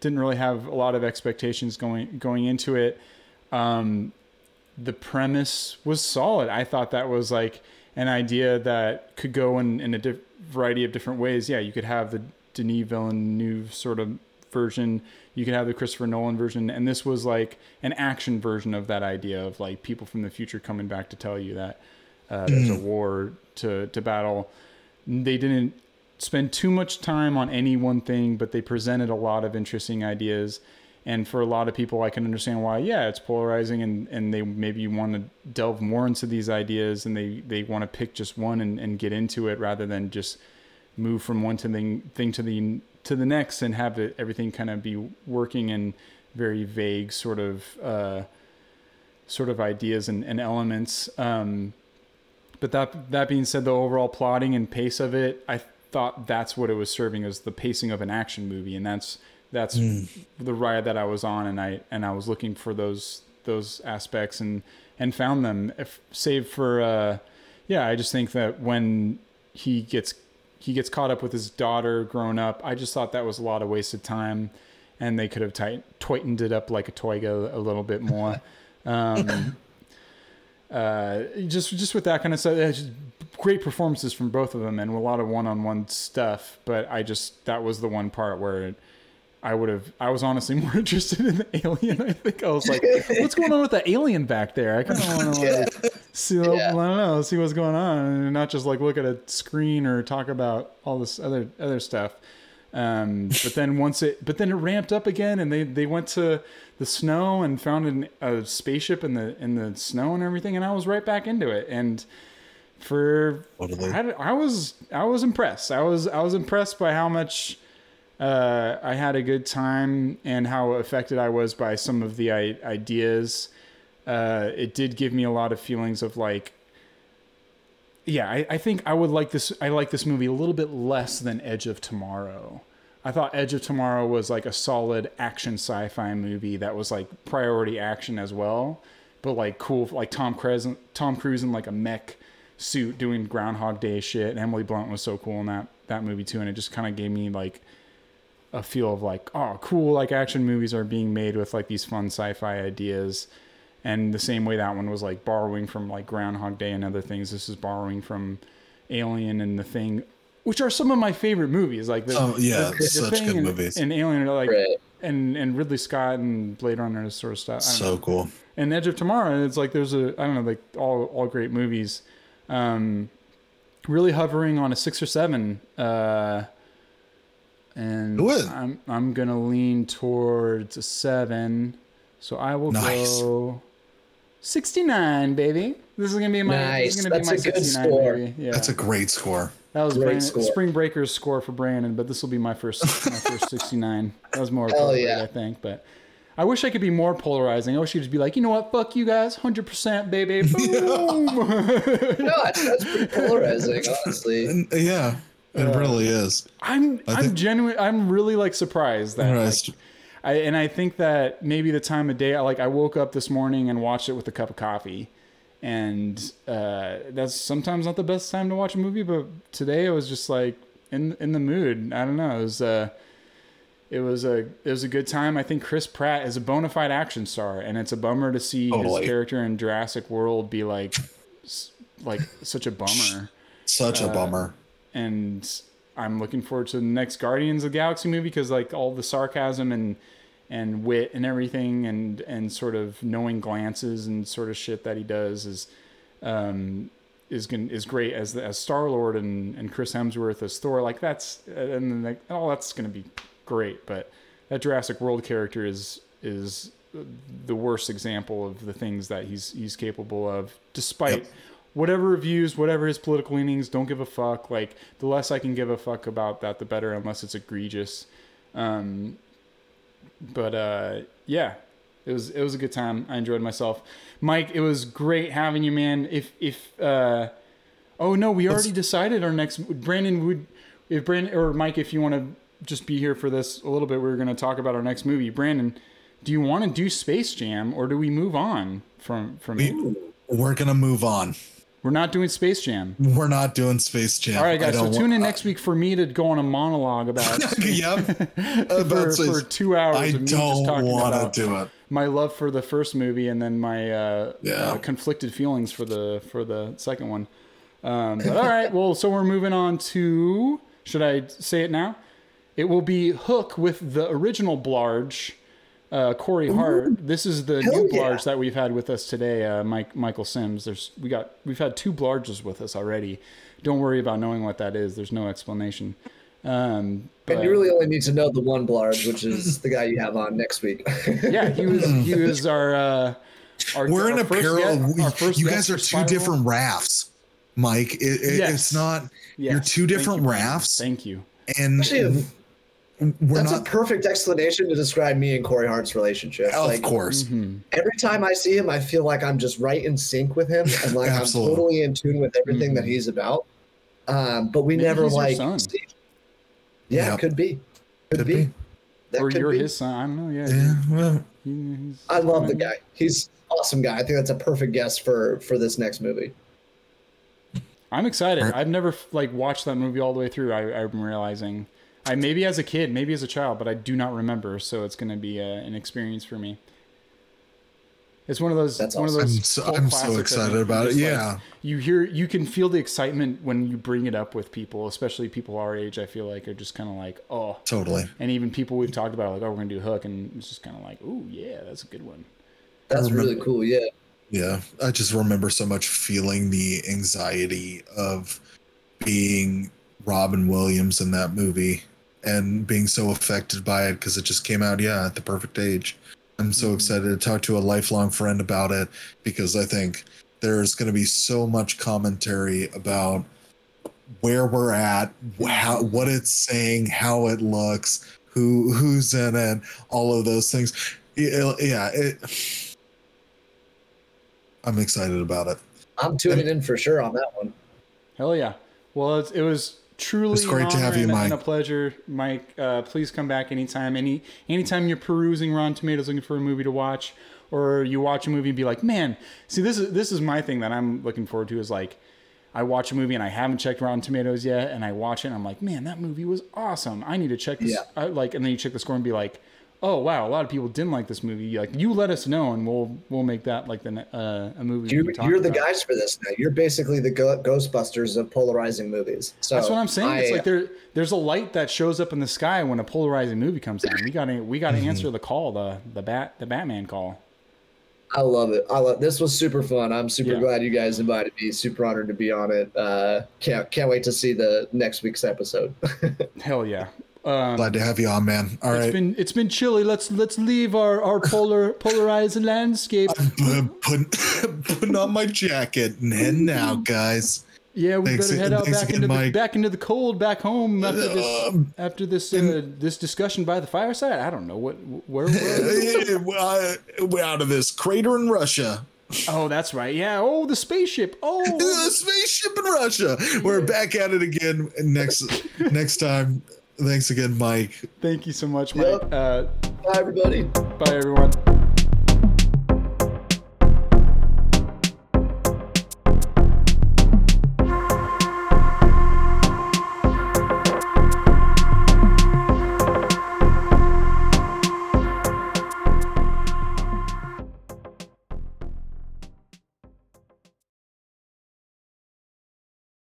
didn't really have a lot of expectations going going into it. Um, the premise was solid. I thought that was like an idea that could go in, in a diff- variety of different ways. Yeah, you could have the Denis Villeneuve sort of version. You could have the Christopher Nolan version, and this was like an action version of that idea of like people from the future coming back to tell you that uh, there's a war to to battle. They didn't spend too much time on any one thing, but they presented a lot of interesting ideas. And for a lot of people, I can understand why. Yeah, it's polarizing, and, and they maybe want to delve more into these ideas, and they, they want to pick just one and, and get into it rather than just move from one to the thing to the to the next and have it, everything kind of be working in very vague sort of uh, sort of ideas and, and elements. Um, but that that being said, the overall plotting and pace of it, I thought that's what it was serving as the pacing of an action movie, and that's that's mm. the ride that I was on, and I and I was looking for those those aspects and and found them. If, save for uh, yeah, I just think that when he gets he gets caught up with his daughter grown up, I just thought that was a lot of wasted time, and they could have tight, tightened it up like a toiga a little bit more. Um, uh, just just with that kind of stuff, great performances from both of them and a lot of one-on-one stuff. But I just that was the one part where I would have. I was honestly more interested in the alien. I think I was like, "What's going on with the alien back there?" I kind of want to like see. Yeah. I don't know. See what's going on, and not just like look at a screen or talk about all this other other stuff. Um, but then once it, but then it ramped up again, and they they went to the snow and found an, a spaceship in the in the snow and everything, and I was right back into it. And for I, I was I was impressed. I was I was impressed by how much uh, I had a good time and how affected I was by some of the I- ideas. Uh, it did give me a lot of feelings of like, yeah, I, I think I would like this. I like this movie a little bit less than Edge of Tomorrow. I thought Edge of Tomorrow was like a solid action sci-fi movie that was like priority action as well, but like cool, like Tom Cruise, Tom Cruise in like a mech suit doing Groundhog Day shit. And Emily Blunt was so cool in that that movie too, and it just kind of gave me like a feel of like, oh, cool, like action movies are being made with like these fun sci-fi ideas. And the same way that one was like borrowing from like Groundhog Day and other things, this is borrowing from Alien and The Thing, which are some of my favorite movies. Like, the, oh yeah, the, the such good and, movies. And Alien are like, Right. and and Ridley Scott and Blade Runner and sort of stuff. I don't know So cool. and Edge of Tomorrow. It's like there's a I don't know like all all great movies. Um, really hovering on a six or seven. Uh, and Good. I'm I'm gonna lean towards a seven. So I will Nice. go sixty nine, baby. This is gonna be my this is Nice. gonna That's be my a good 69, score. Yeah. That's a great score. that was great Brandon, score. Spring Breaker's score for Brandon, but this will be my first my first sixty nine. That was more Hell appropriate, yeah. I think, but. I wish I could be more polarizing. I wish you could just be like, you know what, fuck you guys, hundred percent, baby. Boom. No, that's, that's pretty polarizing, honestly. And, yeah, it really is. I'm I I'm think- genuine. I'm really like surprised that like, I and I think that maybe the time of day. I like I woke up this morning and watched it with a cup of coffee, and uh, that's sometimes not the best time to watch a movie. But today I was just like in in the mood. I don't know. It was uh, it was a it was a good time. I think Chris Pratt is a bona fide action star, and it's a bummer to see Totally. his character in Jurassic World be like like such a bummer Such uh, a bummer. And I'm looking forward to the next Guardians of the Galaxy movie because like all the sarcasm and and wit and everything and and sort of knowing glances and sort of shit that he does is um is going is great as as Star Lord and and Chris Hemsworth as Thor like that's and then like oh that's going to be great but that Jurassic World character is is the worst example of the things that he's he's capable of despite Yep. Whatever views whatever his political leanings don't give a fuck. Like the less i can give a fuck about that the better unless it's egregious. Um but uh yeah it was it was a good time. I enjoyed myself. Mike it was great having you man. If if uh oh no we already decided our next brandon would if brandon or mike if you want to just be here for this a little bit we are going to talk about our next movie. Brandon do you want to do space jam or do we move on from from? We, we're gonna move on. We're not doing Space Jam. We're not doing Space Jam. All right, guys. So tune in next week for me to go on a monologue about yep. for, About for two hours. I of me don't want to do it. my love for the first movie and then my uh, Yeah. uh, conflicted feelings for the for the second one. Um, but all right, well, so we're moving on to. Should I say it now? It will be Hook with the original Blarge, uh, Corey Hart. This is the Hell new yeah. Blarge that we've had with us today, uh, Mike Michael Sims. There's we got we've had two Blarges with us already. Don't worry about knowing what that is. There's no explanation. Um, And but- you really only need to know the one Blarge, which is the guy you have on next week. yeah, he was he was our. Uh, our We're in our a first parallel. guest- our first you guys are two Spiral. different rafts, Mike. It, it, Yes. It's not. Yes. You're two Thank different you, Brandon. rafts, Thank you. and Actually, we're That's not. a perfect explanation to describe me and Corey Hart's relationship. of like course. Mhm. every time I see him, I feel like I'm just right in sync with him, and like I'm totally in tune with everything that Mhm. he's about. Um, but we Maybe never he's like. son. yeah, Yep. could be. Could, Could be. be. That Or could you're be. his son. I don't know. Yeah. Yeah. Well, I love the guy. He's awesome guy. I think that's a perfect guess for for this next movie. I'm excited. I've never like watched that movie all the way through. I, I'm realizing, I maybe as a kid, maybe as a child, but I do not remember. So it's going to be uh, an experience for me. It's one of those. That's one awesome. of those. I'm so, I'm so excited about it. Just, like, Yeah. you hear, you can feel the excitement when you bring it up with people, especially people our age. I feel like are just kind of like, oh, totally. and even people we've talked about, like, oh, we're gonna do Hook, and it's just kind of like, oh yeah, that's a good one. That's remember- really cool. Yeah. Yeah. I just remember so much feeling the anxiety of being Robin Williams in that movie and being so affected by it because it just came out, yeah, at the perfect age. I'm so Mhm. excited to talk to a lifelong friend about it because I think there's going to be so much commentary about where we're at, how, what it's saying, how it looks, who who's in it, all of those things. Yeah, yeah it, I'm excited about it. I'm tuning in for sure on that one. Hell yeah. Well, it's, it was truly It's great to have you, and, Mike. and a pleasure, Mike. Uh, please come back anytime. Any anytime you're perusing Rotten Tomatoes looking for a movie to watch, or you watch a movie and be like, man, see this is this is my thing that I'm looking forward to is like. I watch a movie and I haven't checked Rotten Tomatoes yet, and I watch it and I'm like, man, that movie was awesome. I need to check this. Yeah. I, like, and then you check the score and be like, oh wow, a lot of people didn't like this movie. Like, you let us know, and we'll we'll make that like the uh, a movie. You're, you're the guys for this now. You're basically the go- Ghostbusters of polarizing movies. So That's what I'm saying. it's like there, there's a light that shows up in the sky when a polarizing movie comes on. We gotta, we gotta Mm-hmm. answer the call, the the bat, the Batman call. I love it. I love this was super fun. I'm super Yeah. glad you guys invited me. Super honored to be on it. Uh, can't can't wait to see the next week's episode. Hell yeah. Um, Glad to have you on, man. All it's right. been it's been chilly. Let's let's leave our our polar polarized landscape. Put- putting, putting on my jacket and heading out, guys. Yeah, we Thanks- better head out back again, into the, Mike. back into the cold back home after this Um, after this uh, this discussion by the fireside. I don't know what where. Uh, We're out of this crater in Russia. oh, that's right. Yeah. Oh, the spaceship. Oh, The spaceship in Russia. We're back at it again next next time. Thanks again, Mike. thank you so much, Mike. Yep. Uh, Bye, everybody. bye, everyone.